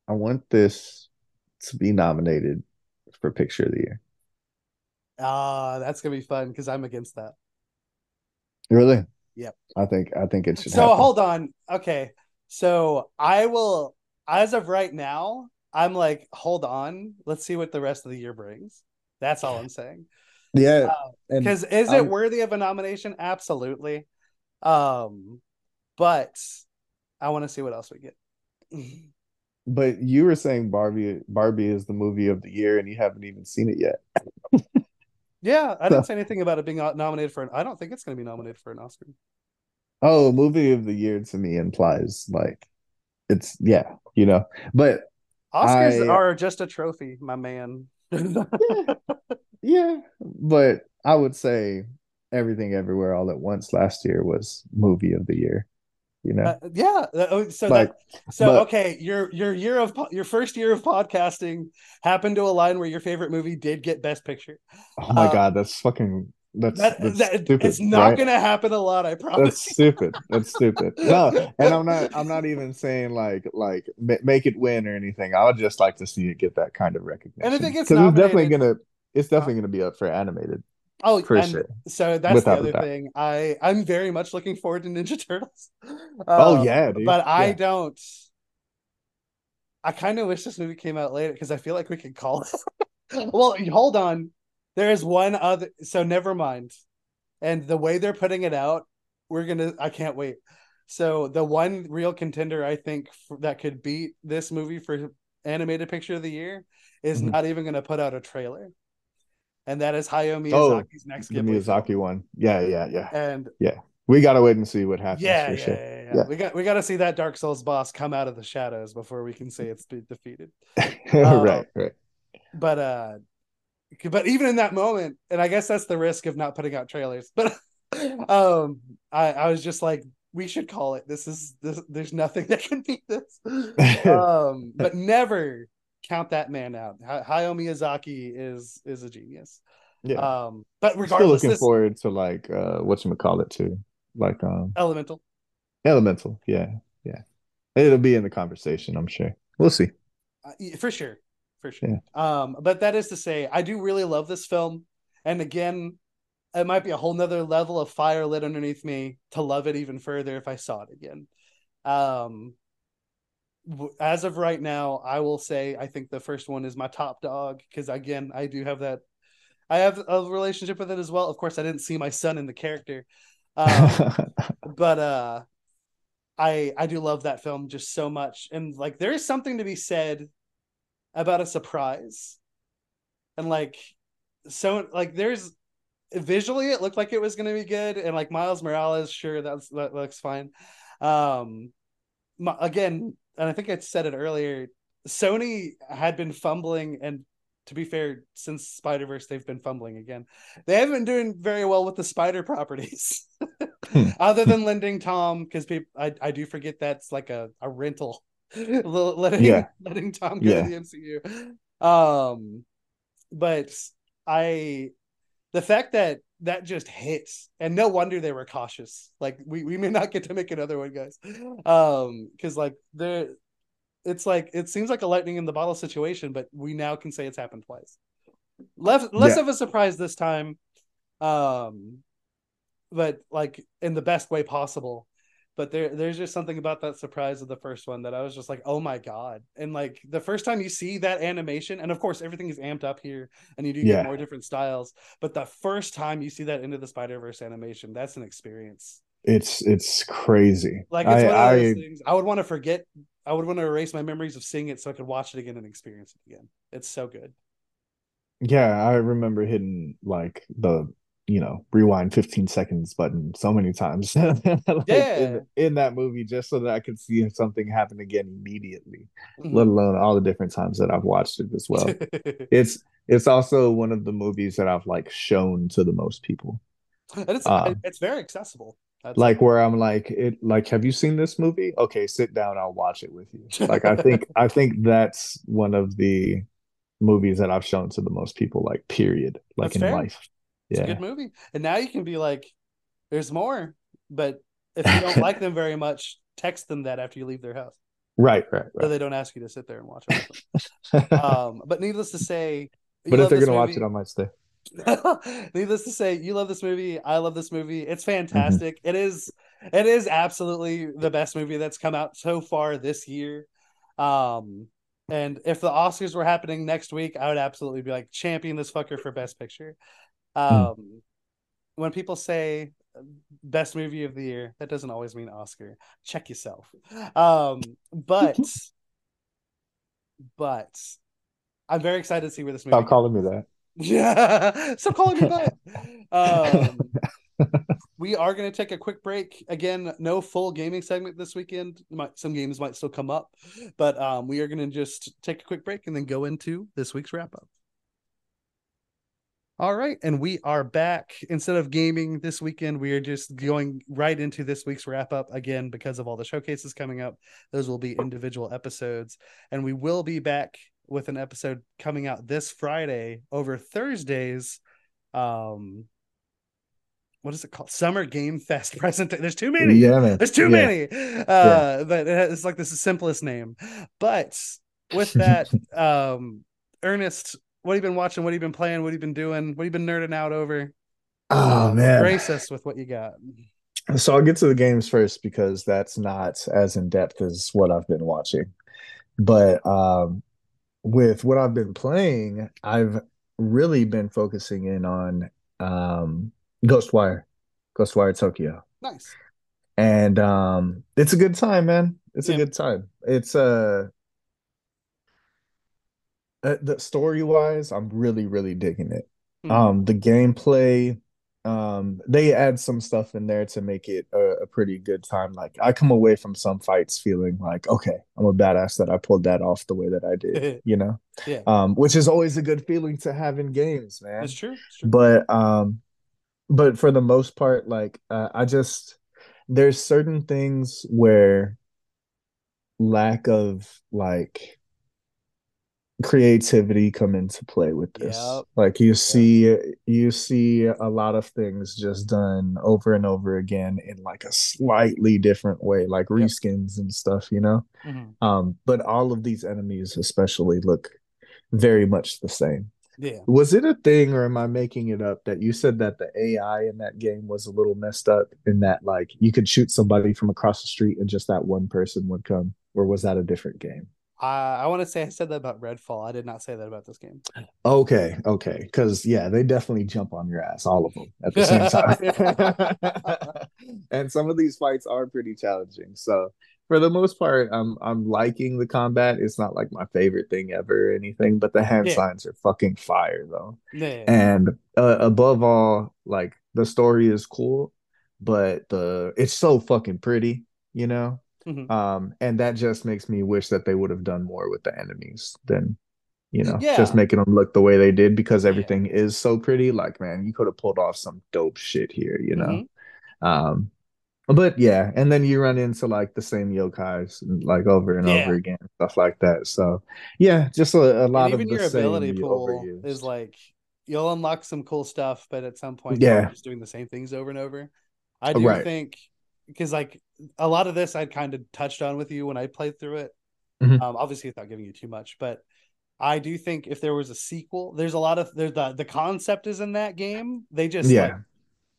I want this to be nominated for picture of the year. Ah, that's gonna be fun because I'm against that. Really? Yep. I think I think it should So happen. hold on. Okay. So I will as of right now, I'm like, hold on. Let's see what the rest of the year brings. That's all I'm saying. Yeah. Because is it I'm- worthy of a nomination? Absolutely. Um, but I want to see what else we get. <laughs> but you were saying Barbie Barbie is the movie of the year and you haven't even seen it yet. Yeah, I didn't <laughs> say anything about it being nominated for an. I don't think it's going to be nominated for an Oscar. Oh, movie of the year to me implies like it's yeah, you know. But Oscars I- are just a trophy, my man. yeah, yeah, but I would say everything everywhere all at once last year was movie of the year. You know, Uh, yeah. uh, oh, So like that, so but- okay, your your year of your first year of podcasting happened to align where your favorite movie did get Best Picture. oh my uh, god, that's fucking that's That, that's that- stupid. it's not right? going to happen a lot. I promise. That's stupid. That's stupid. No, <laughs> and I'm not. I'm not even saying like like make it win or anything. I would just like to see it get that kind of recognition. And if it gets because it's definitely gonna it's definitely gonna be up for animated Oh, for and sure. so that's Without the other thing. I I'm very much looking forward to Ninja Turtles. <laughs> Oh, Um, yeah, dude. but I don't. I kind of wish this movie came out later because I feel like we could call <laughs> it. well, hold on. There is one other. So never mind. And the way they're putting it out, we're gonna. I can't wait. So the one real contender I think f- that could beat this movie for animated picture of the year is Mhm. not even going to put out a trailer, and that is Hayao Oh, Miyazaki's next The Ghibli. Miyazaki one. Yeah, yeah, yeah. And yeah, We gotta wait and see what happens yeah, yeah, sure. yeah, yeah, Yeah. we got we got to see that Dark Souls boss come out of the shadows before we can say it's been defeated. <laughs> Um, right, right. But uh, but even in that moment, and I guess that's the risk of not putting out trailers. But um, I I was just like, we should call it. This is this. There's nothing <laughs> that can beat this. <laughs> um, but never count that man out. Ha- Hayao Miyazaki is is a genius. Yeah. Um, but I'm still looking this forward to like uh what you call it too. Like um elemental. elemental. Yeah, yeah. It'll be in the conversation, I'm sure. We'll see. Uh, for sure for sure. Um but that is to say i do really love this film. And again it might be a whole nother level of fire lit underneath me to love it even further if i saw it again. Um as of right now i will say i think the first one is my top dog. Because again i do have that i have a relationship with it as well. Of course i didn't see my son in the character. Um, <laughs> but uh i i do love that film just so much. And like there is something to be said about a surprise. And like so like there's visually it looked like it was going to be good and like miles morales sure that's that looks fine. Um my, again and i think i said it earlier sony had been fumbling and to be fair since spider verse they've been fumbling again. They haven't been doing very well with the spider properties <laughs> Hmm. other than lending tom because people I, I do forget that's like a, a rental <laughs> letting Yeah. letting tom go Yeah. to the mcu um but i the fact that that just hits and no wonder they were cautious like we, we may not get to make another one guys um because like there it's like it seems like a lightning in the bottle situation but we now can say it's happened twice less less Yeah. of a surprise this time um but like in the best way possible but there there's just something about that surprise of the first one that I was just like, oh my god! And like the first time you see that animation, and of course everything is amped up here, and you do Yeah. get more different styles. But the first time you see that into the Spider Verse animation, that's an experience. it's it's crazy. Like it's I, one of those I things I would want to forget. I would want to erase my memories of seeing it so I could watch it again and experience it again. It's so good. yeah, I remember hitting like the you know rewind 15 seconds button so many times <laughs> like Yeah. in, in that movie just so that I could see something happen again immediately, Mhm. let alone all the different times that I've watched it as well. <laughs> it's it's also one of the movies that I've like shown to the most people. and it's Um, it's very accessible. That's like where I'm like it like have you seen this movie? Okay, sit down, I'll watch it with you. <laughs> Like I think I think that's one of the movies that I've shown to the most people like period like That's in fair. life. It's Yeah. a good movie. And now you can be like, there's more. But if you don't like them very much, text them that after you leave their house. <laughs> Right, right, So they don't ask you to sit there and watch it. <laughs> Um, but needless to say, but if they're gonna watch it, I might stay. <laughs> Needless to say, you love this movie. I love this movie. It's Mm-hmm. fantastic. It is it is absolutely the best movie that's come out so far this year. Um and if the Oscars were happening next week, I would absolutely be like champion this fucker for best picture. Mm. Um when people say best movie of the year, that doesn't always mean Oscar. Check yourself. Um but <laughs> but I'm very excited to see where this movie Stop calling me that. yeah, <laughs> stop calling me that. Um, <laughs> we are going to take a quick break. Again, no full gaming segment this weekend. Might, some games might still come up, but um, we are going to just take a quick break and then go into this week's wrap up. All right, and we are back. Instead of gaming this weekend, we are just going right into this week's wrap up again because of all the showcases coming up. Those will be individual episodes, and we will be back with an episode coming out this Friday over Thursdays. Um, what is it called? Summer Game Fest <laughs> present. There's too many. Yeah, man. There's too Yeah. many. Uh, but it's like this is the simplest name. But with that, <laughs> um, Ernest, what have you been watching? What have you been playing? What have you been doing? What have you been nerding out over? Oh man. Grace us with what you got. So I'll get to the games first because that's not as in depth as what I've been watching. But um, with what I've been playing, I've really been focusing in on um, Ghostwire, Ghostwire Tokyo, Nice. and um, it's a good time, man. It's a good time. It's uh, uh the story wise, I'm really really digging it. Mhm. Um, the gameplay, um, they add some stuff in there to make it a, a pretty good time. Like I come away from some fights feeling like, okay, I'm a badass that I pulled that off the way that I did, <laughs> you know? yeah, Um, which is always a good feeling to have in games, man. That's true. It's true. But um, but for the most part, like uh, I just there's certain things where lack of like creativity come into play with this. Yep. Like you see you see a lot of things just done over and over again in like a slightly different way, like Yep. reskins and stuff, you know? Mhm. Um, but all of these enemies especially look very much the same. Yeah. Was it a thing or am I making it up that you said that the AI in that game was a little messed up in that like you could shoot somebody from across the street and just that one person would come? Or was that a different game? I I want to say I said that about Redfall. I did not say that about this game. Okay, okay. Because yeah, they definitely jump on your ass, all of them at the same time. <laughs> and some of these fights are pretty challenging. So for the most part, I'm I'm liking the combat. It's not like my favorite thing ever or anything, but the hand Yeah. signs are fucking fire though. Yeah. And uh, above all, like the story is cool, but the it's so fucking pretty, you know? Mhm. Um, and that just makes me wish that they would have done more with the enemies than, you know, Yeah. just making them look the way they did because everything is so pretty. Like, man, you could have pulled off some dope shit here, you know? Mhm. Um, but yeah, and then you run into like the same yokais like over and Yeah. over again, stuff like that. So yeah, just a, a lot and of even the your ability pool overused. is like you'll unlock some cool stuff, but at some point Yeah. you're just doing the same things over and over. I do Right. think because like a lot of this I'd kind of touched on with you when I played through it. Mhm. Um, obviously without giving you too much, but I do think if there was a sequel, there's a lot of there's the the concept is in that game. They just Yeah. like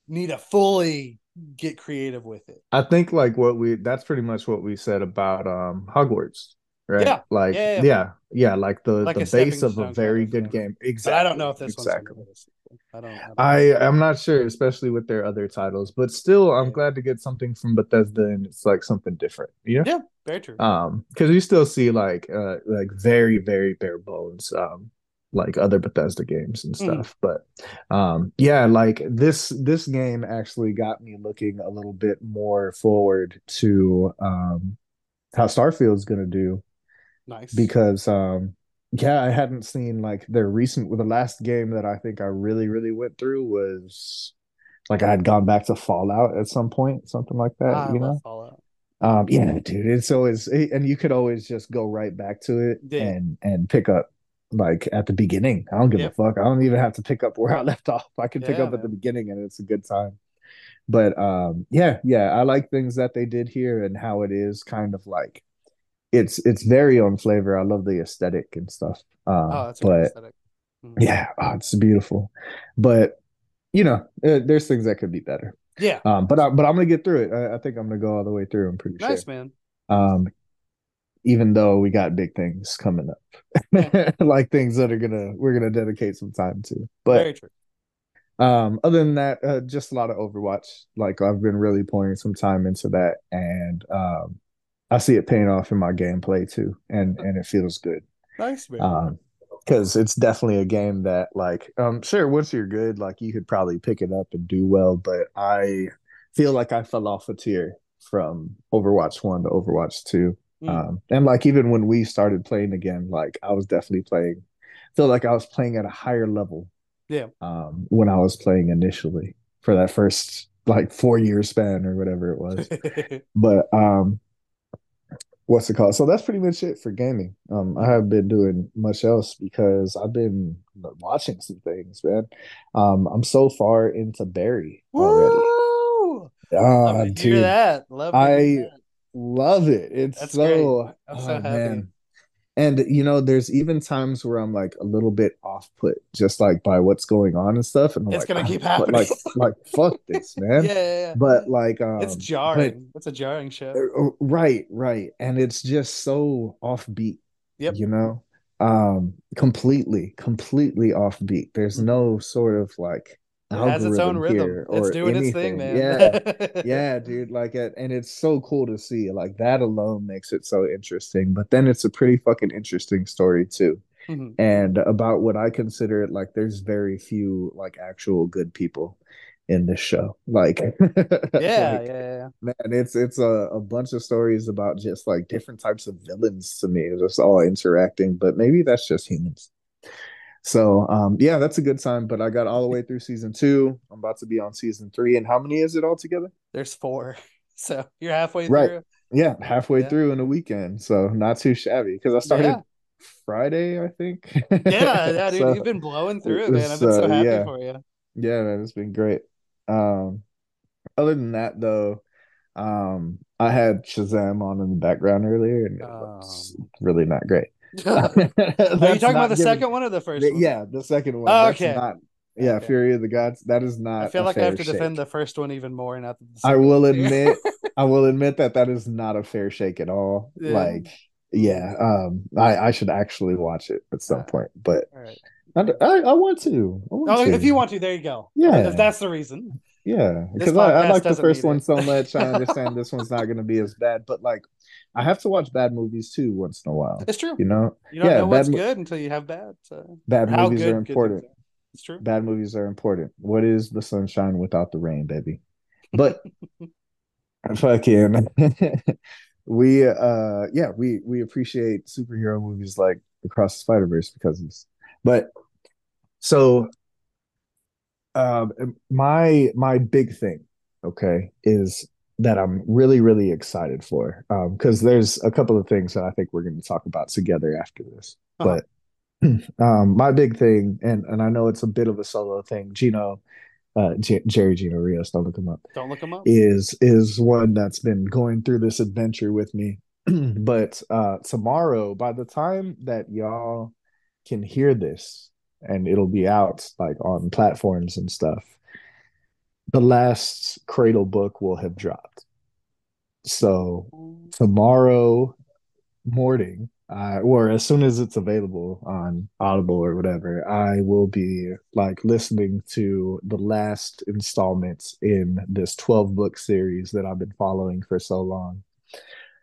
need to fully get creative with it. I think like what we that's pretty much what we said about um Hogwarts, right? Yeah. Like Yeah, yeah, yeah. yeah, like the Like the base of a very good game. But Exactly. I don't know if this exactly. One's gonna get a sequel. I don't. I, don't I I'm not sure, especially with their other titles, but still, I'm glad to get something from Bethesda, and it's like something different, you know? Yeah, very true. Um, because you still see like uh like very very bare bones um like other Bethesda games and Mhm. stuff, but um yeah, like this this game actually got me looking a little bit more forward to um how Starfield's gonna do nice. because um yeah, I hadn't seen like their recent with the last game that I think I really really went through was like I had gone back to Fallout at some point, something like that, I you know. Fallout. Um yeah, dude, it's always and you could always just go right back to it Yeah. and and pick up like at the beginning. I don't give Yeah. a fuck. I don't even have to pick up where I left off. I can pick Yeah, up at the beginning and it's a good time. But um yeah, yeah, I like things that they did here and how it is kind of like it's it's very on flavor. I love the aesthetic and stuff. Um Oh, that's but aesthetic. Mhm. yeah, oh, it's beautiful. But you know, uh, there's things that could be better. Yeah. Um, but I, but I'm gonna get through it. I, I think I'm gonna go all the way through. I'm pretty Nice, sure. Nice man. Um, even though we got big things coming up, <laughs> like things that are gonna we're gonna dedicate some time to. But very true. um, other than that, uh, just a lot of Overwatch. Like I've been really pouring some time into that, and um, I see it paying off in my gameplay too, and and it feels good. Nice, man. Um, because it's definitely a game that like um sure once you're good like you could probably pick it up and do well but i feel like i fell off a tier from overwatch 1 to overwatch 2 Mm. um and like even when we started playing again like i was definitely playing feel like i was playing at a higher level Yeah. um when i was playing initially for that first like four year span or whatever it was <laughs> but um what's it called so that's pretty much it for gaming um i haven't been doing much else because i've been watching some things man um i'm so far into barry already Woo! ah Love dude that. Love I- that. love it it's That's so I'm so oh, happy. man and you know there's even times where i'm like a little bit off put just like by what's going on and stuff and I'm It's like, gonna "Ah, keep but, happening." like <laughs> like fuck this <laughs> man Yeah, yeah, yeah. but like um it's but jarring. it's a jarring show. Uh, Right, right. And it's just so offbeat. Yep. You know? Um, completely, completely offbeat. There's Mhm. no sort of like It has its own rhythm. here It's doing its thing, man. Yeah. <laughs> Yeah, dude. Like it, and it's so cool to see. Like that alone makes it so interesting. But then it's a pretty fucking interesting story too. Mhm. And about what I consider it like there's very few like actual good people in this show. Like <laughs> yeah, like, yeah, yeah. Man, it's it's a, a bunch of stories about just like different types of villains to me, just all interacting, but maybe that's just humans. So um yeah, that's a good sign. But I got all the way through season two. I'm about to be on season three. And how many is it all together? There's four. <laughs> So you're halfway Right. through. Yeah, halfway Yeah. through in a weekend. So not too shabby. Because I started Yeah. Friday, I think. Yeah, yeah, <laughs> dude. So, you've been blowing through it, man. I've been so uh, happy yeah. for you. Yeah, man, it's been great. Um, other than that, though, um, I had Shazam on in the background earlier, and it looks Um. really not great. <laughs> Are you talking about the second one or the first one? Yeah, the second one. Oh, okay. not. Yeah, Okay. Fury of the Gods. That is not. I feel like I have to defend the first one even more. The I will admit. <laughs> I will admit that that is not a fair shake at all. Yeah. Like, yeah, um, I I should actually watch it at some point, but All right. I, I, I want to. I want Oh, to. if you want to, there you go. Yeah. If that's the reason. Yeah, because I, I like the first one so much. I <laughs> understand this one's not going to be as bad, but like, I have to watch bad movies too once in a while. It's true. You know, You don't yeah, know what's bad mo- good until you have bad. So bad movies good are important. are. It's true. Bad movies are important. What is the sunshine without the rain, baby? But <laughs> fucking, <laughs> we uh, yeah, we we appreciate superhero movies like Across the Spider Verse because of this. But so, um, my my big thing, okay, is that I'm really really excited for, um, because there's a couple of things that I think we're going to talk about together after this, Uh-huh. but. <clears throat> Um, my big thing, and and I know it's a bit of a solo thing. Gino, uh, J- Jerry Gino Rios, don't look him up Don't look them up. is is one that's been going through this adventure with me. <clears throat> but uh tomorrow, by the time that y'all can hear this, and it'll be out like on platforms and stuff, the last Cradle book will have dropped. So tomorrow morning, uh, or as soon as it's available on Audible or whatever, I will be like listening to the last installments in this 12 book series that I've been following for so long.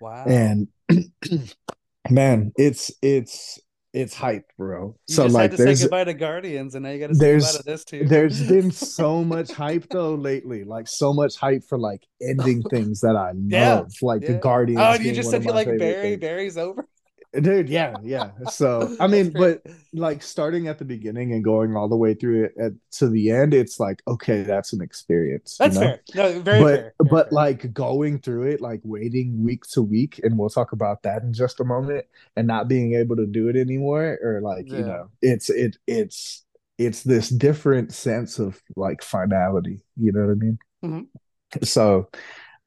Wow. And <clears throat> man, it's it's it's hype, bro. you so just like there's goodbye to Guardians, and now you got to say goodbye to this too. there's been <laughs> so much hype though lately, like so much hype for like ending <laughs> things that I Yeah, love, like the Yeah. Guardians. Oh, you just said you like Barry. things. Barry's over. Dude yeah yeah so i mean but like starting at the beginning and going all the way through it at, to the end it's like okay that's an experience you That's know? fair. No, very but fair. but fair. like going through it like waiting week to week and we'll talk about that in just a moment and not being able to do it anymore or like Yeah. you know it's it it's it's this different sense of like finality you know what i mean Mhm. so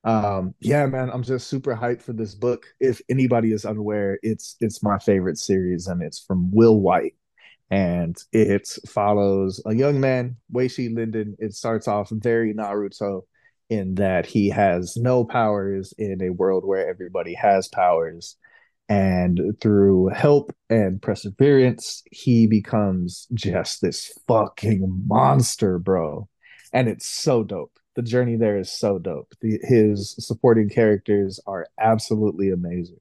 um yeah man i'm just super hyped for this book. If anybody is unaware it's it's my favorite series and it's from Will Wight. And it follows a young man Wei Shi Lindon. It starts off very Naruto in that he has no powers in a world where everybody has powers. And through help and perseverance he becomes just this fucking monster bro. And it's so dope the journey there is so dope. The, his supporting characters are absolutely amazing.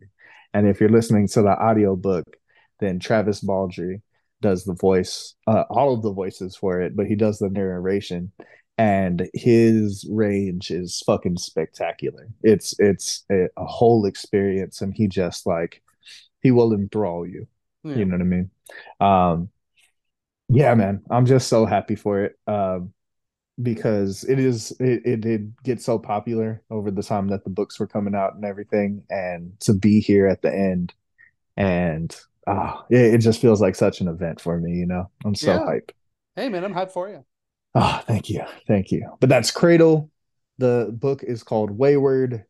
And if you're listening to the audiobook, then Travis Baldree does the voice, uh, all of the voices for it, but he does the narration. And his range is fucking spectacular. It's it's a, a whole experience, and he just like he will enthrall you. Yeah. You know what I mean? Um, yeah, man, I'm just so happy for it. Um, because it is it, it did get so popular over the time that the books were coming out and everything and to be here at the end and ah it, it just feels like such an event for me you know i'm so Yeah. hyped Hey man, I'm hyped for you. ah thank you thank you but that's cradle the book is called wayward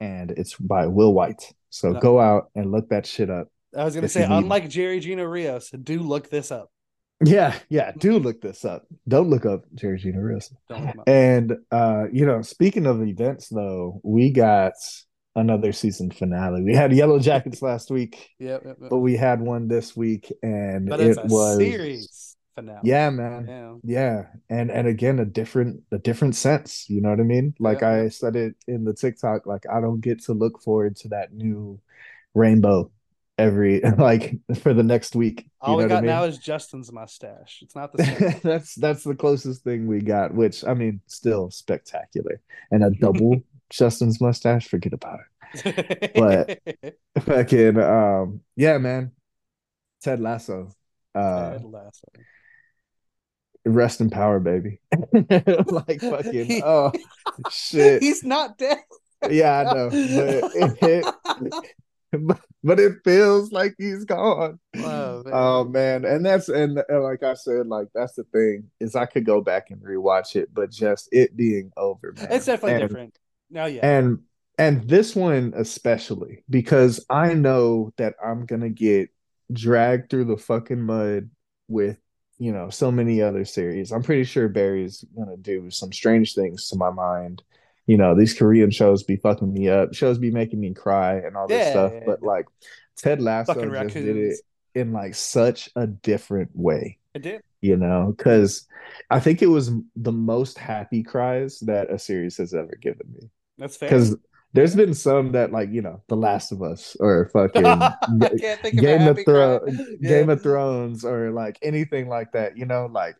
and it's by Will Wight so No. go out and look that shit up I was gonna say, unlike Jerry Gino Rios, do look this up. Yeah yeah do look this up don't look up jerry gina Rios. Don't look 'em up. And uh, you know, speaking of events though, we got another season finale. We had Yellowjackets last week, Yep, yep, yep. but we had one this week and But it was series finale. Yeah, man. Yeah. Yeah. And and again a different a different sense, you know what I mean? Like Yeah, I said it in the TikTok, like I don't get to look forward to that new rainbow every <laughs> like for the next week. All we what I got mean? now is Justin's mustache. It's not the same. <laughs> that's that's the closest thing we got, which I mean, still spectacular. And a double <laughs> Justin's mustache, forget about it. But- Fucking um, yeah, man. Ted Lasso. Uh Ted Lasso. rest in power, baby. like fucking He- oh shit. He's not dead. Yeah, I know. But it, but it feels like he's gone. Oh, man. Oh man, and that's and, and like I said, like that's the thing is I could go back and rewatch it, but just it being over, man. it's definitely And- different. No, yeah. And and this one especially because I know that I'm gonna get dragged through the fucking mud with you know so many other series. I'm pretty sure Barry's gonna do some strange things to my mind. You know, these Korean shows be fucking me up. Shows be making me cry and all this Yeah, stuff. yeah, but like Ted Lasso just did it in like such a different way I did. you know because i think it was the most happy cries that a series has ever given me That's fair. because there's been some that like you know the last of us or fucking <laughs> I can't of a game of thrones Yeah. game of thrones or like anything like that you know like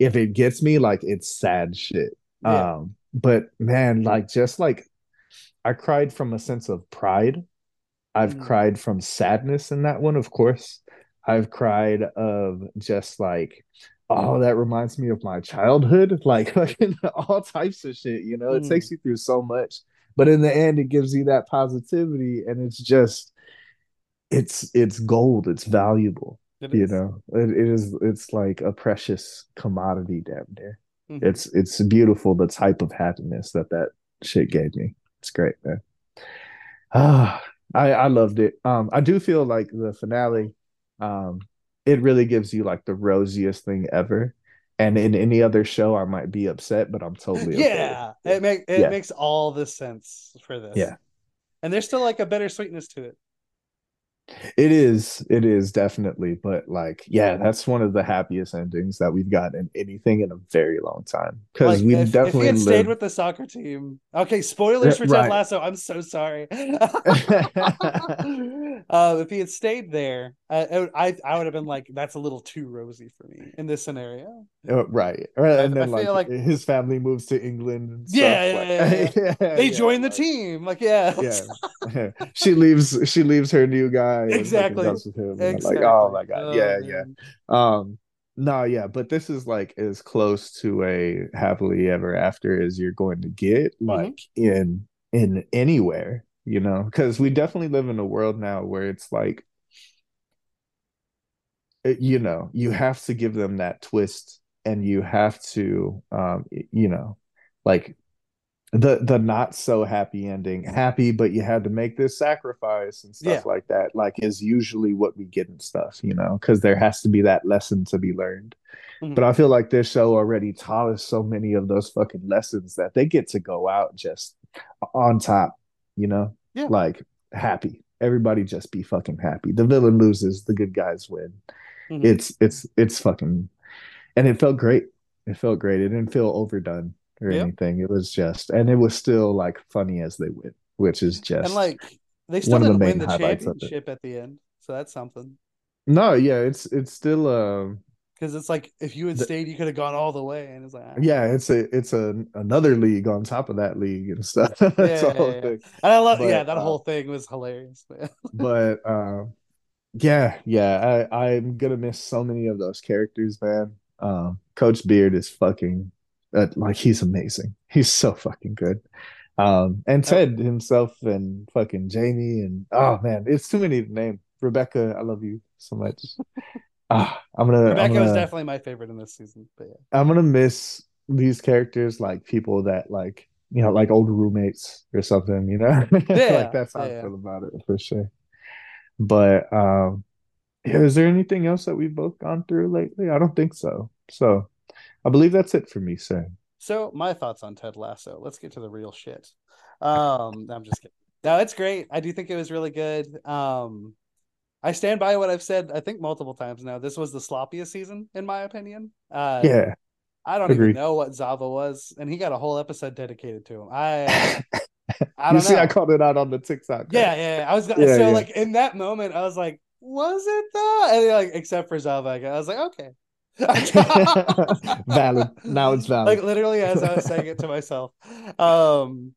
if it gets me like it's sad shit Yeah. um but man like just like i cried from a sense of pride i've Mm. cried from sadness in that one of course i've cried of just like oh that reminds me of my childhood <laughs> like fucking all types of shit you know it Mm. takes you through so much but in the end it gives you that positivity and it's just it's it's gold it's valuable It you is. know it, it is it's like a precious commodity damn near. It's it's beautiful the type of happiness that that shit gave me it's great man ah i i loved it um i do feel like the finale um it really gives you like the rosiest thing ever and in any other show i might be upset but i'm totally okay yeah, it make it Yeah. makes all the sense for this. Yeah. and there's still like a better sweetness to it. It is, it is definitely, but like, yeah, that's one of the happiest endings that we've gotten in anything in a very long time. Because Like we if, if he definitely had stayed with the soccer team. Okay, spoilers for Ted Right. Lasso. I'm so sorry. <laughs> <laughs> uh, if he had stayed there, I, I I would have been like, that's a little too rosy for me in this scenario. Uh, right. I, And I then feel like like his family moves to England. Yeah, yeah, yeah, <laughs> yeah, they joined the team. Like, yeah, <laughs> Yeah. <laughs> she leaves she leaves her new guy Exactly. Exactly. like, oh my god. Oh, yeah, yeah. Um no, yeah, but this is like as close to a happily ever after as you're going to get, Mm-hmm. like in in anywhere, you know, because we definitely live in a world now where it's like you know, you have to give them that twist and you have to um you know, like the the not so happy ending happy but you had to make this sacrifice and stuff Yeah. like that like is usually what we get in stuff you know because there has to be that lesson to be learned Mhm. but i feel like this show already taught us so many of those fucking lessons that they get to go out just on top you know Yeah. like happy everybody just be fucking happy the villain loses the good guys win Mhm. it's it's it's fucking and it felt great it felt great it didn't feel overdone or Yep. anything it was just and it was still like funny as they went which is just and like they still of the didn't win the highlights of it. championship at the end, so that's something. no yeah it's it's still um Because it's like if you had stayed, you could have gone all the way, and it's like, ah. yeah it's a it's a another league on top of that league and stuff <laughs> Yeah, yeah, yeah. And I love, But, yeah, that uh, whole thing was hilarious. <laughs> but um yeah yeah i i'm gonna miss so many of those characters man um coach beard is fucking uh, like he's amazing he's so fucking good um and Oh. ted himself and fucking jamie and oh man it's too many to name rebecca i love you so much <laughs> ah i'm gonna Rebecca I'm gonna, was definitely my favorite in this season. But yeah, i'm gonna miss these characters like people that like you know like old roommates or something you know <laughs> Yeah, like that's how yeah. i feel about it for sure but um yeah, is there anything else that we've both gone through lately? I don't think so. So I believe that's it for me, sir. So my thoughts on Ted Lasso. Let's get to the real shit. Um, I'm just kidding. No, it's great. I do think it was really good. Um, I stand by what I've said. I think multiple times now. This was the sloppiest season, in my opinion. Uh, Yeah. I don't agreed. even know what Zava was, and he got a whole episode dedicated to him. I, <laughs> I you don't see, know. I called it out on the TikTok. yeah, yeah, yeah. I was Yeah, so yeah. like in that moment, I was like, was it though? And like, except for Zava, I was like, okay. <laughs> Valid. Now it's valid. Like literally as I was <laughs> saying it to myself. Um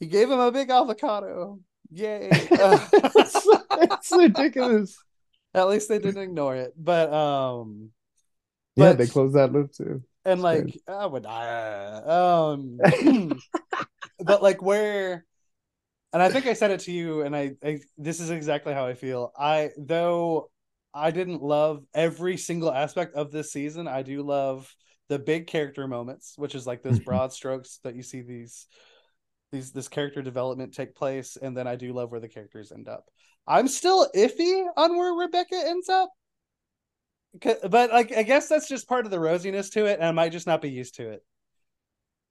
he gave him a big avocado. Yay. Uh, it's, <laughs> it's ridiculous. at least they didn't ignore it. But um Yeah, But- they closed that loop too. and It's like I would uh, um <clears throat> but like where and I think I said it to you and I, I this is exactly how I feel. I though I didn't love every single aspect of this season, I do love the big character moments, which is like those Mhm. broad strokes that you see these these this character development take place and then I do love where the characters end up. I'm still iffy on where Rebecca ends up. But like I guess that's just part of the rosiness to it and I might just not be used to it.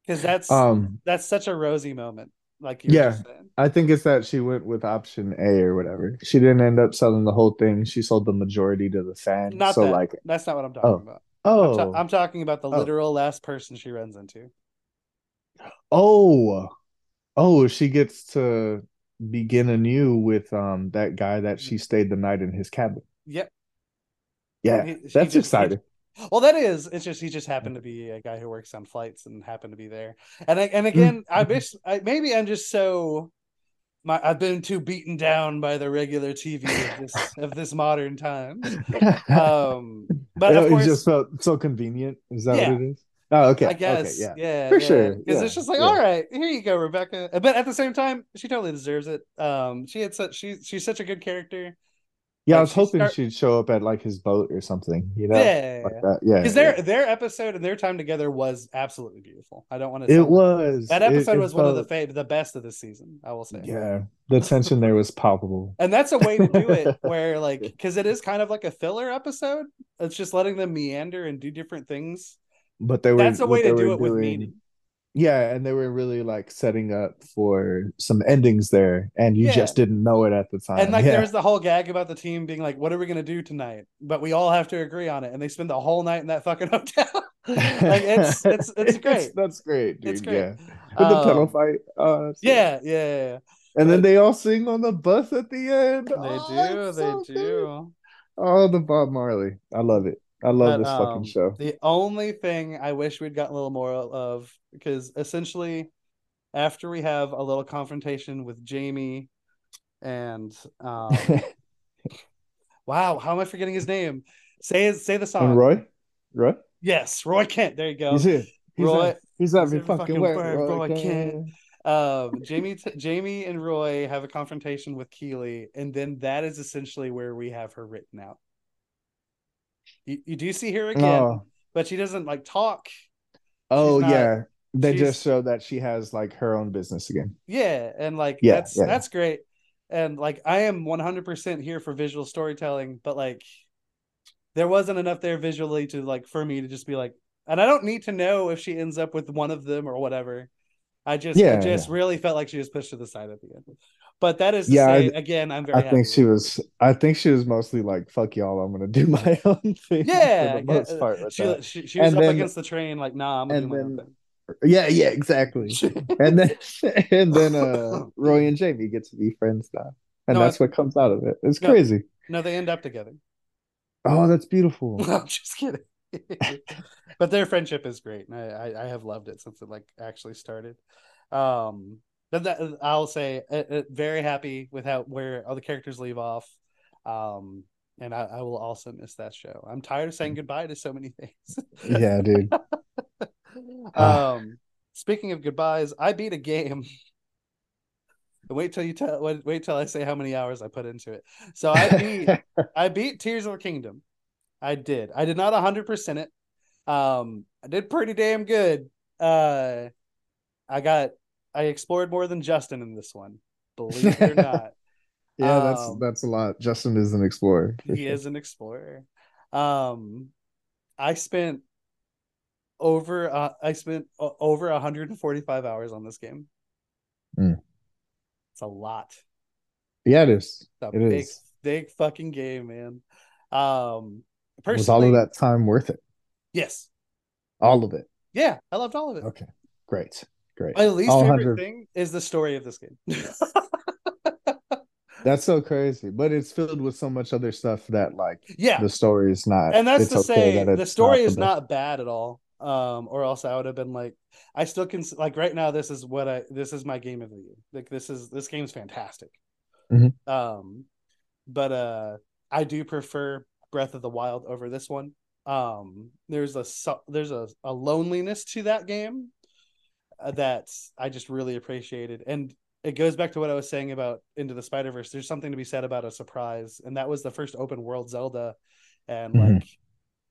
Cuz that's Um, that's such a rosy moment like you Yeah. I think it's that she went with option A or whatever. She didn't end up selling the whole thing. She sold the majority to the fan. Not so that. like, That's not what I'm talking Oh. about. I'm, oh, ta- I'm talking about the Oh. literal last person she runs into. oh, oh, she gets to begin anew with um that guy that she stayed the night in his cabin. Yep. Yeah, He- that's just- exciting. Well, that is. It's just he just happened to be a guy who works on flights and happened to be there. And I, and again, I wish I, maybe I'm just so my I've been too beaten down by the regular TV of this of this modern times. Um, but of it course, just felt so convenient. Is that Yeah. what it is? Oh, okay. I guess, Okay, yeah. yeah, For yeah. sure, Because yeah, it's just like, all right, here you go, Rebecca. But at the same time, she totally deserves it. Um, she had such she she's such a good character. Yeah, I was hoping start- she'd show up at like his boat or something, you know? Yeah, Like that. Yeah. because yeah. their their episode and their time together was absolutely beautiful. I don't want to. Say it was. that It- episode it was one of the felt- fa- the best of the season. I will say. Yeah. The tension there was palpable. And that's a way to do it <laughs> where like because it is kind of like a filler episode. It's just letting them meander and do different things. But they were That's a way to do it with doing- meaning. Yeah, and they were really like setting up for some endings there, and you Yeah. just didn't know it at the time. And like yeah. there was the whole gag about the team being like, "What are we gonna do tonight?" But we all have to agree on it, and they spend the whole night in that fucking <laughs> hotel. like <laughs> it's it's it's great. that's great, dude. It's great. Yeah, with the pedal Um, fight. Oh, that's Yeah, yeah, yeah. and then they all sing on the bus at the end. They Oh, do, it's they so good. do. Oh, the Bob Marley. I love it. I love But, this um, fucking show. The only thing I wish we'd gotten a little more of, because essentially, after we have a little confrontation with Jamie, and um, <laughs> wow, how am I forgetting his name? Say say the song. and Roy, Roy, Yes, Roy Kent. There you go. he's here. He's Roy- at, he's every fucking fucking word. word, Roy, Roy Kent. um jamie t- jamie and roy have a confrontation with Keeley and then that is essentially where we have her written out you, you do see her again Oh, but she doesn't like talk oh not- yeah. They just show that she has like her own business again. yeah and like Yeah, that's yeah. that's great and like i am 100% here for visual storytelling but like there wasn't enough there visually to like for me to just be like and i don't need to know if she ends up with one of them or whatever i just Yeah, i just really felt like she was pushed to the side at the end but that is to Yeah, say again i'm very I think she was. I think she was mostly like, "Fuck y'all, I'm gonna do <laughs> my own thing." yeah for the most uh, part. She, she, she was And up then- against the train like nah i'm gonna do my own thing Yeah, yeah, exactly. <laughs> and then <laughs> and then uh Roy and Jamie get to be friends now. And No, that's what comes out of it. It's No. crazy. no they end up together Oh, that's beautiful. I'm just kidding. but their friendship is great. and I, I I have loved it since it like actually started. Um, that I'll say uh, uh, very happy with how where all the characters leave off. Um, and I, I will also miss that show. I'm tired of saying goodbye to so many things. <laughs> yeah, dude. <laughs> Um, speaking of goodbyes, I beat a game. Wait till you tell. Wait, wait till I say how many hours I put into it. So I beat. <laughs> I beat Tears of the Kingdom. I did. I did not 100% it. Um I did pretty damn good. Uh I got I explored more than Justin in this one. Believe it or <laughs> not. yeah, that's Um, that's a lot. Justin is an explorer. <laughs> he is an explorer. Um I spent over uh, I spent over 145 hours on this game. Mm. It's a lot. Yeah, it is. It's a It big is. big fucking game, man. Um personally, Was all of that time worth it? Yes. All of it. Yeah, I loved all of it. Okay. Great. Great. My least All favorite 100 thing is the story of this game. <laughs> That's so crazy. But it's filled with so much other stuff that like yeah, the story is not and that's to okay say that the story the is best. not bad at all. Um, or else I would have been like, I still can like right now. This is what I this is my game of the year. Like this is this game's fantastic. Mhm. Um, but uh, I do prefer Breath of the Wild over this one. Um, there's a so- there's a, a loneliness to that game that I just really appreciated, and it goes back to what I was saying about Into the Spider Verse. There's something to be said about a surprise, and that was the first open world Zelda, and Mhm. like.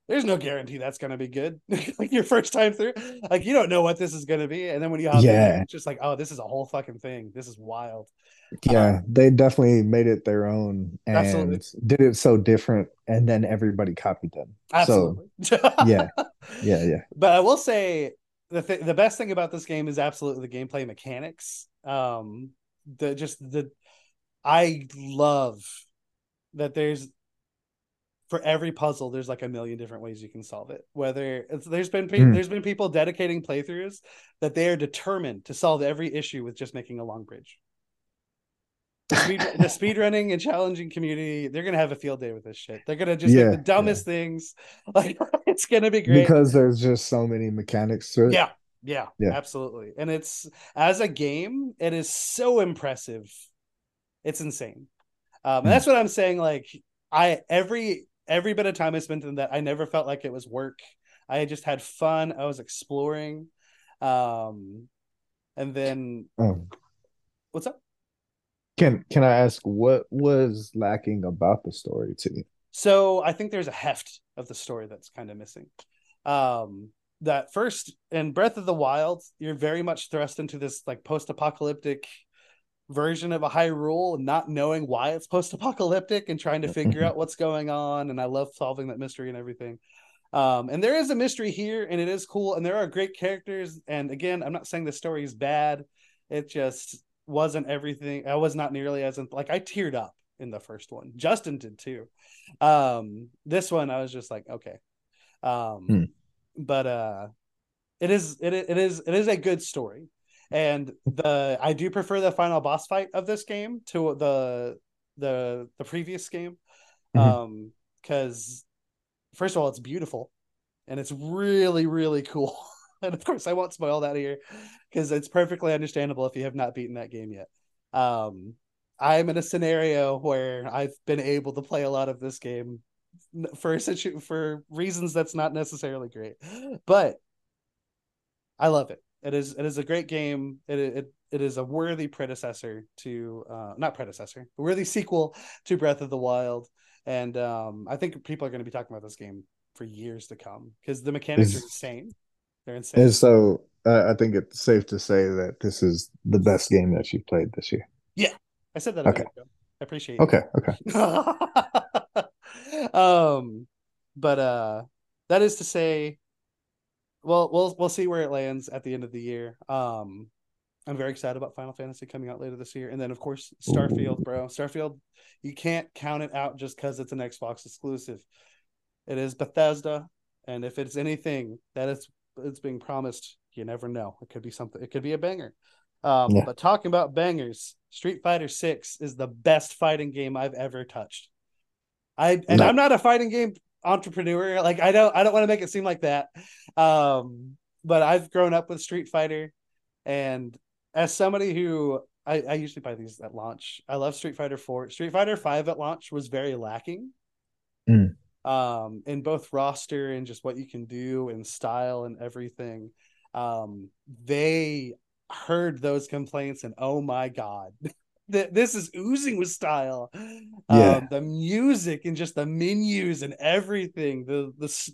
There's no guarantee that's gonna be good. <laughs> like your first time through, like you don't know what this is gonna be, and then when you hop in, Yeah. it's just like, oh, this is a whole fucking thing. This is wild. Yeah, they definitely made it their own and Absolutely. did it so different, and then everybody copied them. Absolutely. <laughs> yeah, yeah, yeah. But I will say the th- the best thing about this game is absolutely the gameplay mechanics. Um, the just the I love that there's for every puzzle there's like a million different ways you can solve it. Whether it's there's been pe- Hmm. there's been people dedicating playthroughs that they are determined to solve every issue with just making a long bridge. The speed, <laughs> the speed running and challenging community, they're gonna have a field day with this shit. They're gonna just Yeah, make the dumbest things. <laughs> Like it's gonna be great. Because there's just so many mechanics to it. Yeah, yeah, Yeah. absolutely. And it's as a game, it is so impressive. It's insane. Um, and Hmm. that's what I'm saying. Like I every every bit of time I spent in that, I never felt like it was work. I just had fun. I was exploring. Um, and then Um, what's up? can can I ask what was lacking about the story to you? So I think there's a heft of the story that's kind of missing. Um, that first in Breath of the Wild, you're very much thrust into this like post-apocalyptic version of a Hyrule, and not knowing why it's post-apocalyptic and trying to <laughs> figure out what's going on. And I love solving that mystery and everything. Um, and there is a mystery here, and it is cool, and there are great characters. And again, I'm not saying the story is bad. It just wasn't everything. I was not nearly as like I teared up in the first one. Justin did too. Um, this one I was just like, okay. Um, hmm. but uh, it is it, it is it is a good story, and the I do prefer the final boss fight of this game to the the the previous game, mm-hmm. um, because first of all, it's beautiful and it's really, really cool. <laughs> and of course, I won't spoil that here because it's perfectly understandable if you have not beaten that game yet. Um, I'm in a scenario where I've been able to play a lot of this game for situ- for reasons that's not necessarily great, but I love it. It is it is a great game. It it it is a worthy predecessor to uh, not predecessor, a worthy sequel to Breath of the Wild and um, I think people are going to be talking about this game for years to come because the mechanics is, are insane. They're insane. And so uh, I think it's safe to say that this is the best game that you've played this year. Yeah, I said that. Okay, I appreciate. Okay, okay. <laughs> um, but uh, that is to say, well, we'll we'll see where it lands at the end of the year. Um, I'm very excited about Final Fantasy coming out later this year. And then, of course, Starfield, bro. Starfield, you can't count it out just because it's an Xbox exclusive. It is Bethesda. And if it's anything that it's, it's being promised, you never know. It could be something, it could be a banger. Um, yeah. But talking about bangers, Street Fighter 6 is the best fighting game I've ever touched. I and no. I'm not a fighting game entrepreneur. Like I don't I don't want to make it seem like that. Um, but I've grown up with Street Fighter and as somebody who I, I usually buy these at launch. I love Street Fighter 4. Street Fighter 5 at launch was very lacking. Mm. Um, in both roster and just what you can do and style and everything. Um, they heard those complaints and oh my god. <laughs> this is oozing with style. Yeah. Um, the music and just the menus and everything. The the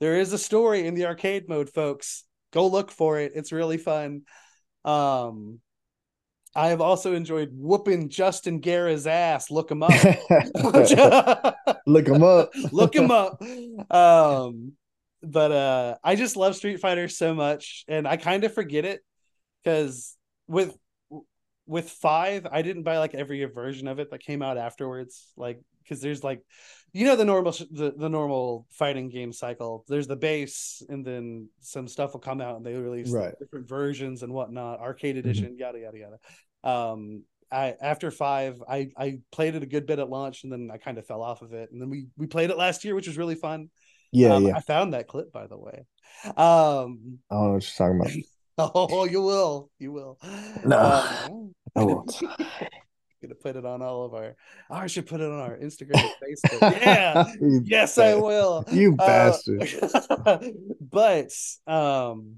there is a story in the arcade mode, folks. Go look for it. It's really fun. Um, I have also enjoyed whooping Justin Guerra's ass. Look him up. <laughs> Look him up. <laughs> Look him up. Um, but uh, I just love Street Fighter so much, and I kind of forget it because with with five, I didn't buy like every version of it that came out afterwards. Like because there's like you know the normal the, the normal fighting game cycle there's the base and then some stuff will come out and they release right. different versions and whatnot arcade mm-hmm. edition mm-hmm. yada yada yada um I after five, I I played it a good bit at launch, and then I kind of fell off of it. And then we we played it last year, which was really fun. Yeah, um, yeah. I found that clip, by the way. Um, I don't know what you're talking about. <laughs> oh, you will, you will. No, uh, <sighs> I won't. <laughs> gonna put it on all of our. Oh, I should put it on our Instagram and Facebook. <laughs> Yeah, <laughs> yes, I will. You uh, bastard. Uh, but um,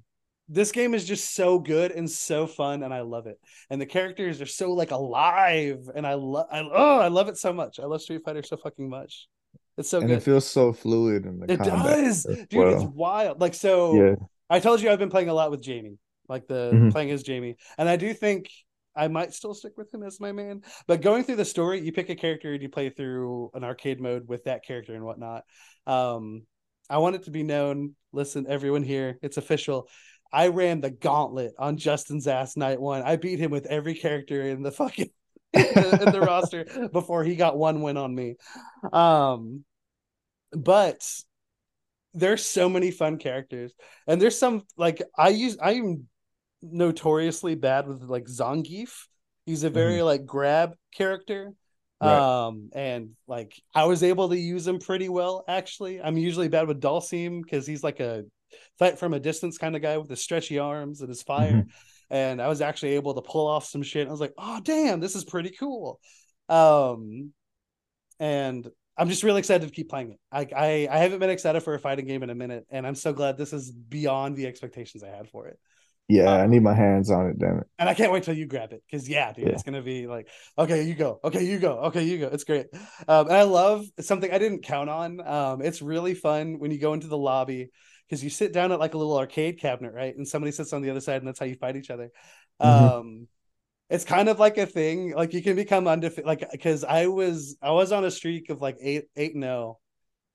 this game is just so good and so fun, and I love it. And the characters are so like alive, and I love. I oh, I love it so much. I love Street Fighter so fucking much. It's so and good. it feels so fluid in the. It does, dude. Well. It's wild. Like so. Yeah. I told you I've been playing a lot with Jamie, like the mm-hmm. playing as Jamie, and I do think I might still stick with him as my man. But going through the story, you pick a character and you play through an arcade mode with that character and whatnot. Um, I want it to be known. Listen, everyone here, it's official. I ran the gauntlet on Justin's ass night one. I beat him with every character in the fucking <laughs> in the, in the <laughs> roster before he got one win on me. Um, but there's so many fun characters, and there's some like I use. I'm notoriously bad with like Zangief. He's a very mm-hmm. like grab character. Right. Um and like I was able to use him pretty well actually. I'm usually bad with Dhalsim because he's like a fight from a distance kind of guy with his stretchy arms and his fire. Mm-hmm. And I was actually able to pull off some shit. I was like, oh damn, this is pretty cool. Um and I'm just really excited to keep playing it. I, I I haven't been excited for a fighting game in a minute, and I'm so glad this is beyond the expectations I had for it. Yeah, um, I need my hands on it, damn it. And I can't wait till you grab it because yeah, dude, yeah. it's gonna be like, okay, you go, okay, you go, okay, you go. It's great. Um, and I love something I didn't count on. Um, it's really fun when you go into the lobby because you sit down at like a little arcade cabinet, right? And somebody sits on the other side, and that's how you fight each other. Mm-hmm. Um, it's kind of like a thing. Like you can become undefeated. Like because I was I was on a streak of like eight eight no,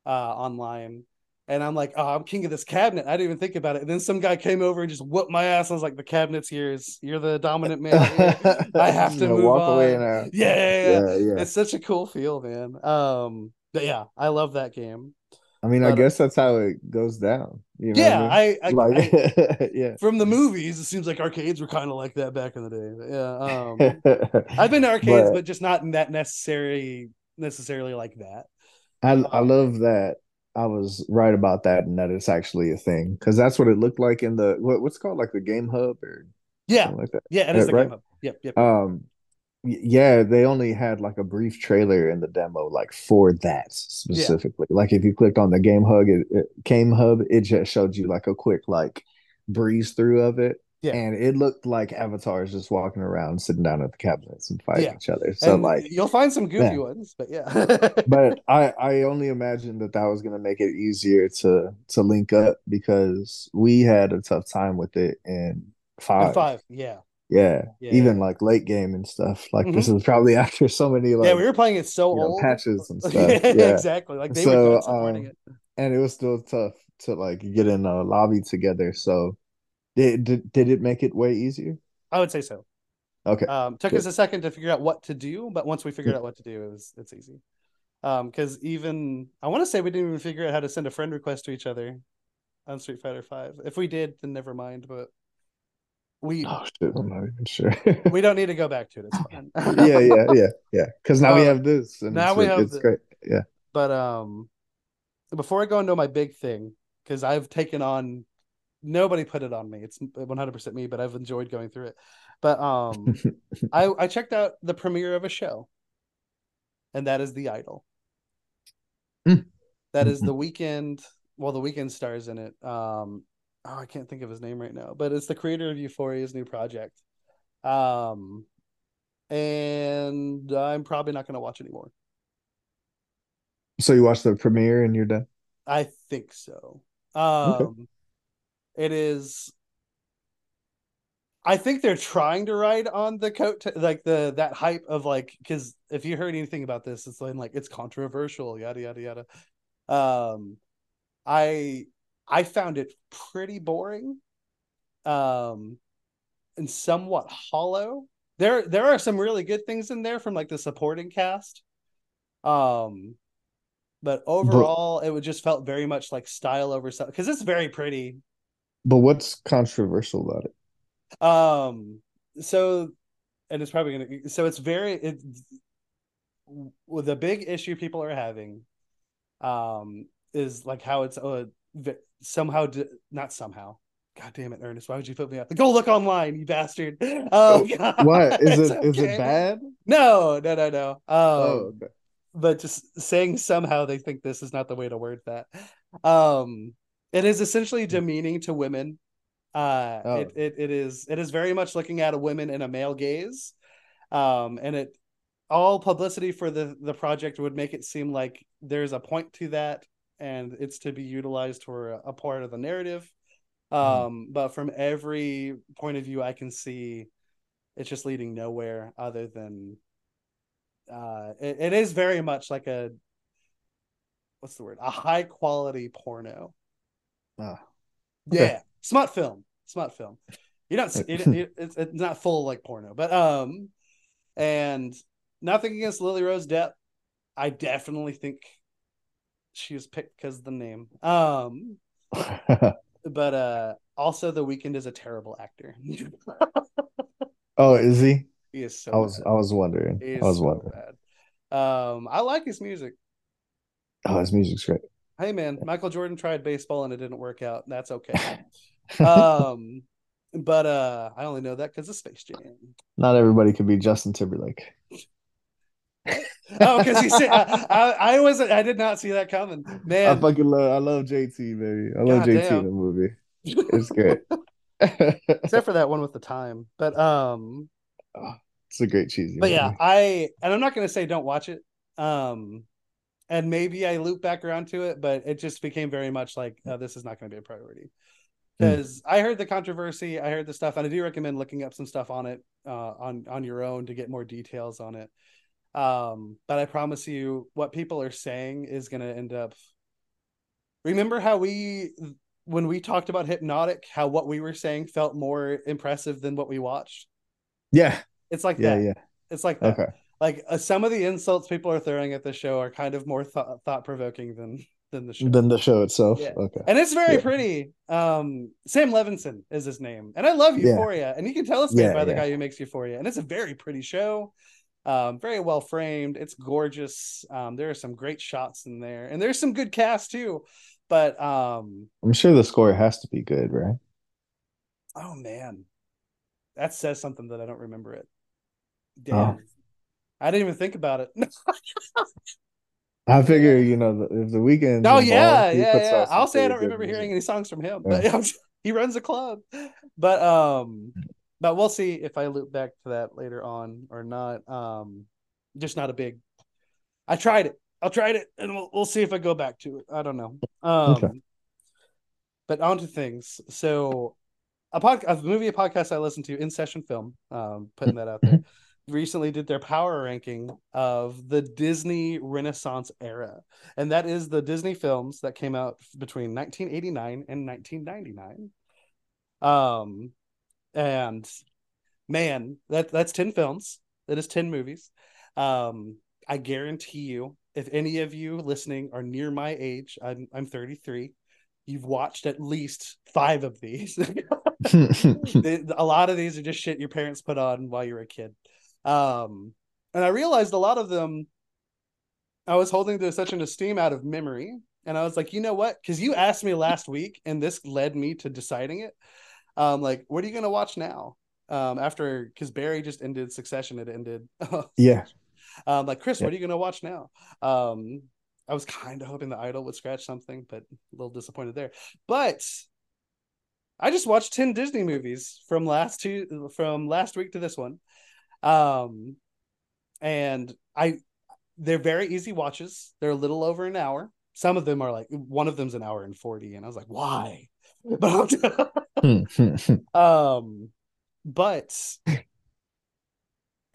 uh, online And I'm like, oh, I'm king of this cabinet. I didn't even think about it. And then some guy came over and just whooped my ass. I was like, the cabinet's yours. You're the dominant man. <laughs> I have to move walk on. away now. Yeah, yeah, yeah, yeah. It's such a cool feel, man. Um, but yeah, I love that game. I mean, but, I guess that's how it goes down. You know yeah, I, mean? I, I, like, I, <laughs> yeah. From the movies, it seems like arcades were kind of like that back in the day. But yeah, um, <laughs> I've been to arcades, but, but just not in that necessary necessarily like that. I um, I love that I was right about that and that it's actually a thing because that's what it looked like in the what, what's called like the game hub or yeah like that. Yeah, it is the right? game hub. Yep, yep. Um, yeah, they only had like a brief trailer in the demo like for that specifically. Yeah. Like if you clicked on the game hub, it, it game hub, it just showed you like a quick like breeze through of it. Yeah. And it looked like avatars just walking around, sitting down at the cabinets and fighting yeah. each other. So and like you'll find some goofy man. ones, but yeah. <laughs> but <laughs> I I only imagined that that was going to make it easier to to link up because we had a tough time with it in five. In five, yeah. Yeah. yeah. even like late game and stuff. Like mm-hmm. this is probably <laughs> after so many like yeah, we were playing it so old know, patches and stuff. yeah, yeah, exactly. Like they so, were um, it, and it was still tough to like get in a lobby together. So did, did did it make it way easier? I would say so. Okay. Um, took Good. us a second to figure out what to do, but once we figured out what to do, it was it's easy. Um, because even I want to say we didn't even figure out how to send a friend request to each other on Street Fighter Five. If we did, then never mind. But we oh shit, I'm not even sure. <laughs> we don't need to go back to it. It's fine. yeah, yeah, yeah, yeah. Because now we have this. And now we have it's great. Yeah. But um, before I go into my big thing, because I've taken on nobody put it on me. It's 100% me, but I've enjoyed going through it. But um <laughs> I I checked out the premiere of a show. And that is The Idol. Mm. That is the Weeknd. well the Weeknd stars in it. Um oh, I can't think of his name right now, but it's the creator of Euphoria's new project. Um and I'm probably not going to watch anymore. So you watched the premiere and you're done? I think so. Um okay. It is. I think they're trying to ride on the coat, t- like the that hype of like, because if you heard anything about this, it's like, like it's controversial, yada yada yada. Um, I I found it pretty boring, um, and somewhat hollow. There there are some really good things in there from like the supporting cast, um, but overall, but, it would just felt very much like style over stuff because it's very pretty but what's controversial about it? Um, so, and it's probably gonna. So it's very it. Well, the big issue people are having, um, is like how it's uh somehow not somehow. God damn it, Ernest! Why would you put me up? Go look online, you bastard. <laughs> Oh, God. what <laughs> is it? Okay. Is it bad? No, no, no, no. Um, oh, okay. but just saying somehow they think this is not the way to word that. Um, it is essentially demeaning to women. Uh, oh. it, it it is it is very much looking at a women in a male gaze, um, and it all publicity for the the project would make it seem like there's a point to that, and it's to be utilized for a, a part of the narrative. Mm-hmm. Um, mm. but from every point of view I can see, it's just leading nowhere other than uh, it, it is very much like a what's the word a high quality porno Ah, okay. Yeah, smart film, smart film. You don't. it, it, it's, it's not full like porno, but um, and nothing against Lily Rose Depp. I definitely think she was picked because the name. Um, <laughs> but uh, also the Weeknd is a terrible actor. <laughs> oh, is he? He is so. I was. bad. I was wondering. I was so wondering. Bad. Um, I like his music. Oh, his music's great hey man, Michael Jordan tried baseball and it didn't work out. That's okay. <laughs> um, but uh, I only know that because of Space Jam. Not everybody could be Justin Timberlake. oh, because he said I, I, I wasn't I did not see that coming. Man, I fucking love I love JT, baby. I love God JT damn. in the movie. It's <laughs> good. Except for that one with the time. But um oh, it's a great cheesy. But movie. yeah, I and I'm not gonna say don't watch it. Um and maybe I loop back around to it, but it just became very much like oh, this is not going to be a priority because mm. I heard the controversy, I heard the stuff, and I do recommend looking up some stuff on it uh, on on your own to get more details on it. Um, but I promise you, what people are saying is going to end up remember how we when we talked about hypnotic how what we were saying felt more impressive than what we watched Yeah. it's like Yeah. that Yeah. it's like that Okay. Like uh, some of the insults people are throwing at the show are kind of more th- thought-provoking than than the show Then the show itself. Yeah. Okay. and it's very Yeah. pretty um sam levinson is his name and i love Yeah. euphoria and you can tell it's made Yeah, by the guy who makes euphoria and it's a very pretty show um very well framed it's gorgeous um there are some great shots in there and there's some good cast too but um I'm sure the score has to be good, right? oh man that says something that i don't remember it Oh. I didn't even think about it <laughs> I figure, you know, if the Weeknd. Oh yeah, yeah, yeah. I'll say I don't remember hearing any songs from him, Yeah. <laughs> but he runs a club. But um, but we'll see if I loop back to that later on or not. Um, just not a big. I tried it. I'll try it, and we'll we'll see if I go back to it. I don't know. Um, Okay. but on to things. So, a pod, a movie, a podcast I listened to in session film. Um, putting that out there. Recently did their power ranking of the Disney Renaissance era. And that is the Disney films that came out between 1989 and 1999. Um and man, that that's 10 films. That is 10 movies. Um I guarantee you if any of you listening are near my age, I'm I'm 33, you've watched at least 5 of these. <laughs> <laughs> A lot of these are just shit your parents put on while you were a kid. Um, and I realized a lot of them I was holding to such an esteem out of memory. And I was like, you know what? Because you asked me last week, and this led me to deciding it. Um, like, what are you gonna watch now? Um, after because Barry just ended Succession, it ended. <laughs> yeah. Um, like Chris, Yeah. what are you gonna watch now? Um, I was kind of hoping the Idol would scratch something, but a little disappointed there. But I just watched ten Disney movies from last two from last week to this one, um, and I they're very easy watches. They're a little over an hour. Some of them are like one of them's an hour and forty, and I was like, why? <laughs> But <laughs> <laughs> um, but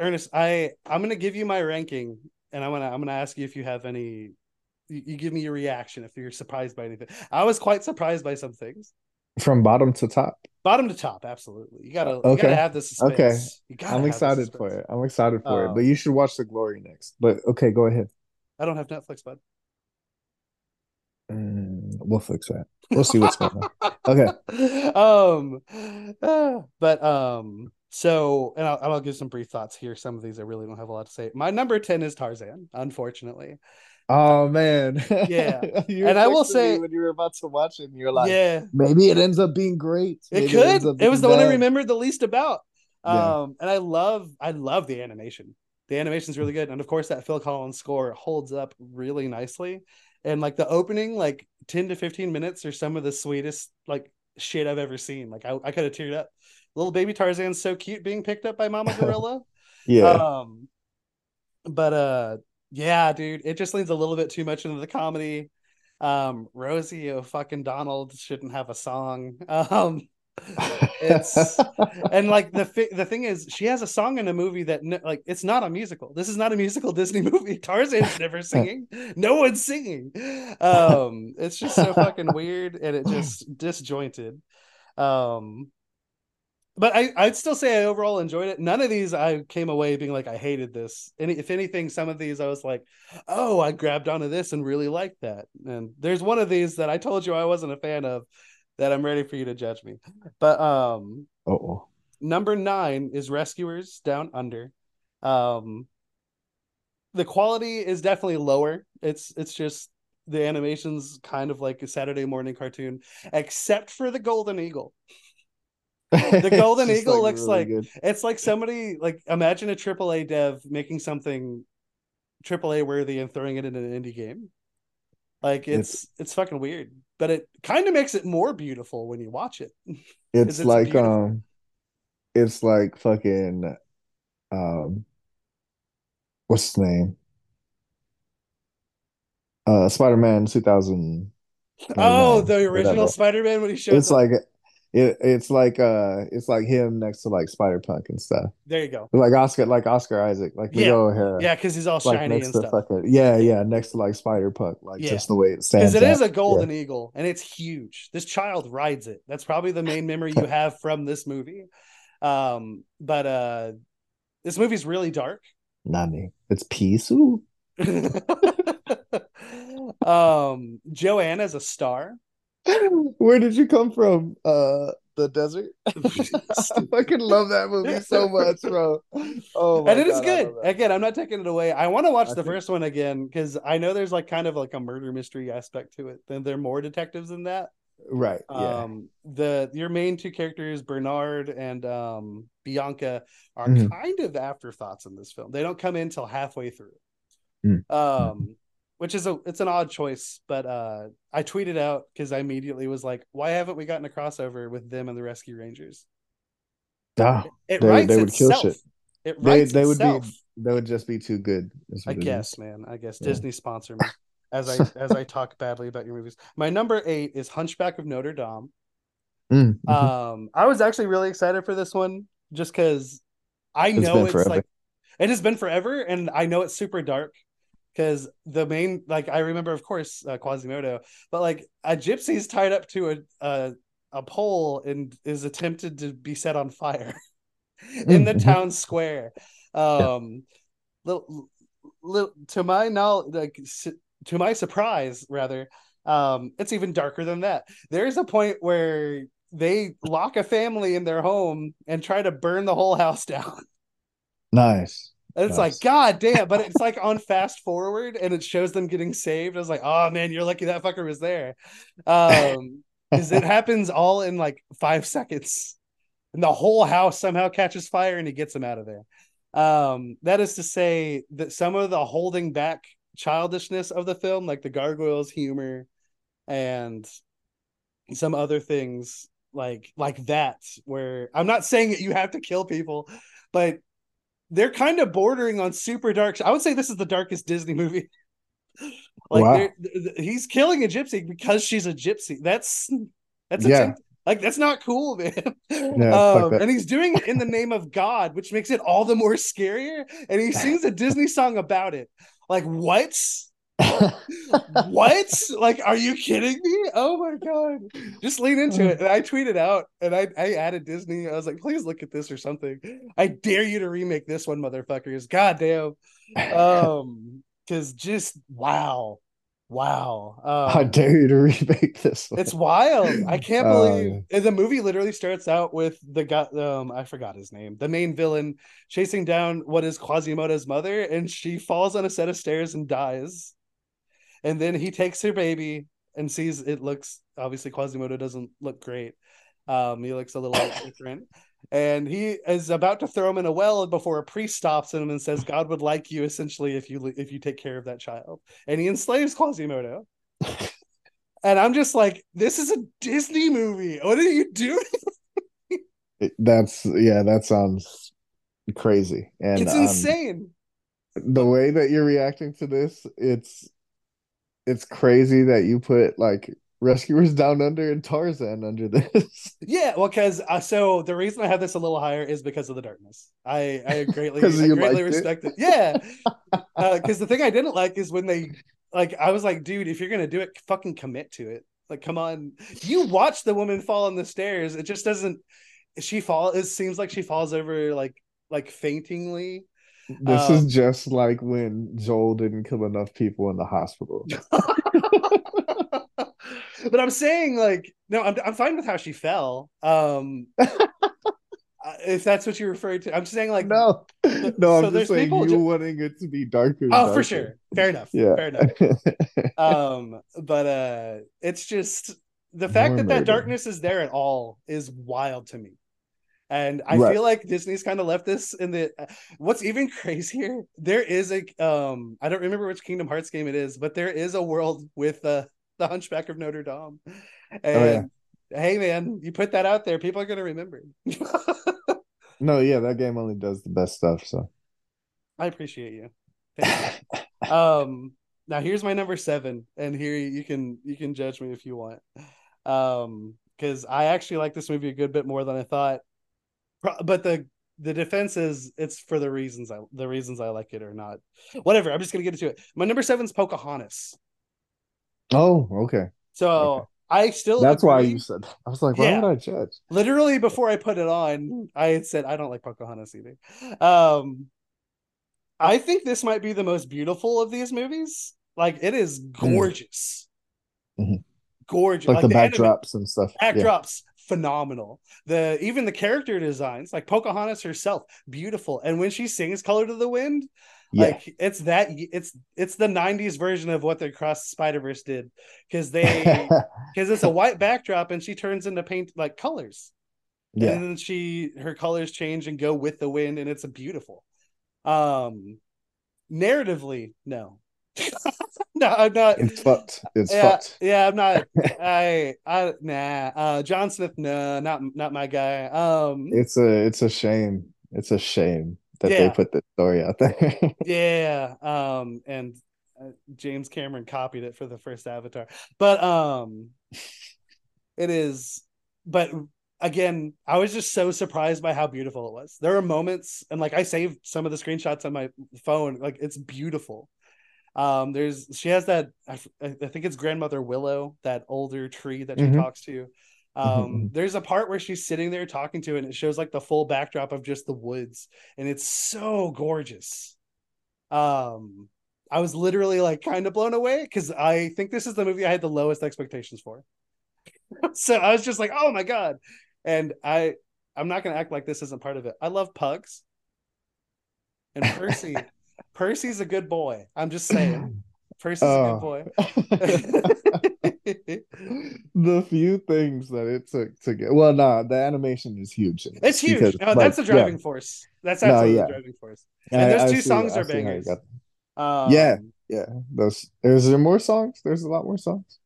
Ernest, I I'm gonna give you my ranking, and I'm gonna I'm gonna ask you if you have any. You, you give me your reaction if you're surprised by anything. I was quite surprised by some things. From bottom to top. Bottom to top, absolutely. You gotta you Okay. gotta have suspense. Okay. I'm excited for it. I'm excited for it. But Um, you should watch The Glory next. But okay, go ahead. I don't have Netflix, bud. Mm, we'll fix that. We'll see what's going on. Okay. <laughs> um uh, but um so and I'll, I'll give some brief thoughts here some of these i really don't have a lot to say my number 10 is tarzan unfortunately Oh man. Yeah. <laughs> And I will say- when you were about to watch it, and you're like, yeah maybe it ends up being great. it Maybe ends could up it was the being one i remembered the least about Yeah. um and i love i love the animation the animation's really good and of course that phil collins score holds up really nicely and like the opening like 10 to 15 minutes are some of the sweetest like shit i've ever seen like i, I could have teared up little baby tarzan's so cute being picked up by mama <laughs> gorilla Yeah. um but uh yeah dude it just leans a little bit too much into the comedy. Um rosie fucking O'Donnell shouldn't have a song. <laughs> Um it's- <laughs> and like the fi- the thing is she has a song in a movie that like it's not a musical. This is not a musical <laughs> disney movie. Tarzan's never singing. No one's singing. Um it's just so fucking weird and it just disjointed. Um but I, I'd still say I overall enjoyed it. None of these I came away being like I hated this. Any, if anything, some of these I was like, oh, I grabbed onto this and really liked that. And there's one of these that I told you I wasn't a fan of that I'm ready for you to judge me. But um, oh. number nine is Rescuers Down Under. Um, the quality is definitely lower. It's it's just the animation's kind of like a Saturday morning cartoon, except for the Golden Eagle. The <laughs> Golden Eagle looks like- It's like somebody like imagine a AAA dev making something AAA worthy and throwing it in an indie game. Like it's it's, fucking weird, but it kind of makes it more beautiful when you watch it. <laughs> it's it's like beautiful. um it's like fucking um what's his name? Uh Spider-Man two thousand. Oh, the original whatever. Spider-Man when he shows It's up. like It, it's like uh it's like him next to like Spider Punk and stuff. There you go. Like Oscar like Oscar Isaac, like Yeah. Miguel O'Hara. Yeah, because he's all like shiny next and to stuff. fucking yeah, yeah, next to like Spider Punk, like Yeah. just the way it stands. Because it is out. a golden eagle and it's huge. This child rides it. That's probably the main memory you <laughs> have from this movie. Um, but uh this movie's really dark. Nani. It's peace. <laughs> Um Joanna is a star. Where did you come from? Uh the desert. <laughs> <laughs> I fucking love that movie so much, bro. Oh my and it is God, I good. Again, I'm not taking it away. I want to watch I the think- first one again because I know there's like kind of like a murder mystery aspect to it. Then there are more detectives than that. Right. Yeah. Um, the your main two characters, Bernard and um Bianca, are Mhm. kind of afterthoughts in this film. They don't come in till halfway through. Mm. Um, which is a it's an odd choice, but uh I tweeted out because I immediately was like, why haven't we gotten a crossover with them and the Rescue Rangers? Ah, It They- writes they would kill itself. shit. It they they would be they would just be too good. I guess, is. man. I guess Yeah. Disney sponsor me <laughs> as I as I talk badly about your movies. My number eight is Hunchback of Notre Dame. Mm, mhm. Um, I was actually really excited for this one just because I It's know it's forever. like it has been forever, and I know it's super dark because the main like I remember, of course, uh, Quasimodo, but like a gypsy's tied up to a a, a pole and is attempted to be set on fire <laughs> in the Mhm. town square. Um, little, little, to my knowledge, like s- to my surprise, rather, um, it's even darker than that. There's a point where they lock a family in their home and try to burn the whole house <laughs> down. nice. And it's Nice. like, God damn, but it's like <laughs> on fast forward and it shows them getting saved. I was like, oh man, you're lucky that fucker was there. Um, because it <laughs> happens all in like five seconds. And the whole house somehow catches fire and he gets them out of there. Um, that is to say that some of the holding back childishness of the film, like the gargoyles humor and some other things like like that, where I'm not saying that you have to kill people, but they're kind of bordering on super dark. I would say this is the darkest Disney movie. <laughs> like Wow. they're- th- th- he's killing a gypsy because she's a gypsy. That's that's Yeah. attempt- like that's not cool, <laughs> man. fuck um, and he's doing it in the name of God, which makes it all the more scarier. And he <laughs> sings a Disney song about it. Like what? <laughs> what? like, are you kidding me? Oh my god! Just lean into it. And I tweeted out, and I I added Disney. I was like, please look at this or something. I dare you to remake this one, motherfuckers. God damn. Um, <laughs> because just wow, wow. I Um, dare you to remake this one. it's wild. I can't Oh, believe and the movie literally starts out with the guy. Um, I forgot his name. The main villain chasing down what is Quasimodo's mother, and she falls on a set of stairs and dies. And then he takes her baby and sees it looks obviously Quasimodo doesn't look great. Um, he looks a little <coughs> different. And he is about to throw him in a well before a priest stops him and says, "God would like you essentially if you if you take care of that child." And he enslaves Quasimodo. <laughs> And I'm just like, this is a Disney movie. What are you doing? <laughs> That's yeah, that sounds crazy. And it's um, insane. the way that you're reacting to this, it's it's crazy that you put like Rescuers Down Under and Tarzan under this. <laughs> Yeah, well, because uh, so the reason I have this a little higher is because of the darkness. I I <laughs> greatly I greatly liked it? respect it. Yeah, <laughs> because the thing I didn't like is when they like I was like, dude, if you're gonna do it, fucking commit to it. Like, come on, you watch the woman fall on the stairs. It just doesn't. She fall. It seems like she falls over like like faintingly. This Um, is just like when Joel didn't kill enough people in the hospital. <laughs> but I'm saying like no, I'm I'm fine with how she fell. Um <laughs> if that's what you're referring to. I'm just saying like No, no, so I'm there's just saying people you ju- wanting it to be darker. Oh, for sure. Fair enough. Yeah. Fair enough. <laughs> Um but uh it's just the fact More that that darkness is there at all is wild to me. And I Right. feel like Disney's kind of left this in the what's even <laughs> crazier, there is a um I don't remember which Kingdom Hearts game it is, but there is a world with uh, the Hunchback of Notre Dame. And Oh, yeah. hey man, you put that out there, people are gonna remember. <laughs> No, yeah, that game only does the best stuff. So I appreciate you. Thank you. <laughs> um now here's my number seven, and here you can you can judge me if you want. Um because I actually like this movie a good bit more than I thought. But the the defense is it's for the reasons I the reasons I like it or not. Whatever. I'm just gonna get into it. My number seven is Pocahontas. Oh, okay. So Okay. I still That's why you said. that. I was like, why Yeah. would I judge? literally before I put it on, I had said I don't like Pocahontas either. Um, I think this might be the most beautiful of these movies. Like it is gorgeous, Mhm. gorgeous. Like, the, anima- backdrops and stuff. Backdrops phenomenal. The even the character designs, like Pocahontas herself, beautiful. And when she sings "Colors of the Wind," Yeah. like it's that it's it's the '90s version of what the Cross Spider Verse did because they <laughs> because it's a white backdrop and she turns into paint like colors yeah. and then she her colors change and go with the wind and it's beautiful um narratively no <laughs> no i'm not It's fucked. It's yeah, fucked. yeah i'm not <laughs> i i nah uh john smith no not not my guy um It's a it's a shame. It's a shame that they put this story out there. <laughs> yeah um and uh, james cameron copied it for the first avatar but um it is but again i was just so surprised by how beautiful it was there are moments and like i saved some of the screenshots on my phone like it's beautiful um there's she has that I think it's grandmother willow that older tree that she Mhm. talks to. Um mhm. there's a part where she's sitting there talking to it and it shows like the full backdrop of just the woods and it's so gorgeous. Um i was literally like kind of blown away because i think this is the movie i had the lowest expectations for. <laughs> So i was just like oh my god. And i i'm not gonna act like this isn't part of it. I love pugs. And <laughs> percy percy's a good boy i'm just saying <clears throat> percy's a Oh. good boy <laughs> the few things that it took to get well, no, the animation is huge. in it's huge because, no, like, that's the yeah, driving force that's No, yeah. the driving force I- and those I two see- songs I are see how you bangers. um, Yeah. Yeah, those. Is there more songs? There's a lot more songs.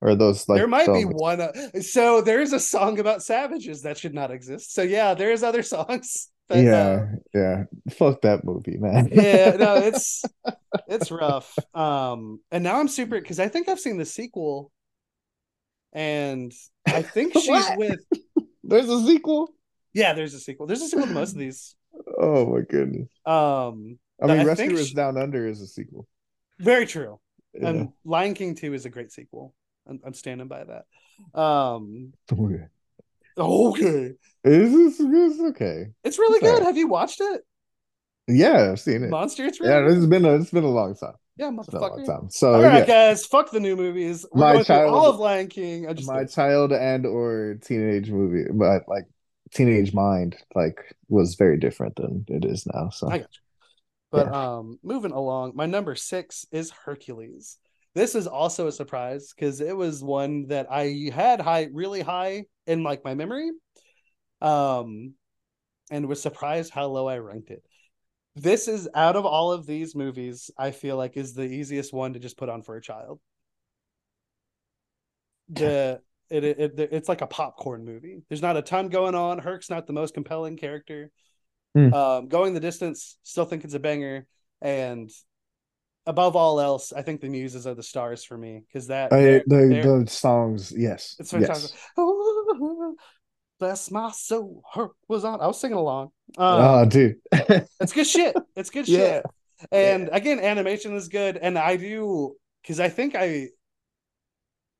Or those like there might be one. Uh, so there's a song about savages that should not exist. So yeah, there's other <laughs> songs. But, yeah, uh, yeah. Fuck that movie, man. yeah. No, <laughs> it's it's rough. Um, and now I'm super because I think I've seen the sequel, and I think <laughs> she's with. <laughs> There's a sequel. Yeah, there's a sequel. There's a sequel to most of these. Oh my goodness. Um, I mean, I Rescuers she- Down Under is a sequel. very true. Yeah. And Lion King Two is a great sequel. I'm, I'm standing by that. Um, Okay. Okay, Is this it's okay? it's really It's good. right. Have you watched it, Yeah, I've seen it. Monster? It's really Yeah, it's been a it's been a long time. Yeah, It's been a long motherfucker. time. So All right, yeah, guys, fuck the new movies. We're My going child- all of Lion King. I just my child and or teenage movie, but like teenage mind, like was very different than it is now. So I got you. But um, moving along, my number six is Hercules. This is also a surprise because it was one that I had high, really high in like my memory, um, and was surprised how low I ranked it. This is out of all of these movies, I feel like is the easiest one to just put on for a child. <laughs> The it, it, it it's like a popcorn movie. There's not a ton going on. Herc's not the most compelling character. Hmm. Um, going the distance, still think it's a banger. And above all else, I think the muses are the stars for me because that I, they're- the the songs, yes, it's yes. fantastic. <laughs> Bless my soul, Herc was on. I was singing along. Oh, Um, dude, <laughs> it's good shit. It's good yeah, shit. And again, animation is good. And I do because I think I,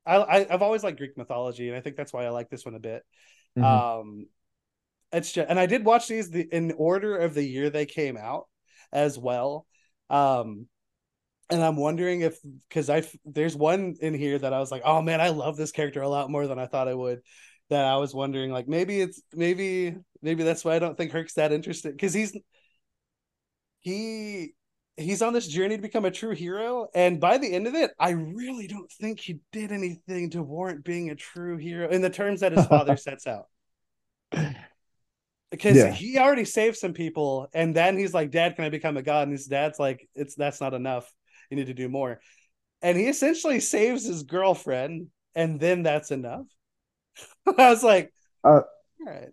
I, I I've always liked Greek mythology, and I think that's why I like this one a bit. Mhm. Um, it's just, and I did watch these the, in order of the year they came out as well. Um, and I'm wondering if because I there's one in here that I was like, oh man, I love this character a lot more than I thought I would. That I was wondering, like maybe it's maybe maybe that's why I don't think Herc's that interested because he's he he's on this journey to become a true hero, and by the end of it, I really don't think he did anything to warrant being a true hero in the terms that his father <laughs> sets out because Yeah. he already saved some people and then he's like dad can i become a god and his dad's like it's that's not enough you need to do more and he essentially saves his girlfriend and then that's enough <laughs> i was like Uh, all right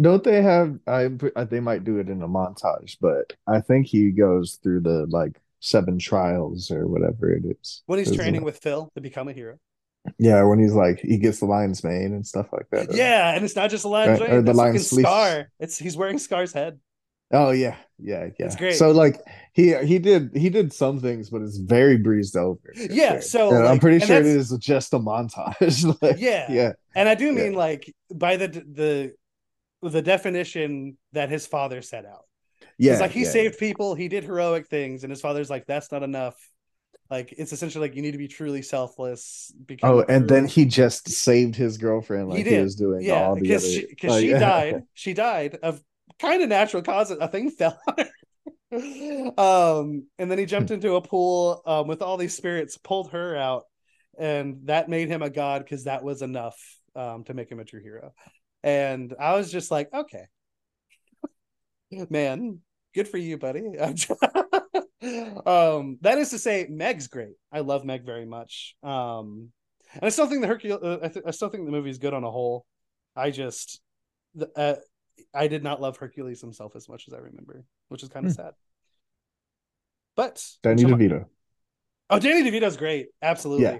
Don't they have? I I- they might do it in a montage, but I think he goes through the like seven trials or whatever it is. when he's training it? with phil to become a hero Yeah, when he's like he gets the lion's mane and stuff like that. Yeah, and it's not just a lion's mane, or the lion's scar. It's he's wearing Scar's head. Oh yeah, yeah, yeah. It's great. So like he he did he did some things, but it's very breezed over. Yeah, sure. so, And I'm pretty sure it is just a montage. <laughs> like, Yeah. yeah, And I do Yeah. mean like by the the the definition that his father set out. yeah. It's like he yeah, saved people, he did heroic things, and his father's like, that's not enough. Like it's essentially like you need to be truly selfless. Oh, and then he just saved his girlfriend like he, did. was doing yeah, because she because like, she <laughs> died. She died of kind of natural causes. A thing fell on her. <laughs> um, and then he jumped into a pool um, with all these spirits, pulled her out, and that made him a god because that was enough um, to make him a true hero. And I was just like, okay, man, good for you, buddy. <laughs> um, that is to say, Meg's great. I love Meg very much. Um, and I still think the Hercules. Uh, I, th- I still think the movie is good on a whole. I just, the, uh, I did not love Hercules himself as much as I remember, which is kind of Hmm. sad. But Danny some- DeVito. oh, Danny DeVito's great. Absolutely. Yeah.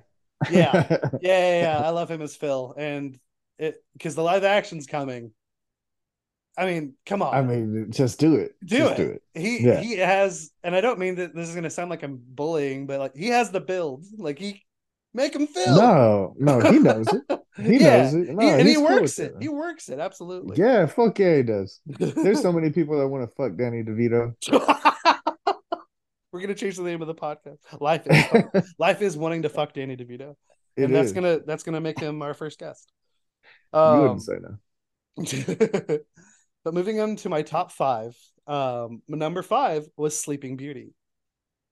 Yeah. yeah, yeah, <laughs> yeah. I love him as Phil, and it because the live action's coming. I mean, come on. I mean, just do it. do Just it. do it. He Yeah. he has, and I don't mean that this is gonna sound like I'm bullying, but like he has the build. Like he make him feel. No, no, he knows it. He <laughs> Yeah. knows it. No, He- and he works with it. He works it absolutely. Yeah, fuck yeah, he does. There's so <laughs> many people that want to fuck Danny DeVito. We're gonna change the name of the podcast. Life is <laughs> life is wanting to fuck Danny DeVito, It and that's is. gonna that's gonna make him our first guest. you Um, wouldn't say no. but moving on to my top five, um, number five was Sleeping Beauty.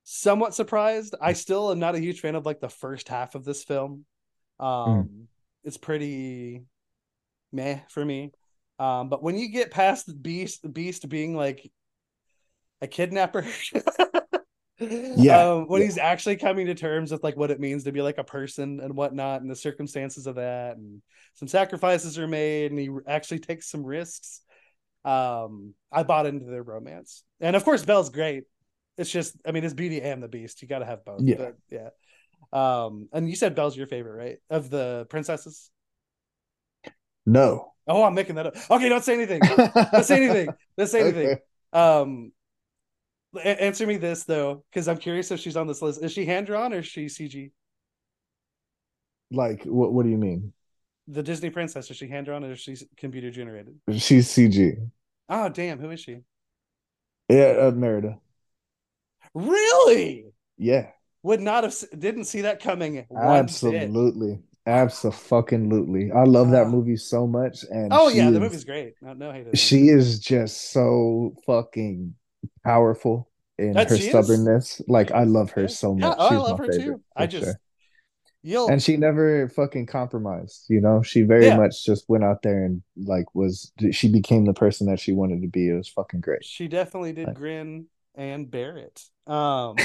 Somewhat surprised. I still am not a huge fan of like the first half of this film. Um, it's pretty meh for me. Um, but when you get past the Beast, the Beast being like a kidnapper, <laughs> Yeah, um, when yeah. he's actually coming to terms with like what it means to be like a person and whatnot, and the circumstances of that, and some sacrifices are made, and he actually takes some risks. Um, I bought into their romance, and of course, Belle's great. It's just, I mean, it's Beauty and the Beast. You got to have both. Yeah. but yeah. Um, and you said Belle's your favorite, right? Of the princesses. No. Oh, I'm making that up. Okay, don't say anything. Don't say anything. Don't say <laughs> anything. Okay. Um, a- answer me this though, because I'm curious if she's on this list. Is she hand drawn or is she CG? Like, what? What do you mean? The Disney princess is she hand drawn or is she computer generated? She's CG. Oh, damn, who is she? Yeah, uh, Merida. Really? Yeah, Would not have didn't see that coming. bit. absolutely, absolutely. I love that movie so much, and Oh yeah, the movie's great. No, no hate. She is just so fucking powerful in That her she is. stubbornness. Like I love her so much. Yeah, oh, I love her too. I just sure. you'll and she never fucking compromised. You know, she very Yeah. much just went out there and like was. She became the person that she wanted to be. It was fucking great. she definitely did Like- grin and bear it. Um,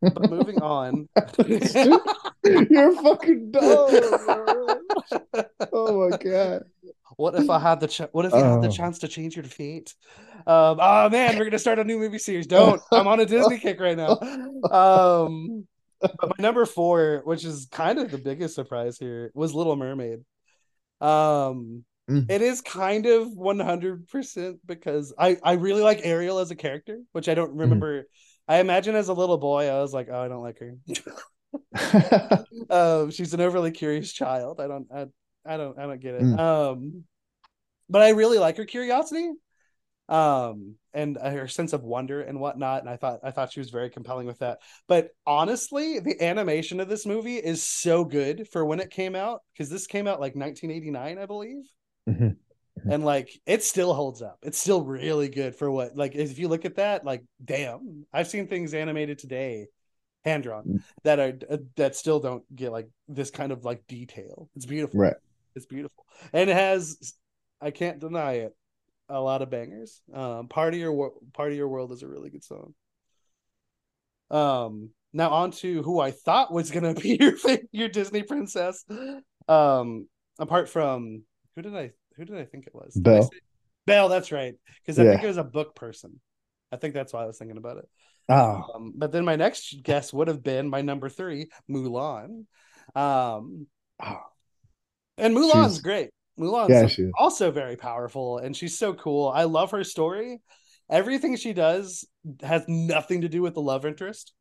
but <laughs> moving on. <laughs> You're fucking dumb. bro. Oh my god. What if I had the ch- what if you had the Oh. chance to change your fate? Um, oh man, we're gonna start a new movie series. Don't. I'm on a Disney kick right now. Um, but my number four, which is kind of the biggest surprise here, was Little Mermaid. Um, Mm. it is kind of 100% because I I really like Ariel as a character, which I don't Mm-hmm. remember. I imagine as a little boy, I was like, oh, I don't like her. <laughs> um she's an overly curious child i don't i, I don't i don't get it Mm. um but i really like her curiosity um and her sense of wonder and whatnot and i thought i thought she was very compelling with that but honestly the animation of this movie is so good for when it came out because this came out like 1989 i believe Mhm. and like it still holds up. It's still really good for what like if you look at that like damn i've seen things animated today hand drawn Mm. that are uh, that still don't get like this kind of like detail. It's beautiful. Right. it's beautiful. And it has i can't deny it a lot of bangers. Um part of your Wo- part of your world is a really good song. Um now on to who i thought was gonna <laughs> be your your disney princess. Um apart from who did i who did i think it was Belle. belle that's right because i think it was a book person i think that's why i was thinking about it Oh, um, but then my next guess would have been my number three, Mulan. Um, Oh, and Mulan's She's- great. Mulan's Yeah, also very powerful, and she's so cool. I love her story. Everything she does has nothing to do with the love interest.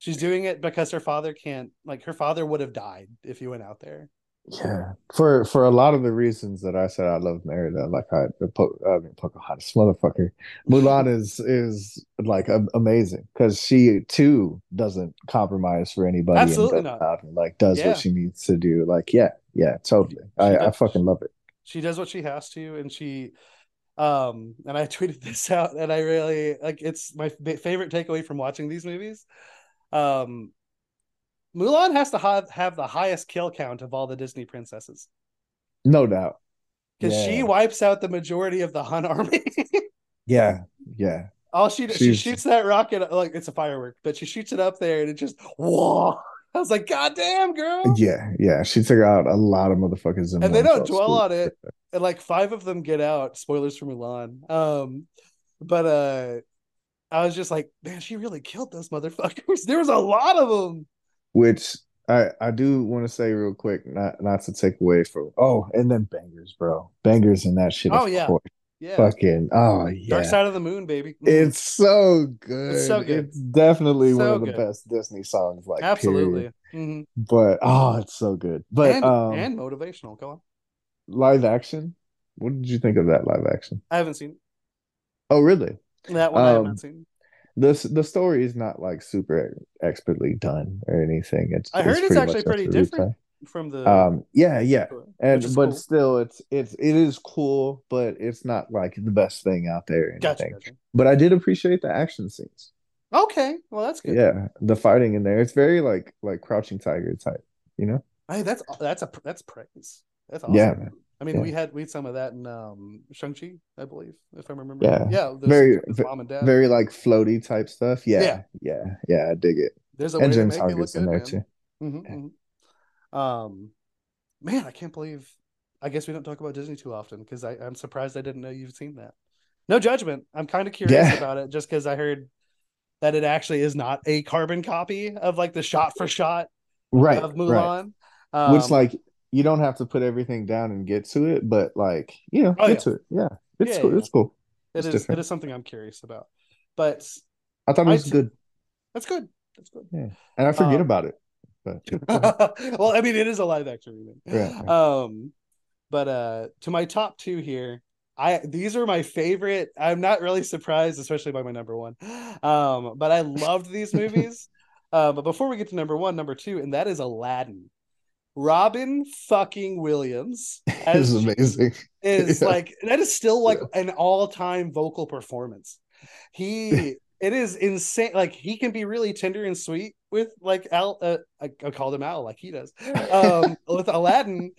She's doing it because her father can't. Like her father would have died if he went out there. Yeah. For for a lot of the reasons that I said I love Merida, like I the po I mean Pocahontas motherfucker. Mulan <laughs> is is like a- amazing because she too doesn't compromise for anybody Absolutely and not. out and like does Yeah. what she needs to do. Like yeah, yeah, totally. She I I fucking love it. she does what she has to and she um and i <laughs> tweeted this out and i really like it's my favorite takeaway from watching these movies um mulan has to have, have the highest kill count of all the disney princesses No doubt. because Yeah. she wipes out the majority of the hun army <laughs> Yeah, yeah. all she she shoots that rocket like it's a firework but she shoots it up there and it just whoa i was like god damn girl Yeah, yeah. She took out a lot of motherfuckers and they don't dwell swoop. on it and like five of them get out spoilers for mulan um but uh i was just like man she really killed those motherfuckers <laughs> there was a lot of them Which I I do want to say real quick, not not to take away from. Oh, and then bangers, bro. Bangers and that shit. Oh, yeah. course. yeah Fucking. Oh yeah. dark side of the moon baby Mhm. It's so good. It's so good. It's definitely one of the good. best Disney songs. Like absolutely. Mhm. But oh, it's so good. But and, um, and motivational go on live action. What did you think of that live action? i haven't seen Oh, really? that one i Um, not seen the the story is not like super expertly done or anything. It's I heard it's pretty actually pretty different from the. Um, yeah, yeah, and but cool. still, it's it's it is cool, but it's not like the best thing out there. Gotcha, anything. gotcha But I did appreciate the action scenes. okay well that's good Yeah, the fighting in there. It's very like like Crouching Tiger type. You know? hey that's that's a that's praise that's awesome Yeah, man. I mean, Yeah. we had we had some of that in um Shang-Chi, I believe, if I remember. Yeah. Yeah. Very- mom and dad. Very like floaty type stuff. Yeah, Yeah. yeah, yeah. I dig it. there's a And way to James make it look Hargreaves in there man. too. Mhm, Yeah. mhm. Um, man, I can't believe. I guess we don't talk about Disney too often because I'm surprised I didn't know you've seen that. No judgment. I'm kind of curious Yeah. about it just because I heard that it actually is not a carbon copy of like the shot for shot Right, of right. Mulan. Um, Which like you don't have to put everything down and get to it, but like you know, Oh, get yeah. to it. Yeah, it's Yeah, cool. yeah. It's cool. it it's is different. it is something I'm curious about. But I thought it was t- good, that's good. That's good. Yeah. And I forget Um, about it. But <laughs> well, I mean, it is a live action remake. Right. Um, but uh, to my top two here, I these are my favorite. I'm not really surprised, especially by my number one. Um, but I loved these <laughs> movies. uh, but before we get to number one, number two, and that is Aladdin. Robin fucking Williams <laughs> as amazing. is Yeah. like that is still like an all-time vocal performance. He <laughs> it is insane. Like he can be really tender and sweet with like Al. Uh, I, I called him Al like he does. <laughs> Um, with Aladdin,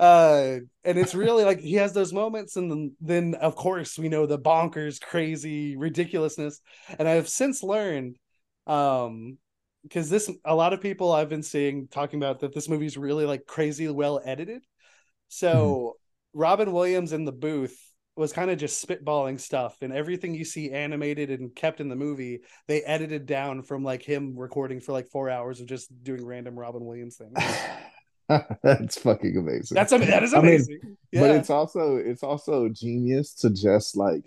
uh, and it's really like he has those moments, and then, then of course we know the bonkers, crazy ridiculousness. And I've since learned, um, because this a lot of people I've been seeing talking about that this movie's really like crazy well edited. So mm-hmm. Robin Williams in the booth was kind of just spitballing stuff and everything you see animated and kept in the movie they edited down from like him recording for like four hours of just doing random robin williams things <laughs> That's fucking amazing. that's that is I mean, amazing yeah But it's also it's also genius to just like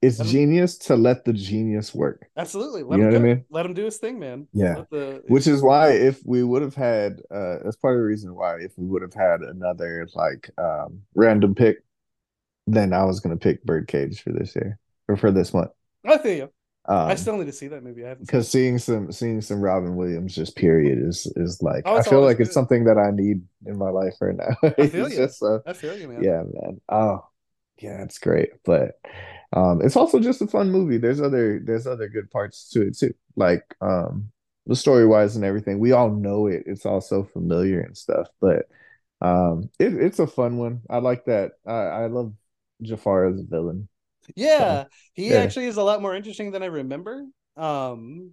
it's Let him- genius to let the genius work. absolutely You let know him what I do mean? let him do his thing man Yeah. The, Which is why if we would have had uh that's part of the reason why if we would have had another like um random pick, then I was gonna pick Birdcage for this year or for this month. i feel you i Um still need to see that movie i haven't because seeing some seeing some Robin Williams just period is is like Oh, I feel like it's something that I need in my life right now. I <laughs> feel you. just it. i feel you man yeah, man. Oh, yeah, it's great. But um it's also just a fun movie. There's other there's other good parts to it too. Like um the story wise and everything. We all know it. It's all so familiar and stuff. But um it, it's a fun one. I like that. I, I love Jafar as a villain. Yeah, he yeah. actually is a lot more interesting than I remember. Um,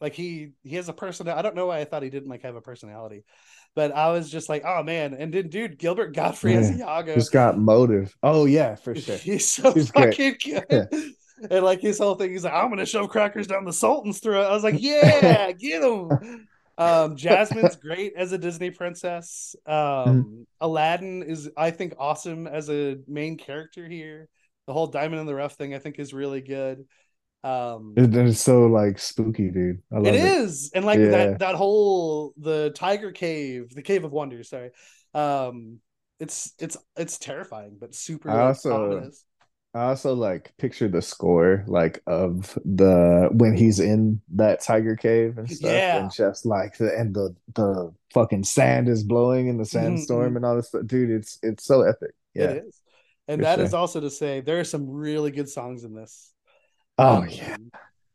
like he he has a person. I don't know why I thought he didn't like have a personality, but I was just like, oh man! And then, dude, Gilbert Gottfried as Iago, He's got motive. Oh yeah, for <laughs> sure. he's so He's great. fucking good. <laughs> And like his whole thing, he's like, I'm gonna shove crackers down the Sultan's throat. I was like, <laughs> yeah, get him. Um, Jasmine's great as a Disney princess. Um, mm-hmm. Aladdin is, I think, awesome as a main character here. The whole diamond in the rough thing, I think, is really good. Um, it's so like spooky, dude. I love it, it is, and like yeah. that that whole the tiger cave, the cave of wonders. Sorry, um, it's it's it's terrifying, but super. I also ominous. I also like picture the score like of the when he's in that tiger cave and stuff, yeah. and just like the and the the fucking sand is blowing in the mm-hmm, sandstorm mm-hmm. and all this stuff, dude. It's it's so epic. Yeah, it is, and that sure. is also to say there are some really good songs in this. Oh um, yeah,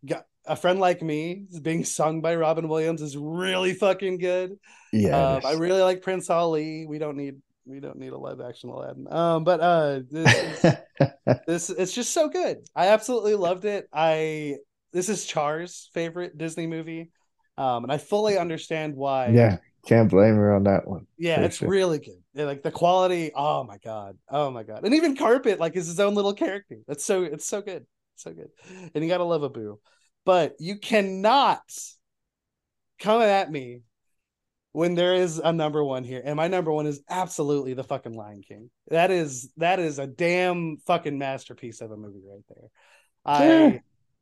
got a friend like me being sung by Robin Williams is really fucking good. Yeah, um, I really like Prince Ali. We don't need we don't need a live action Aladdin. Um, but uh, this, <laughs> this it's just so good. I absolutely loved it. I this is Char's favorite Disney movie, um, and I fully understand why. Yeah, can't blame her on that one. Yeah, it's sure. really good. Yeah, like the quality. Oh my god. Oh my god. And even Carpet like is his own little character. That's so it's so good. So good. And you gotta love a boo. But you cannot come at me when there is a number one here, and my number one is absolutely the fucking Lion King. That is that is a damn fucking masterpiece of a movie right there. I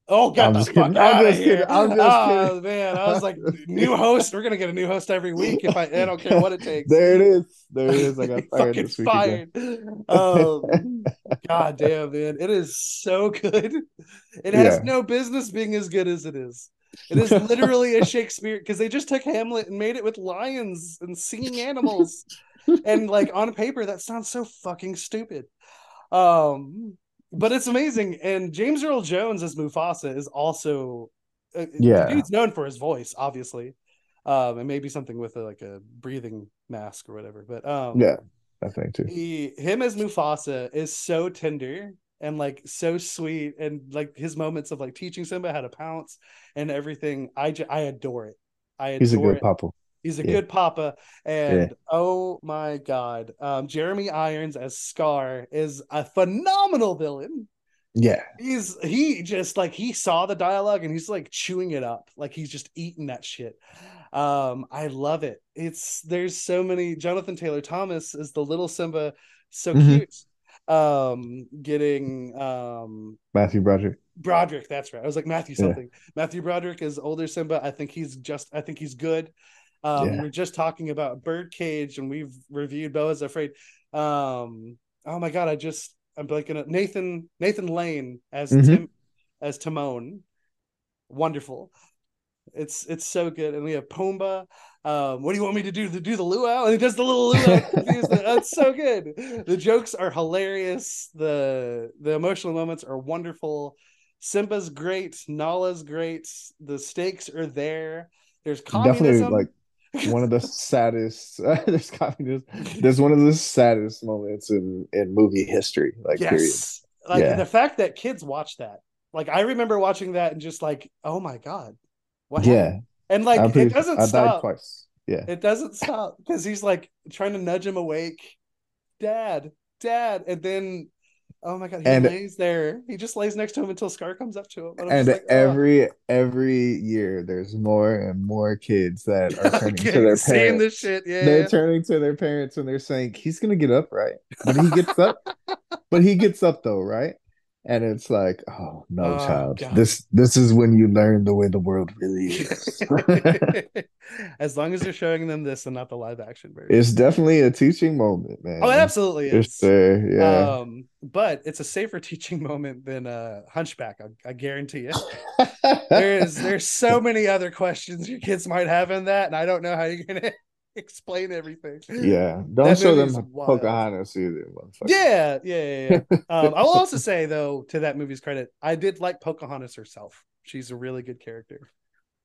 oh god, I'm just kidding. I'm just kidding. I'm just oh, kidding. man, I was like, <laughs> new host. We're gonna get a new host every week if I. I don't care what it takes. there it is. There it is. I got <laughs> fired this week fired. Um, god <laughs> damn, man, it is so good. It has yeah. no business being as good as it is. It is literally a Shakespeare because they just took Hamlet and made it with lions and singing animals. and like on paper, that sounds so fucking stupid. Um, but it's amazing. And James Earl Jones as Mufasa is also uh, yeah, he's known for his voice, obviously. Um, and maybe something with a, like a breathing mask or whatever. But um, yeah, I think too. He him as Mufasa is so tender and like so sweet and like his moments of like teaching Simba how to pounce and everything. I just, I adore it. I adore He's a good it. papa. He's a yeah. good papa. And yeah. oh my god, um, Jeremy Irons as Scar is a phenomenal villain. Yeah. He's he just like he saw the dialogue and he's like chewing it up. Like he's just eating that shit. Um, I love it. It's there's so many Jonathan Taylor Thomas is the little Simba so mm-hmm. cute um getting um Matthew Broderick. Broderick, that's right. I was like Matthew something. Yeah. Matthew Broderick is older Simba. I think he's just I think he's good. Um yeah. we're just talking about Birdcage and we've reviewed Beau Afraid. Um oh my god, I just I'm blanking up Nathan Nathan Lane as mm-hmm. Tim as Timon. Wonderful. It's it's so good. And we have Pumbaa. Um, what do you want me to do to do the luau? And he does the little luau. <laughs> That's so good. The jokes are hilarious. The the emotional moments are wonderful. Simba's great. Nala's great. The stakes are there. There's communism. Definitely like one of the <laughs> saddest. <laughs> there's communism. There's one of the saddest moments in in movie history. Like yes. period. Like yeah. the fact that kids watch that. Like I remember watching that and just like, oh my god, what yeah. Happened? And like pretty, it doesn't I stop. twice. Yeah. It doesn't stop because he's like trying to nudge him awake. Dad, dad. And then oh my god, he and, lays there. He just lays next to him until Scar comes up to him. And, and like, every oh. every year there's more and more kids that are <laughs> turning okay, to their parents. This shit. Yeah, they're yeah. turning to their parents and they're saying, He's gonna get up, right? But he gets up. <laughs> but he gets up though, right? And it's like oh no oh, child. God. this this is when you learn the way the world really <laughs> is. <laughs> As long as they're showing them this and not the live action version. It's definitely a teaching moment man. Oh it absolutely is. there, yeah. Um but it's a safer <laughs> teaching moment than uh hunchback i, I guarantee you. There's there's so many other questions your kids might have in that and i don't know how you're gonna <laughs> explain everything. Yeah, <laughs> don't that show them. Pocahontas either. Yeah, yeah, yeah. yeah. <laughs> um, I will also say though, to that movie's credit, I did like Pocahontas herself. She's a really good character.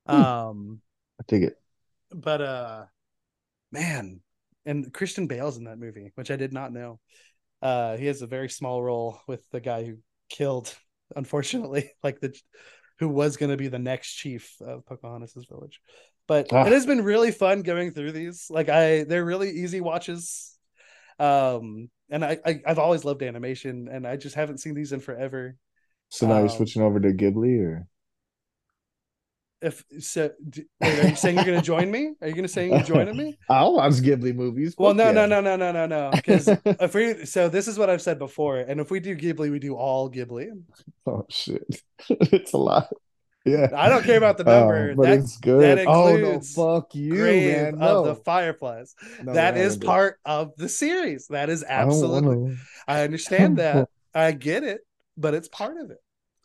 Hmm. Um, I take it. But uh, man, and Christian Bale's in that movie, which I did not know. Uh, he has a very small role with the guy who killed, unfortunately, like the who was going to be the next chief of Pocahontas's village. But ah. it has been really fun going through these. Like I, they're really easy watches. Um, and I, I have always loved animation, and I just haven't seen these in forever. So now um, you're switching over to Ghibli, or if so, d- wait, are you saying you're going <laughs> to join me? Are you going to say you're joining me? <laughs> I'll watch Ghibli movies. Well, no, yeah. no, no, no, no, no, no. Because <laughs> if we, so this is what I've said before, and if we do Ghibli, we do all Ghibli. Oh shit, it's a lot. Yeah, I don't care about the <laughs> Oh, number. but that it's good. that oh no, fuck you, man. of No, the Fireflies. No, that is part of the series. That is absolutely. wanna- I understand that. <laughs> I get it, but it's part of it.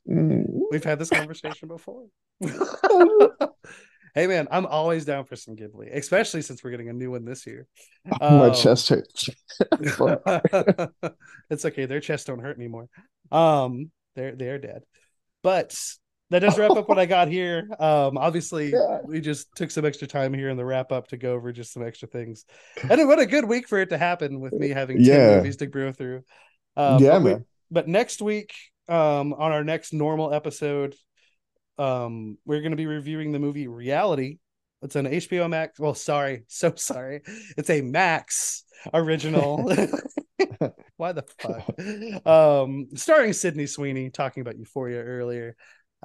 Mm. We've had this conversation before. <laughs> hey man, I'm always down for some Ghibli, especially since we're getting a new one this year. My Um, chest hurts. It's okay. Their chests don't hurt anymore. Um, they're they're dead. But that does wrap up what I <laughs> got here. Um, obviously, Yeah. we just took some extra time here in the wrap up to go over just some extra things. <laughs> And what a good week for it to happen with me having 10 Yeah. movies to go through. Um, yeah, but we- but next week, um, on our next normal episode, um, we're going to be reviewing the movie Reality. It's an HBO Max. Well, sorry, <laughs> so sorry. It's a Max original. Why the fuck? Um, starring Sydney Sweeney, talking about Euphoria earlier.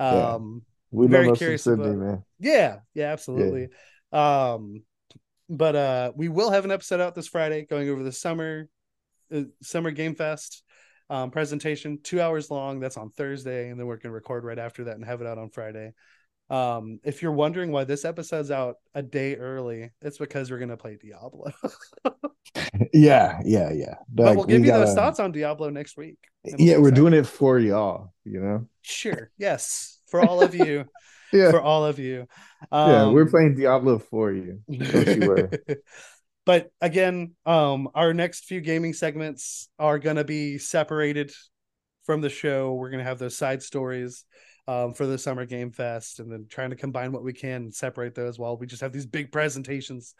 Yeah. Um, We very love curious Sydney, about- man. yeah, yeah, absolutely. Um, but uh, we will have an episode out this Friday going over the summer, uh, summer game fest um, presentation, two hours long. That's on Thursday, and then we're gonna record right after that and have it out on Friday. Um, if you're wondering why this episode's out a day early, it's because we're gonna play Diablo. <laughs> Yeah, yeah, yeah. but Like, we'll give we you those gotta- thoughts on Diablo next week. we'll Yeah, we're doing it for y'all. You know. Sure, yes, for all of you, <laughs> Yeah, for all of you. yeah. We're Um, playing Diablo for you. Don't you worry. <laughs> but again, um, our next few gaming segments are going to be separated from the show. We're going to have those side stories um, for the Summer Game Fest, and then trying to combine what we can and separate those while we just have these big presentations.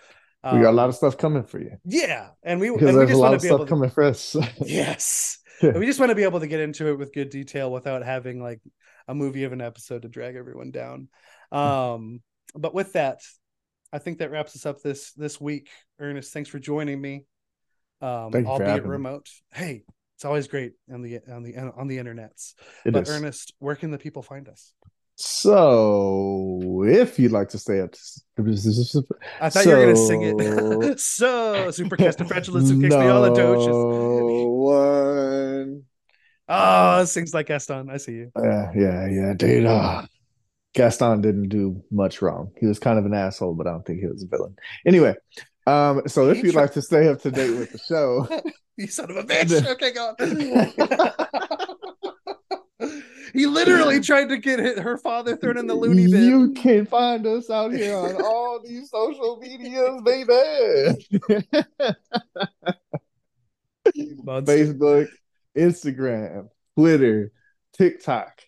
we got a Um, lot of stuff coming for you yeah, and we because and we there's a just lot want of to be stuff able to coming for us. <laughs> yes, Yeah. We just want to be able to get into it with good detail without having like a movie of an episode to drag everyone down. Um, but with that, I think that wraps us up this this week. Ernest, thanks for joining me. Um, Thank you for albeit having me. remote. Hey, it's always great on the on the on the internets. It but is. Ernest, where can the people find us? So, if you'd like to stay up, to... I thought you were gonna sing it. So- it. <laughs> so supercalifragilisticexpialidocious. no me all the doges. one. Oh, it sings like Gaston. I see you. Yeah, yeah, yeah. Dude, uh, Gaston didn't do much wrong. He was kind of an asshole, but I don't think he was a villain. Anyway, um, so if you'd like to stay up to date with the show, <laughs> You son of a bitch. Okay, go on. <laughs> he literally <laughs> tried to get her father thrown in the loony bin. you can find us out here on all these social medias, baby. Facebook, Instagram, Twitter, TikTok.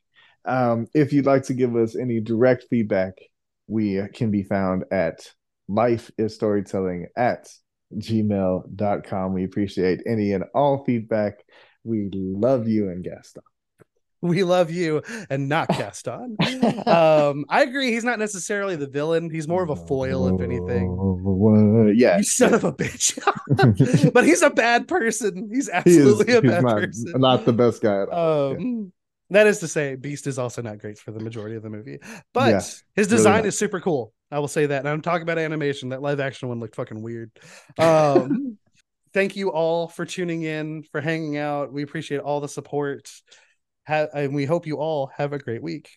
Um, if you'd like to give us any direct feedback, we can be found at life is storytelling at gmail.com. We appreciate any and all feedback. We love you and Gaston. We love you and not <laughs> Gaston. um, I agree. He's not necessarily the villain. He's more of a foil, if anything. Yeah. You son of a bitch. <laughs> but he's a bad person. He's He is, absolutely a bad not, person. not the best guy at all. Um, That is to say, Beast is also not great for the majority of the movie, but Yeah, his design not. is super cool. I will say that. And I'm talking about animation. That live action one looked fucking weird. Um, <laughs> thank you all for tuning in, for hanging out. We appreciate all the support. Ha- and we hope you all have a great week.